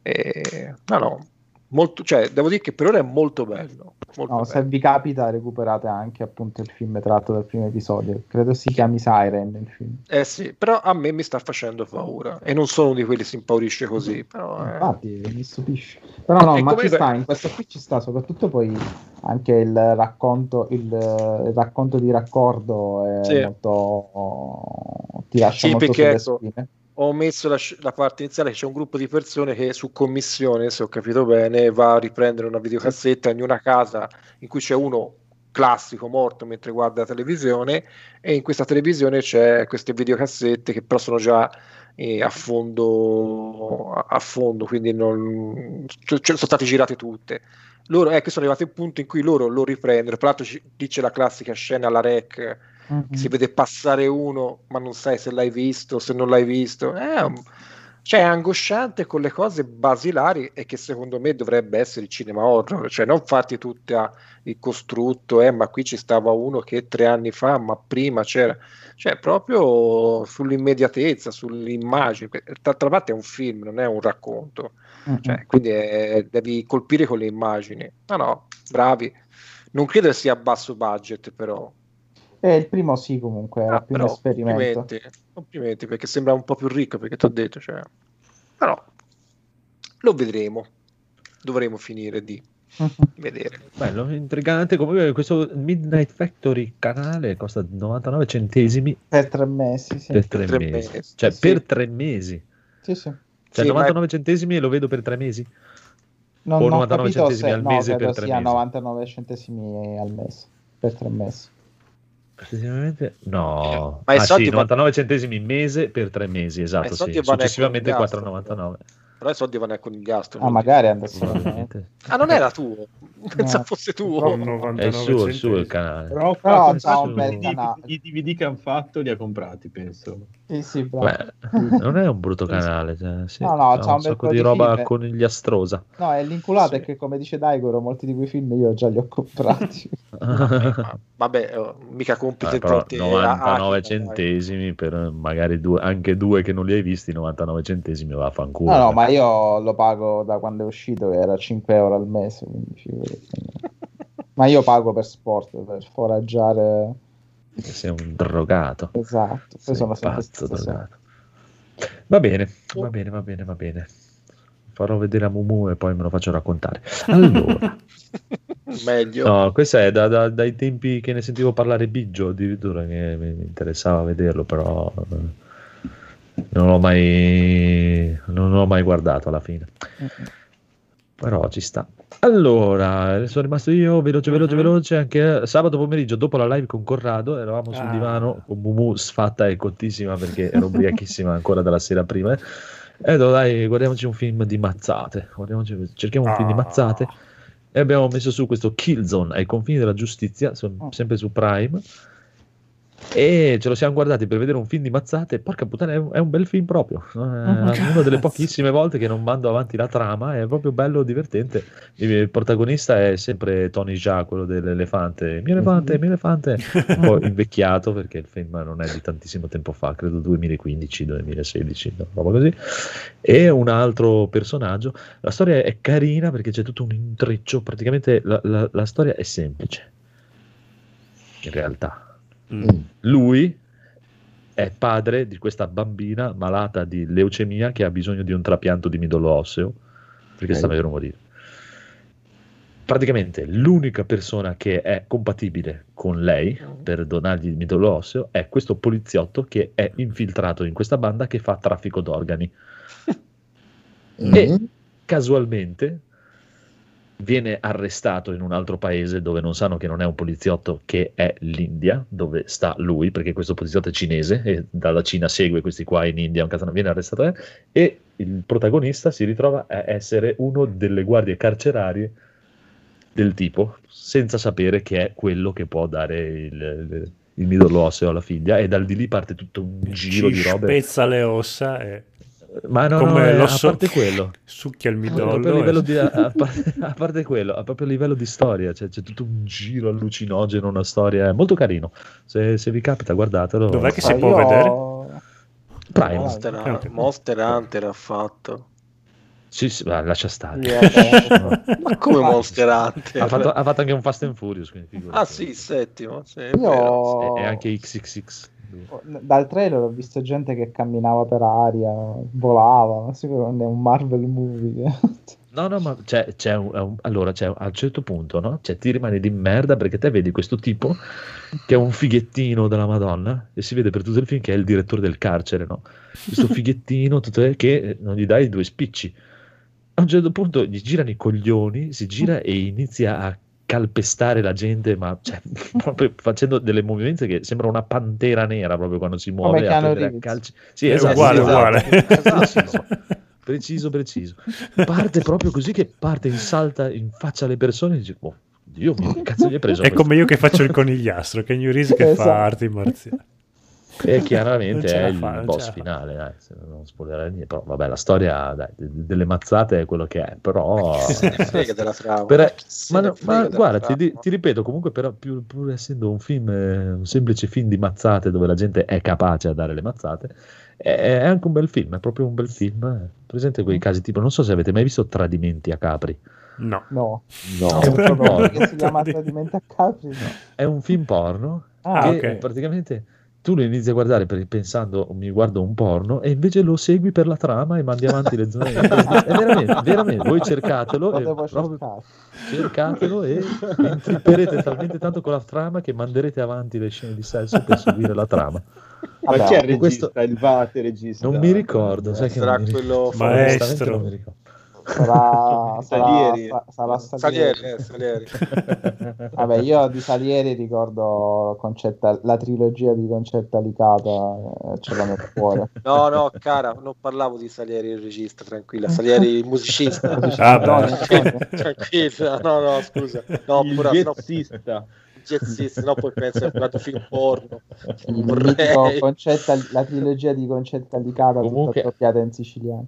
E... No, no, molto, cioè, devo dire che per ora è molto bello. Molto no, bello. se vi capita, recuperate anche appunto il film tratto dal primo episodio. Credo si chiami Siren il film. Eh sì, però a me mi sta facendo paura. E non sono uno di quelli che si impaurisce così. Però, eh. Infatti, mi stupisce. Però no, e ma ci sta, in questo qui ci sta, soprattutto poi anche il racconto, il, il racconto di raccordo è sì. molto... ti lascia sì, molto sulle ecco, spine ho messo la, la, parte iniziale, c'è un gruppo di persone che su commissione, se ho capito bene, va a riprendere una videocassetta in una casa in cui c'è uno classico morto mentre guarda la televisione e in questa televisione c'è queste videocassette che però sono già eh, a, fondo, a, fondo, quindi non, cioè, sono state girate tutte. Loro, ecco, sono arrivati a un punto in cui loro lo riprendono, tra l'altro ci, dice la classica scena alla rec mm-hmm. si vede passare uno, ma non sai se l'hai visto, se non l'hai visto. È, un, cioè, è angosciante con le cose basilari e che secondo me dovrebbe essere il cinema horror, cioè non farti tutto il costrutto, eh, ma qui ci stava uno che tre anni fa, ma prima c'era, cioè proprio sull'immediatezza, sull'immagine. D'altra parte è un film, non è un racconto, mm-hmm. cioè, quindi è, devi colpire con le immagini. No, no, bravi. Non credo sia a basso budget, però E il primo sì, comunque, era Ah, più un però, esperimento. complimenti, complimenti, perché sembra un po' più ricco, perché ti ho detto, cioè... Però lo vedremo. Dovremo finire di *laughs* vedere. Bello, intrigante. Comunque questo Midnight Factory canale costa 99 centesimi per tre mesi, sì. per tre, tre mesi. mesi, Cioè, sì. per tre mesi. Sì, sì. Cioè, Sì, 99 centesimi e lo vedo per tre mesi? Non, O non ho 99 capito centesimi se al no, mese per tre mesi. 99 centesimi al mese per tre mesi. Precisamente? No. Ma ah, soldi sì, vanno- 99 centesimi mese per tre mesi, esatto, sì. Successivamente conigliastro, 4,99. Però i soldi vanno a conigliastro. Ah, magari Probabilmente. Ah, non era tuo. Pensavo No. fosse tuo. Con È 99 il suo, il suo il canale. Però, Però ha c'ha un comprato bel i canale. DVD, i DVD che hanno fatto li ha comprati, penso. Sì, sì. Beh, non è un brutto *laughs* canale, cioè, sì, No, no, ha c'ha un un sacco di roba film. conigliastrosa. No, è l'inculato Sì. è che, come dice Daigoro, molti di quei film io già li ho comprati. *laughs* Vabbè, oh, mica compiti però tutti 99 a- a- centesimi per magari due, anche due che non li hai visti, 99 centesimi vaffanculo. No, no, ma io lo pago da quando è uscito, che era 5 euro al mese. quindi *laughs* ma io pago per sport, per foraggiare. Sei un drogato. Esatto. Poi sono sempre pazzo drogato. Va bene, va bene, va bene, va bene. Farò vedere a Mumu e poi me lo faccio raccontare. *laughs* Allora, Meglio. no, questo è da- da- dai tempi che ne sentivo parlare Biggio, addirittura che mi interessava vederlo, però eh, non l'ho mai, non l'ho mai guardato alla fine. Però ci sta. Allora, sono rimasto io veloce, veloce, Mhm. veloce. Anche sabato pomeriggio, dopo la live con Corrado, eravamo sul Ah. divano con Mumu sfatta e cottissima perché ero ubriachissima ancora dalla sera prima. E ho detto, dai, guardiamoci un film di mazzate. Guardiamoci- cerchiamo un film di Ah. mazzate. E abbiamo messo su questo Killzone ai confini della giustizia, Oh. sempre su Prime. E ce lo siamo guardati per vedere un film di mazzate. Porca puttana, è un, è un bel film proprio. Eh, una delle pochissime volte che non mando avanti la trama, è proprio bello, divertente. Il, il protagonista è sempre Tony Jaa, quello dell'elefante. Mio elefante, mio elefante. *laughs* Un po' invecchiato perché il film non è di tantissimo tempo fa, credo 2015-2016, no? roba così. E un altro personaggio. La storia è carina perché c'è tutto un intreccio. Praticamente la, la- la storia è semplice. In realtà, Mm. lui è padre di questa bambina malata di leucemia che ha bisogno di un trapianto di midollo osseo perché sta Ok. per morire. Praticamente l'unica persona che è compatibile con lei per donargli il midollo osseo è questo poliziotto che è infiltrato in questa banda che fa traffico d'organi. *laughs* E Mhm. casualmente viene arrestato in un altro paese dove non sanno che non è un poliziotto, che è l'India, dove sta lui, perché questo poliziotto è cinese e dalla Cina segue questi qua in India, viene arrestato eh, e il protagonista si ritrova a essere uno delle guardie carcerarie del tipo, senza sapere che è quello che può dare il, il, il midollo osseo alla figlia e dal di lì parte tutto un giro Ci di robe. spezza le ossa e Ma no, come no, eh, a l'osso- parte quello. succhia il No, midollo. a, e- livello di, a, a parte, *laughs* a parte quello, a proprio a livello di storia, cioè, c'è tutto un giro allucinogeno, una storia è molto carino. Se, se vi capita, guardatelo. Dov'è che Ah, si può io- vedere? Prime. Monster, Ah, ok. Monster Hunter ha fatto. Sì, sì, va, lascia stare. Yeah, *laughs* Ma come Monster Hunter? Ha fatto, ha fatto anche un Fast and Furious. quindi figurati. Ah sì, il settimo. Sì, è. Io E, e anche XXX. Dal trailer ho visto gente che camminava per aria, volava, ma sicuramente è un Marvel movie. *laughs* No, no, ma c'è, c'è un, un- allora c'è, a un certo punto, no? Cioè, ti rimani di merda perché te vedi questo tipo che è un fighettino della Madonna e si vede per tutto il film che è il direttore del carcere, no? Questo *laughs* fighettino tutto, che non gli dai due spicci. A un certo punto gli girano i coglioni, si gira e inizia a calpestare la gente, ma cioè, *laughs* proprio facendo delle movenze che sembra una pantera nera proprio quando si muove Come a calci. Sì, È esatto, uguale, esatto. uguale. *laughs* Preciso, preciso, preciso. Parte proprio così che parte in salta in faccia alle persone e dice, oh, Dio mio, che cazzo gli hai preso? È questo?" come io che faccio il conigliastro, che New Reese che *laughs* Esatto. fa arti marziali. E Non chiaramente è il fa, boss finale, dai, se non spoilerare niente, però vabbè, la storia dai, de- delle mazzate è quello che è, però... Frega *laughs* della trama. Per- Chi se ma, no- guarda, ti, ti ripeto, comunque però più- pur essendo un film, eh, un semplice film di mazzate dove la gente è capace a dare le mazzate, è, è anche un bel film, è proprio un bel film. eh. Presente quei casi tipo, non so se avete mai visto Tradimenti a Capri. No. No, No. È un porno. che si chiama Tradimento a Capri. no. È un film porno Ah, che ok. praticamente tu lo inizi a guardare per- pensando mi guardo un porno e invece lo segui per la trama e mandi avanti le zone. *laughs* è veramente, veramente, voi cercatelo, Lo e proprio- cercatelo e vi intripperete talmente tanto con la trama che manderete avanti le scene di sesso per seguire la trama. Ma chi è il questo- regista? Il Vate regista? Non mi ricordo, sai che Sarà non mi ricordo. Maestro. non mi ricordo. Sarà, *laughs* sarà, Salieri. sa- sarà Salieri. Salieri, eh, Salieri. *laughs* Vabbè, io di Salieri ricordo Concetta, la trilogia di Concetta Licata, eh, ce l'ho nel cuore. *laughs* No, no, cara, non parlavo di Salieri il regista, tranquilla. Salieri il musicista. Ah. Tranquilla, no, no, scusa. No, il pure, no, jazzista. jazzista, no, poi penso a un film porno. Concetta, la trilogia di Concetta Licata, Comunque- tutta in siciliano.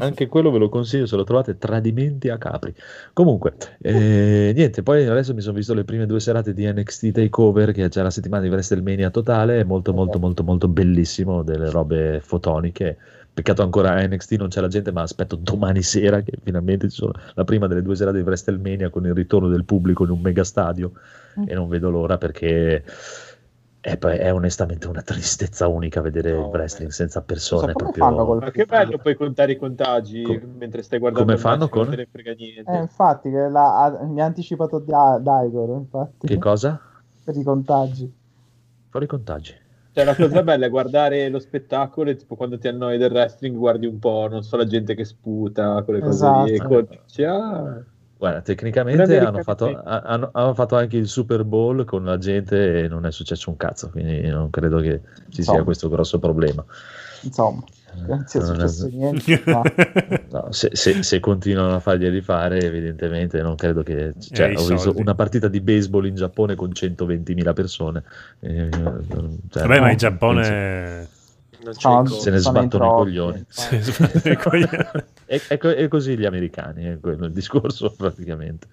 Anche quello ve lo consiglio se lo trovate, Tradimenti a Capri. Comunque, eh, niente, poi adesso mi sono visto le prime due serate di NXT Takeover, che c'è la settimana di WrestleMania totale, è molto molto molto molto bellissimo, delle robe fotoniche. Peccato ancora a NXT non c'è la gente, ma aspetto domani sera che finalmente ci sono la prima delle due serate di WrestleMania con il ritorno del pubblico in un mega stadio e non vedo l'ora perché è, poi- è onestamente una tristezza unica vedere No, il wrestling senza So persone. come proprio... fanno col Ma che bello puoi contare i contagi Com- mentre stai guardando come fanno con- Non frega niente. Eh, infatti, che la- ha- mi ha anticipato Da- Daigor, infatti, Che cosa? per i contagi. Fuori i contagi. Cioè, la cosa bella è guardare lo spettacolo e tipo quando ti annoi del wrestling guardi un po', non so, la gente che sputa, quelle cose lì, e Esatto. dici, ah, Guarda, tecnicamente hanno fatto, hanno, hanno fatto anche il Super Bowl con la gente e non è successo un cazzo, quindi non credo che ci sia Insomma. questo grosso problema. Insomma, non sia Non è- successo niente. ma- *laughs* No, se, se- se continuano a farglieli fare, evidentemente non credo che... Cioè, i ho visto una partita di baseball in Giappone con 120.000 persone. eh, cioè, Vabbè, ma no, in Giappone... Non c'è No, il se ne sbattono i coglioni. *laughs* E, e co- e così gli americani, è quello il discorso *laughs* praticamente.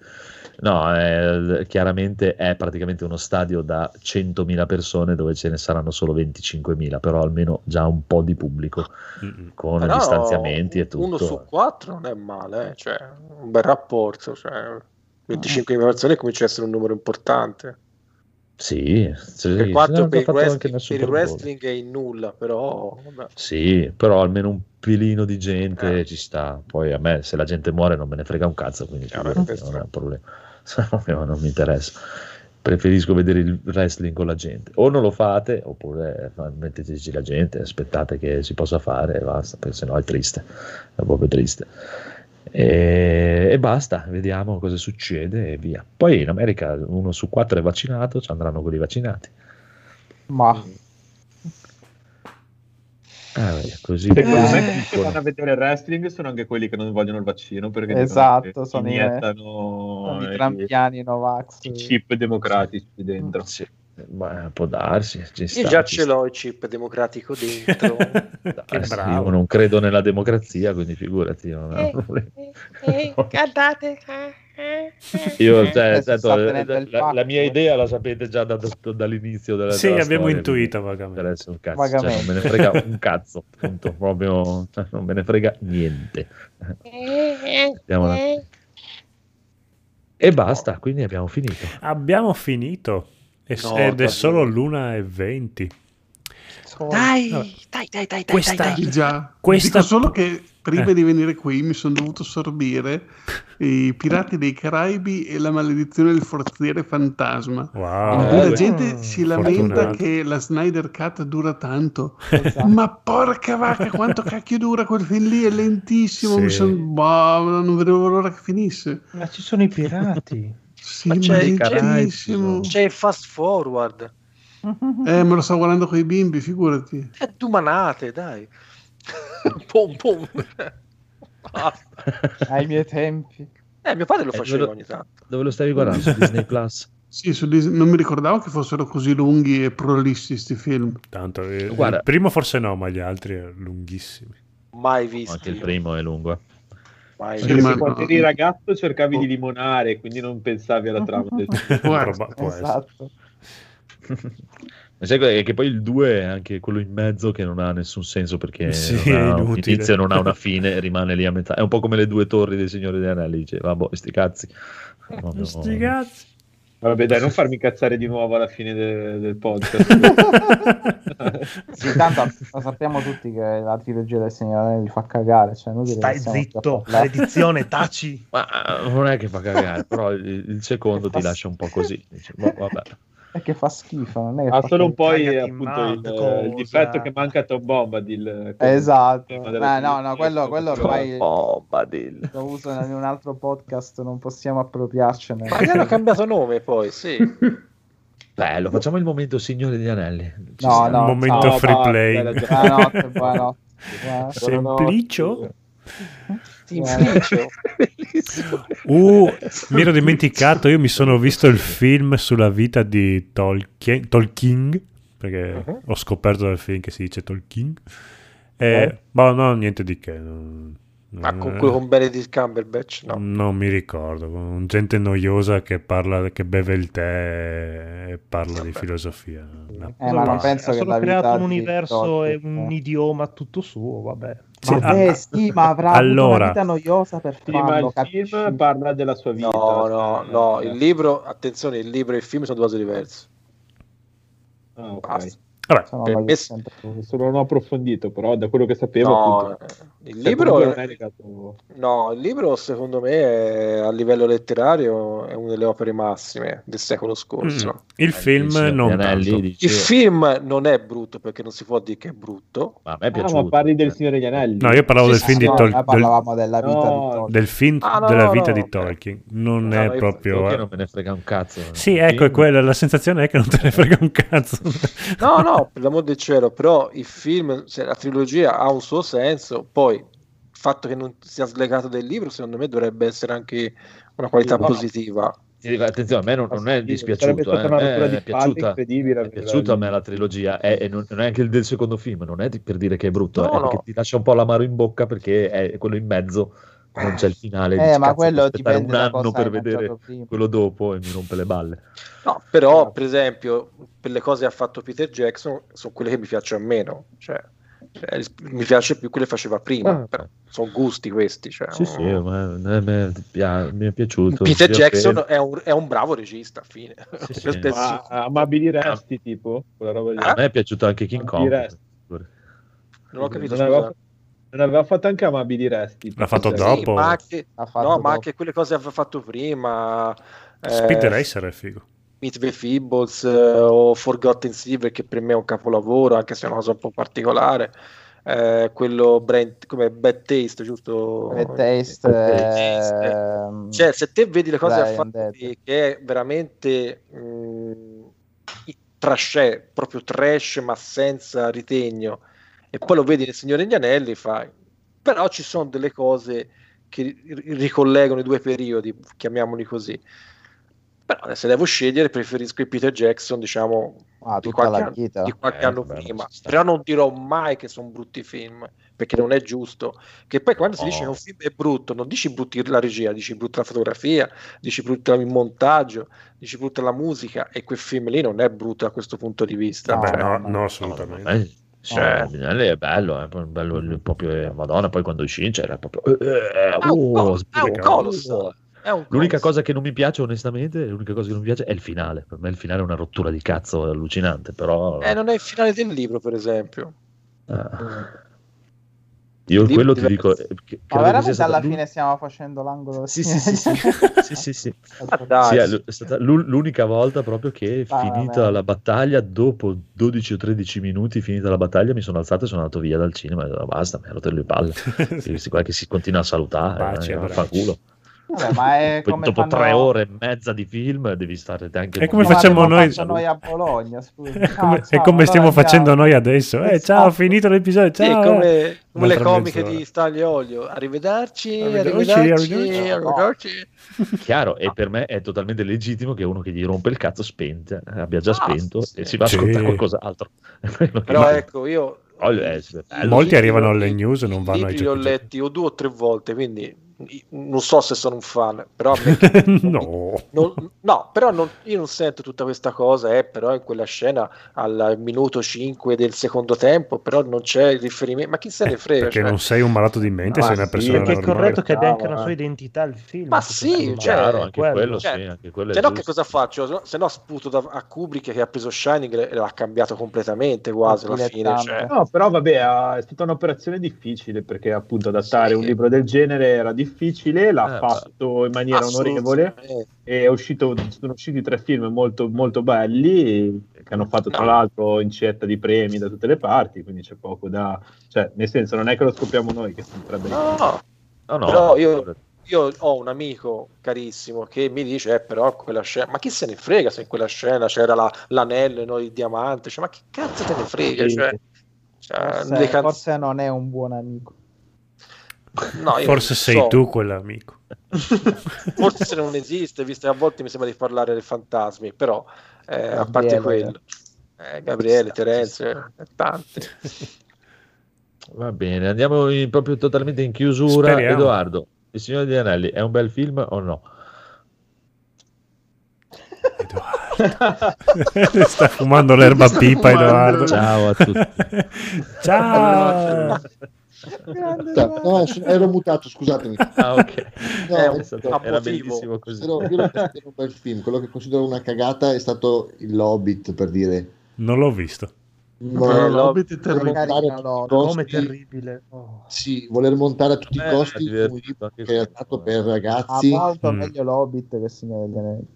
No, è- chiaramente è praticamente uno stadio da 100.000 persone dove ce ne saranno solo 25.000, però almeno già un po' di pubblico Mm-mm. con Però distanziamenti e tutto. Uno su quattro non è male, eh, cioè un bel rapporto. Cioè, 25 persone comincia a essere un numero importante. Sì, sì, Per quanto per wrestling, per il wrestling è in nulla, però. Sì, però almeno un pelino di gente Eh. ci sta. Poi a me, se la gente muore, non me ne frega un cazzo, quindi Eh, *laughs* non è un problema. Non mi interessa. Preferisco vedere il wrestling con la gente. O non lo fate, oppure fa- metteteci la gente, aspettate che si possa fare e basta, perché sennò è triste, è proprio triste. E, e basta, vediamo cosa succede e via. Poi in America uno su quattro è vaccinato, ci andranno quelli vaccinati. Ma Ah, così Secondo me quelli che vanno a vedere il wrestling sono anche quelli che non vogliono il vaccino perché Esatto, sono i- iniettano sono i i, trampiani Novax. i chip democratici dentro. Sì, ma può darsi. ci Io sta, già ci ce sta. l'ho il chip democratico dentro. *laughs* Dai, che sì, bravo. Io non credo nella democrazia, quindi figurati. Non è un problema. cantate. Io, *laughs* cioè, Eh, sta la, la- mia eh. idea la sapete già da- da- dall'inizio della Sì, della abbiamo storia, intuito vagamente. un cazzo, cioè, Vagamente. non me ne frega un cazzo, appunto, proprio cioè, non me ne frega niente. E basta, quindi abbiamo finito. Abbiamo finito. No, ed è solo l'una e 20. Dai, dai, dai, dai, dai, Questa- dai, dai. Già. Questa- Dico solo che prima Eh. di venire qui mi sono dovuto sorbire i Pirati dei Caraibi e la maledizione del forziere fantasma. Wow. Cui la Eh, gente si lamenta fortunato. che la Snyder Cut dura tanto. Esatto. Ma porca vacca, quanto cacchio dura quel film lì? È lentissimo. Sì. Mi son- boh, non vedevo l'ora che finisse. Ma ci sono i pirati. Sì, Ma c'è- è c'è- il fast forward. *laughs* Eh, me lo sto guardando con i bimbi, figurati. È dumanate, dai. *laughs* pom, pom. Basta. Ai miei tempi. Eh, mio padre lo Eh, faceva lo- ogni tanto. Dove lo stavi guardando? Su Disney Plus? *laughs* Sì, su Disney- non mi ricordavo che fossero così lunghi e prolissi sti film. Tanto, eh, Guarda. il primo forse no, ma gli altri erano lunghissimi. Mai visto. Anche il primo è lungo. Mai Sì, ma- se quando eri ragazzo cercavi di limonare, quindi non pensavi alla trama del *laughs* Proba- può. Esatto. Ma sai che che poi il 2 è anche quello in mezzo che non ha nessun senso perché Sì, non ha un inizio non ha una fine, rimane lì a metà. È un po' come le due torri dei Signori dei Anelli, dice, vabbè, sti cazzi. Proprio- Sti cazzi. Vabbè, dai, non farmi incazzare di nuovo alla fine de- del podcast. *laughs* Sì, tanto lo sappiamo tutti che la trilogia del Signore li fa cagare. Cioè, Stai zitto, a maledizione, taci. *laughs* Ma eh, non è che fa cagare, però il, il secondo ti lascia un po' così. Dici, boh, vabbè. È che fa schifo, non è che Ha fa solo un po' il, Cagati in appunto, il, il difetto che manca Tom Bombadil. Esatto. tema della Eh, no, no, quello, quello ormai Oh, Badil. lo uso in un altro podcast, non possiamo appropriarcene. Ma gli hanno *laughs* cambiato nome poi, sì. *laughs* Bello, facciamo il momento Signore degli Anelli. Ci No, no, momento no, free play. Buonanotte, *laughs* buonanotte. Buonanotte. Semplicio? Simplicio. Uh, *laughs* mi ero dimenticato, io mi sono visto il film sulla vita di Tolkien, Tolkien perché Mhm. ho scoperto dal film che si dice Tolkien. E, boh, no, niente di che. non- Ma con quello con Benedict Cumberbatch, no. Non mi ricordo, con gente noiosa che parla, che beve il tè e parla di filosofia. No. Eh, ma non penso ha che solo creato un universo e Tolkien- un idioma tutto suo, vabbè. Sì, Vabbè, sì, ma avrà allora. una vita noiosa per Prima farlo, il capisci? film parla della sua vita. No, no, no, eh, il libro, attenzione, il libro e il film sono due cose diverse. ah, ok. Basta. Vabbè, per me- non ho approfondito, però da quello che sapevo, No, appunto, eh, il cioè, libro, è no, il libro secondo me è, a livello letterario è una delle opere massime del secolo scorso. mm, il film Signore degli non Anelli, tanto. dici, Il film non è brutto perché non si può dire che è brutto. ma a me è Ah, piaciuto. ma parli del Signore degli Anelli? No, io parlavo Sì, del sì, film di No, Tol- noi del, parlavamo della vita No, di Tolkien. del film Ah, no, della vita no, di. Tolkien. Non No, è no, io- proprio. Tolkien non me ne frega un cazzo. Sì, ecco, è quella, la sensazione è che non te ne frega un cazzo. No, no, per l'amor del cielo, però il film, se la trilogia ha un suo senso, poi fatto che non sia slegato del libro, secondo me dovrebbe essere anche una qualità Sì, no. positiva. Attenzione, a me non, non è dispiaciuto. eh, me rottura di è piaciuta, incredibile. è piaciuta a me la trilogia è- non, non è anche il del secondo film, non è di- per dire che è brutto, No, è no. ti lascia un po' l'amaro in bocca perché è quello in mezzo, non c'è il finale. Eh, ma quello dipende un anno per vedere quello dopo e mi rompe le balle. No, però, per esempio, per le cose che ha fatto Peter Jackson sono quelle che mi piacciono meno. Cioè, cioè, mi piace più quelle che faceva prima. Ah. però sono gusti questi. Cioè, Sì, sì, ma a me pia- mi è piaciuto. Peter Jackson è un, è un bravo regista, fine. Sì, *laughs* sì. Ma amabili resti, tipo? Quella roba lì. Ah, A me è piaciuto anche King Ma Kong. non ho capito, non, aveva, non aveva fatto anche amabili resti. L'ha fatto Sì, dopo. ma anche, Ha fatto no, ma dopo. anche quelle cose che aveva fatto prima. eh, Speed Racer è figo. Meet the Feebles eh, o Forgotten Silver che per me è un capolavoro anche se è una cosa un po' particolare eh, quello Brent, come Bad Taste giusto? Bad Taste, Bad Taste. ehm, cioè se te vedi le cose Dead. che è veramente mh, trash proprio trash ma senza ritegno e poi lo vedi nel Signore degli Anelli fai però ci sono delle cose che ri- ricollegano i due periodi chiamiamoli così però se devo scegliere preferisco il Peter Jackson diciamo ah, di qualche, anno, di qualche Eh, anno bello, prima. però non dirò mai che sono brutti film perché non è giusto. Che poi quando si No. dice che un film è brutto non dici brutti la regia dici brutta la fotografia dici brutto il montaggio dici brutta la musica e quel film lì non è brutto da questo punto di vista. No, Cioè, no, no, no, No, assolutamente. eh, cioè, No. Minelli è bello, è bello il- proprio eh, Madonna, poi quando uscì c'era proprio eh, è un, oh, col- L'unica cosa che non mi piace, onestamente, l'unica cosa che non mi piace è il finale. Per me il finale è una rottura di cazzo allucinante, però eh, non è il finale del libro per esempio ah. io Il quello ti dico eh, che- Ma veramente stata alla l'un- fine stiamo facendo l'angolo Sì, sì, sì, sì. *laughs* sì, sì, sì. Ma *laughs* dai, Sì, è stata l'u- l'unica volta proprio che Ah, finita vabbè. la battaglia, dopo 12 o 13 minuti finita la battaglia, mi sono alzato e sono andato via dal cinema e ho detto basta, mi ha rotto le palle. *laughs* Questi qua che si continua a salutare, Baci, eh, abbracci. vaffanculo. Vabbè, ma è come dopo fanno- tre ore e mezza di film devi stare anche È come come facciamo noi- noi a Bologna scusa. *laughs* È Ciao, come, è ciao, come allora stiamo andiamo. facendo noi adesso. Eh, ciao, ho Esatto. finito l'episodio. Sì, Ciao. come, eh. come le comiche mezz'ora. di Staglio Olio. Arrivederci, Arrivederci, arrivederci, arrivederci. arrivederci. *laughs* Chiaro, e per me è totalmente legittimo che uno che gli rompe il cazzo spente, eh, abbia già Ah, spento sì. e si va a Sì. ascoltare qualcos'altro. *laughs* È quello che Però ecco, io sì. Molti arrivano alle news e non vanno ai libri li ho letti o due o tre volte, quindi non so se sono un fan, però a me- *laughs* no. non- no, però non- io non sento tutta questa cosa, eh, però in quella scena al minuto 5 del secondo tempo, però non c'è il riferimento, ma chi se ne frega? Perché cioè- non sei un malato di mente, Ma sei una sì, persona Perché è corretto che abbia anche una sua eh. identità il film. Ma sì, cioè, Chiaro, anche quello. quello, Cioè, sì, anche quello Se no, che cosa faccio? Se no- Se no, sputo da- a Kubrick che ha preso Shining e l'ha cambiato completamente quasi alla fine. Cioè. No, però vabbè, è stata un'operazione difficile perché appunto adattare Sì. un libro del genere era difficile, l'ha Eh, fatto in maniera onorevole e è uscito, sono usciti tre film molto, molto belli che hanno fatto tra l'altro incetta di premi da tutte le parti, quindi c'è poco da... cioè nel senso non è che lo scopriamo noi che sono tre bei No, no, No, no, Però io- io ho un amico carissimo che mi dice, eh, però quella scena, ma chi se ne frega se in quella scena c'era la- l'anello e non il diamante, cioè, ma che cazzo te ne frega? Sì. Cioè, cioè, Forse, canz- forse non è un buon amico. No, io Forse sei so. tu quell'amico. *laughs* forse non esiste, visto che a volte mi sembra di parlare dei fantasmi, però eh, a parte Gabriele. quello, eh, Gabriele, Terenzio, eh, tanti. *laughs* Va bene, andiamo in- proprio totalmente in chiusura. Speriamo. Edoardo, Il Signore degli Anelli è un bel film o no? Edoardo. *laughs* Sta fumando l'erba Sta pipa, fumando. Edoardo. Ciao a tutti. Ciao. No, sono- ero mutato, scusatemi. *laughs* Ah, ok. No, un- stato- era bellissimo così. Però io lo considero un bel film. Quello che considero una cagata è stato il Hobbit, per dire. Non l'ho visto. Però Ma- l'Hobbit è terribile. no, Come terribile. Oh. Sì, voler montare a tutti i Eh, costi un libro è stato eh. per ragazzi. molto Mm. meglio l'Hobbit che Signore degli Anelli.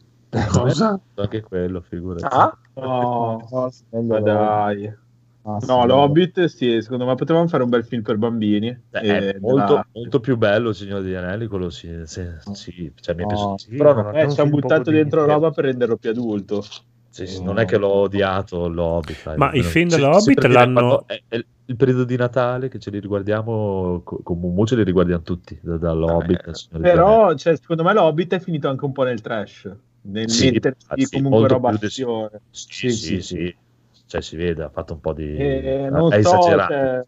Cosa? Anche quello, figurati. Ah? *laughs* No, meglio ma l'Hobbit. dai. Ah, sì, No, l'Hobbit, sì, secondo me potevamo fare un bel film per bambini. Beh, E molto, della- molto più bello Signore degli Anelli, quello sì, sì, sì, cioè, mi è piaciuto. Sì, Però non, Eh, ci hanno film buttato dentro di- roba per renderlo più adulto. sì, sì, non è che l'ho odiato l'Hobbit. Ma i film dell'Hobbit l'hanno- È, è il periodo di Natale che ce li riguardiamo, co- con Mumu ce li riguardiamo tutti, da- dall'Hobbit Anelli. Però, cioè, secondo me l'Hobbit è finito anche un po' nel trash. Nel Sì, metterci infatti, comunque roba azione. Sì, sì, sì, Cioè si vede, ha fatto un po' di... E ha- non è so, esagerato. cioè,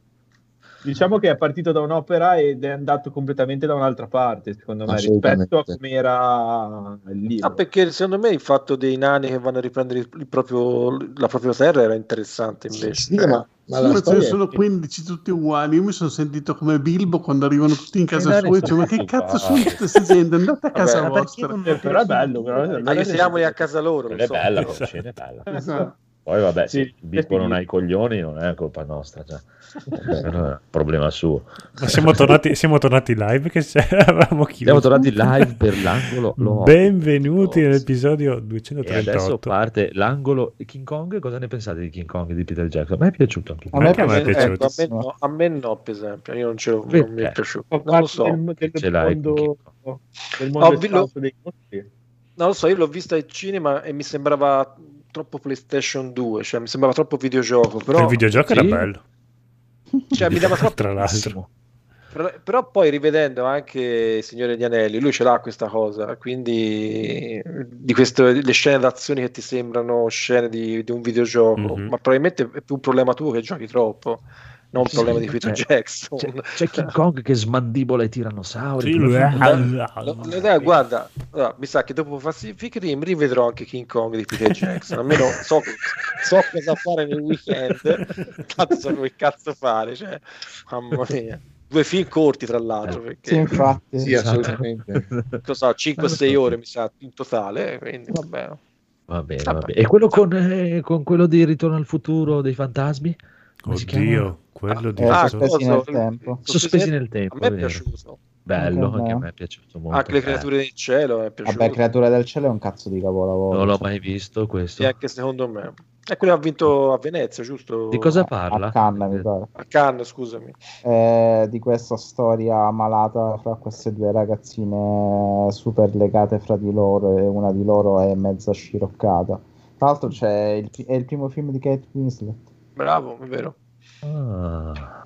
diciamo che è partito da un'opera ed è andato completamente da un'altra parte, secondo me, rispetto a come era libro. Ah, perché secondo me il fatto dei nani che vanno a riprendere proprio, la propria terra era interessante invece. Sì, ma, ma Sì, ce ne sono 15 tutti uguali. Io mi sono sentito come Bilbo quando arrivano tutti in casa Eh, sua e dicevo: Ma che cazzo sono tutte queste gente? Andate a casa Vabbè, vostra. non Eh, però è bello, però- Ma allora- che siamo lì a casa loro. È so. bella, Esatto. è bella. Esatto. Poi vabbè, Sì, se è non ha i coglioni non è colpa nostra, cioè. *laughs* È un problema suo. Ma siamo tornati, siamo tornati live che *laughs* avevamo chiuso. Siamo tornati live per l'angolo. lo- Benvenuti lo- nell'episodio E adesso 238. parte l'angolo King Kong. Cosa ne pensate di King Kong di Peter Jackson? A me è piaciuto anche A me Anche a me è piaciuto. Ecco, a, me no, a me no, per esempio, io non, ce l'ho, non mi è piaciuto. Non lo so, del, del Ce l'hai mondo, del mondo Ho vi- dei mostri. non lo so, io l'ho vista al cinema e mi sembrava troppo PlayStation 2, cioè mi sembrava troppo videogioco, però, il videogioco Sì. era bello. cioè, mi dava *laughs* troppo Tra l'altro. Però, però poi rivedendo anche Il Signore degli Anelli, lui ce l'ha questa cosa, quindi di queste le scene d'azione che ti sembrano scene di, di un videogioco, Mhm. ma probabilmente è più un problema tuo che giochi troppo, non un Sì, problema di Peter cioè, Jackson. C'è, c'è King Kong che smandibola i tirannosauri. Sì, guarda, allora, mi sa che dopo Pacific Rim rivedrò anche King Kong di Peter Jackson, almeno so, so cosa fare nel weekend, *laughs* tanto so che cazzo fare, cioè, mamma mia. Due film corti tra l'altro, Sì, perché infatti. Sì, assolutamente. lo so, 5-6 ore mi sa in totale, quindi vabbè. Va bene, va bene. E quello con, eh, con quello di Ritorno al futuro dei fantasmi? Come si chiama? Oddio, quello di Eh, Ah, sospesi nel tempo. Sospesi nel A tempo. me è piaciuto, Bello, Anche a me. anche a me è piaciuto molto. anche le Eh, creature del cielo è piaciuto, Vabbè, Creature del Cielo è un cazzo di capolavoro. non l'ho mai visto questo. Sì, anche secondo me. È quello ha vinto a Venezia, giusto? Di cosa A parla? Cannes, mi pare. A Cannes, scusami. Eh, di questa storia malata fra queste due ragazzine super legate fra di loro e una di loro è mezza sciroccata. Tra l'altro c'è il, è il primo film di Kate Winslet. Bravo, è vero. Ah.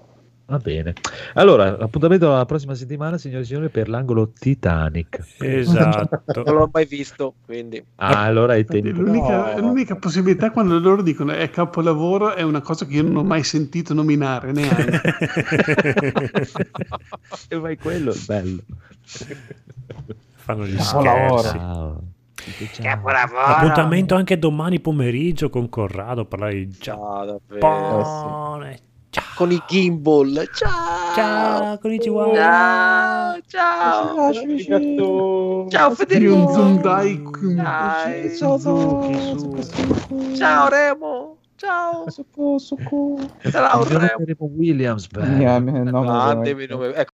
Va bene. Allora, appuntamento alla prossima settimana, signore e signori, per l'angolo Titanic. Esatto. Non l'ho mai visto, quindi... Ah, allora hai tempo. L'unica, No. l'unica possibilità quando loro dicono è capolavoro è una cosa che io non ho mai sentito nominare neanche. *laughs* e vai quello, è bello. Fanno gli Capolavoro. scherzi. Ciao. Appuntamento anche domani pomeriggio con Corrado parlare di Ciao. Giappone. Ciao. Con i gimbal. Ciao. Ciao, con i Ciao. Ciao. Ciao, Ciao Federico. Zoom, dai. Dai. Suzuki, su. Ciao Remo. Ciao. Ciao Signor Remo. Williams, Grande, ecco,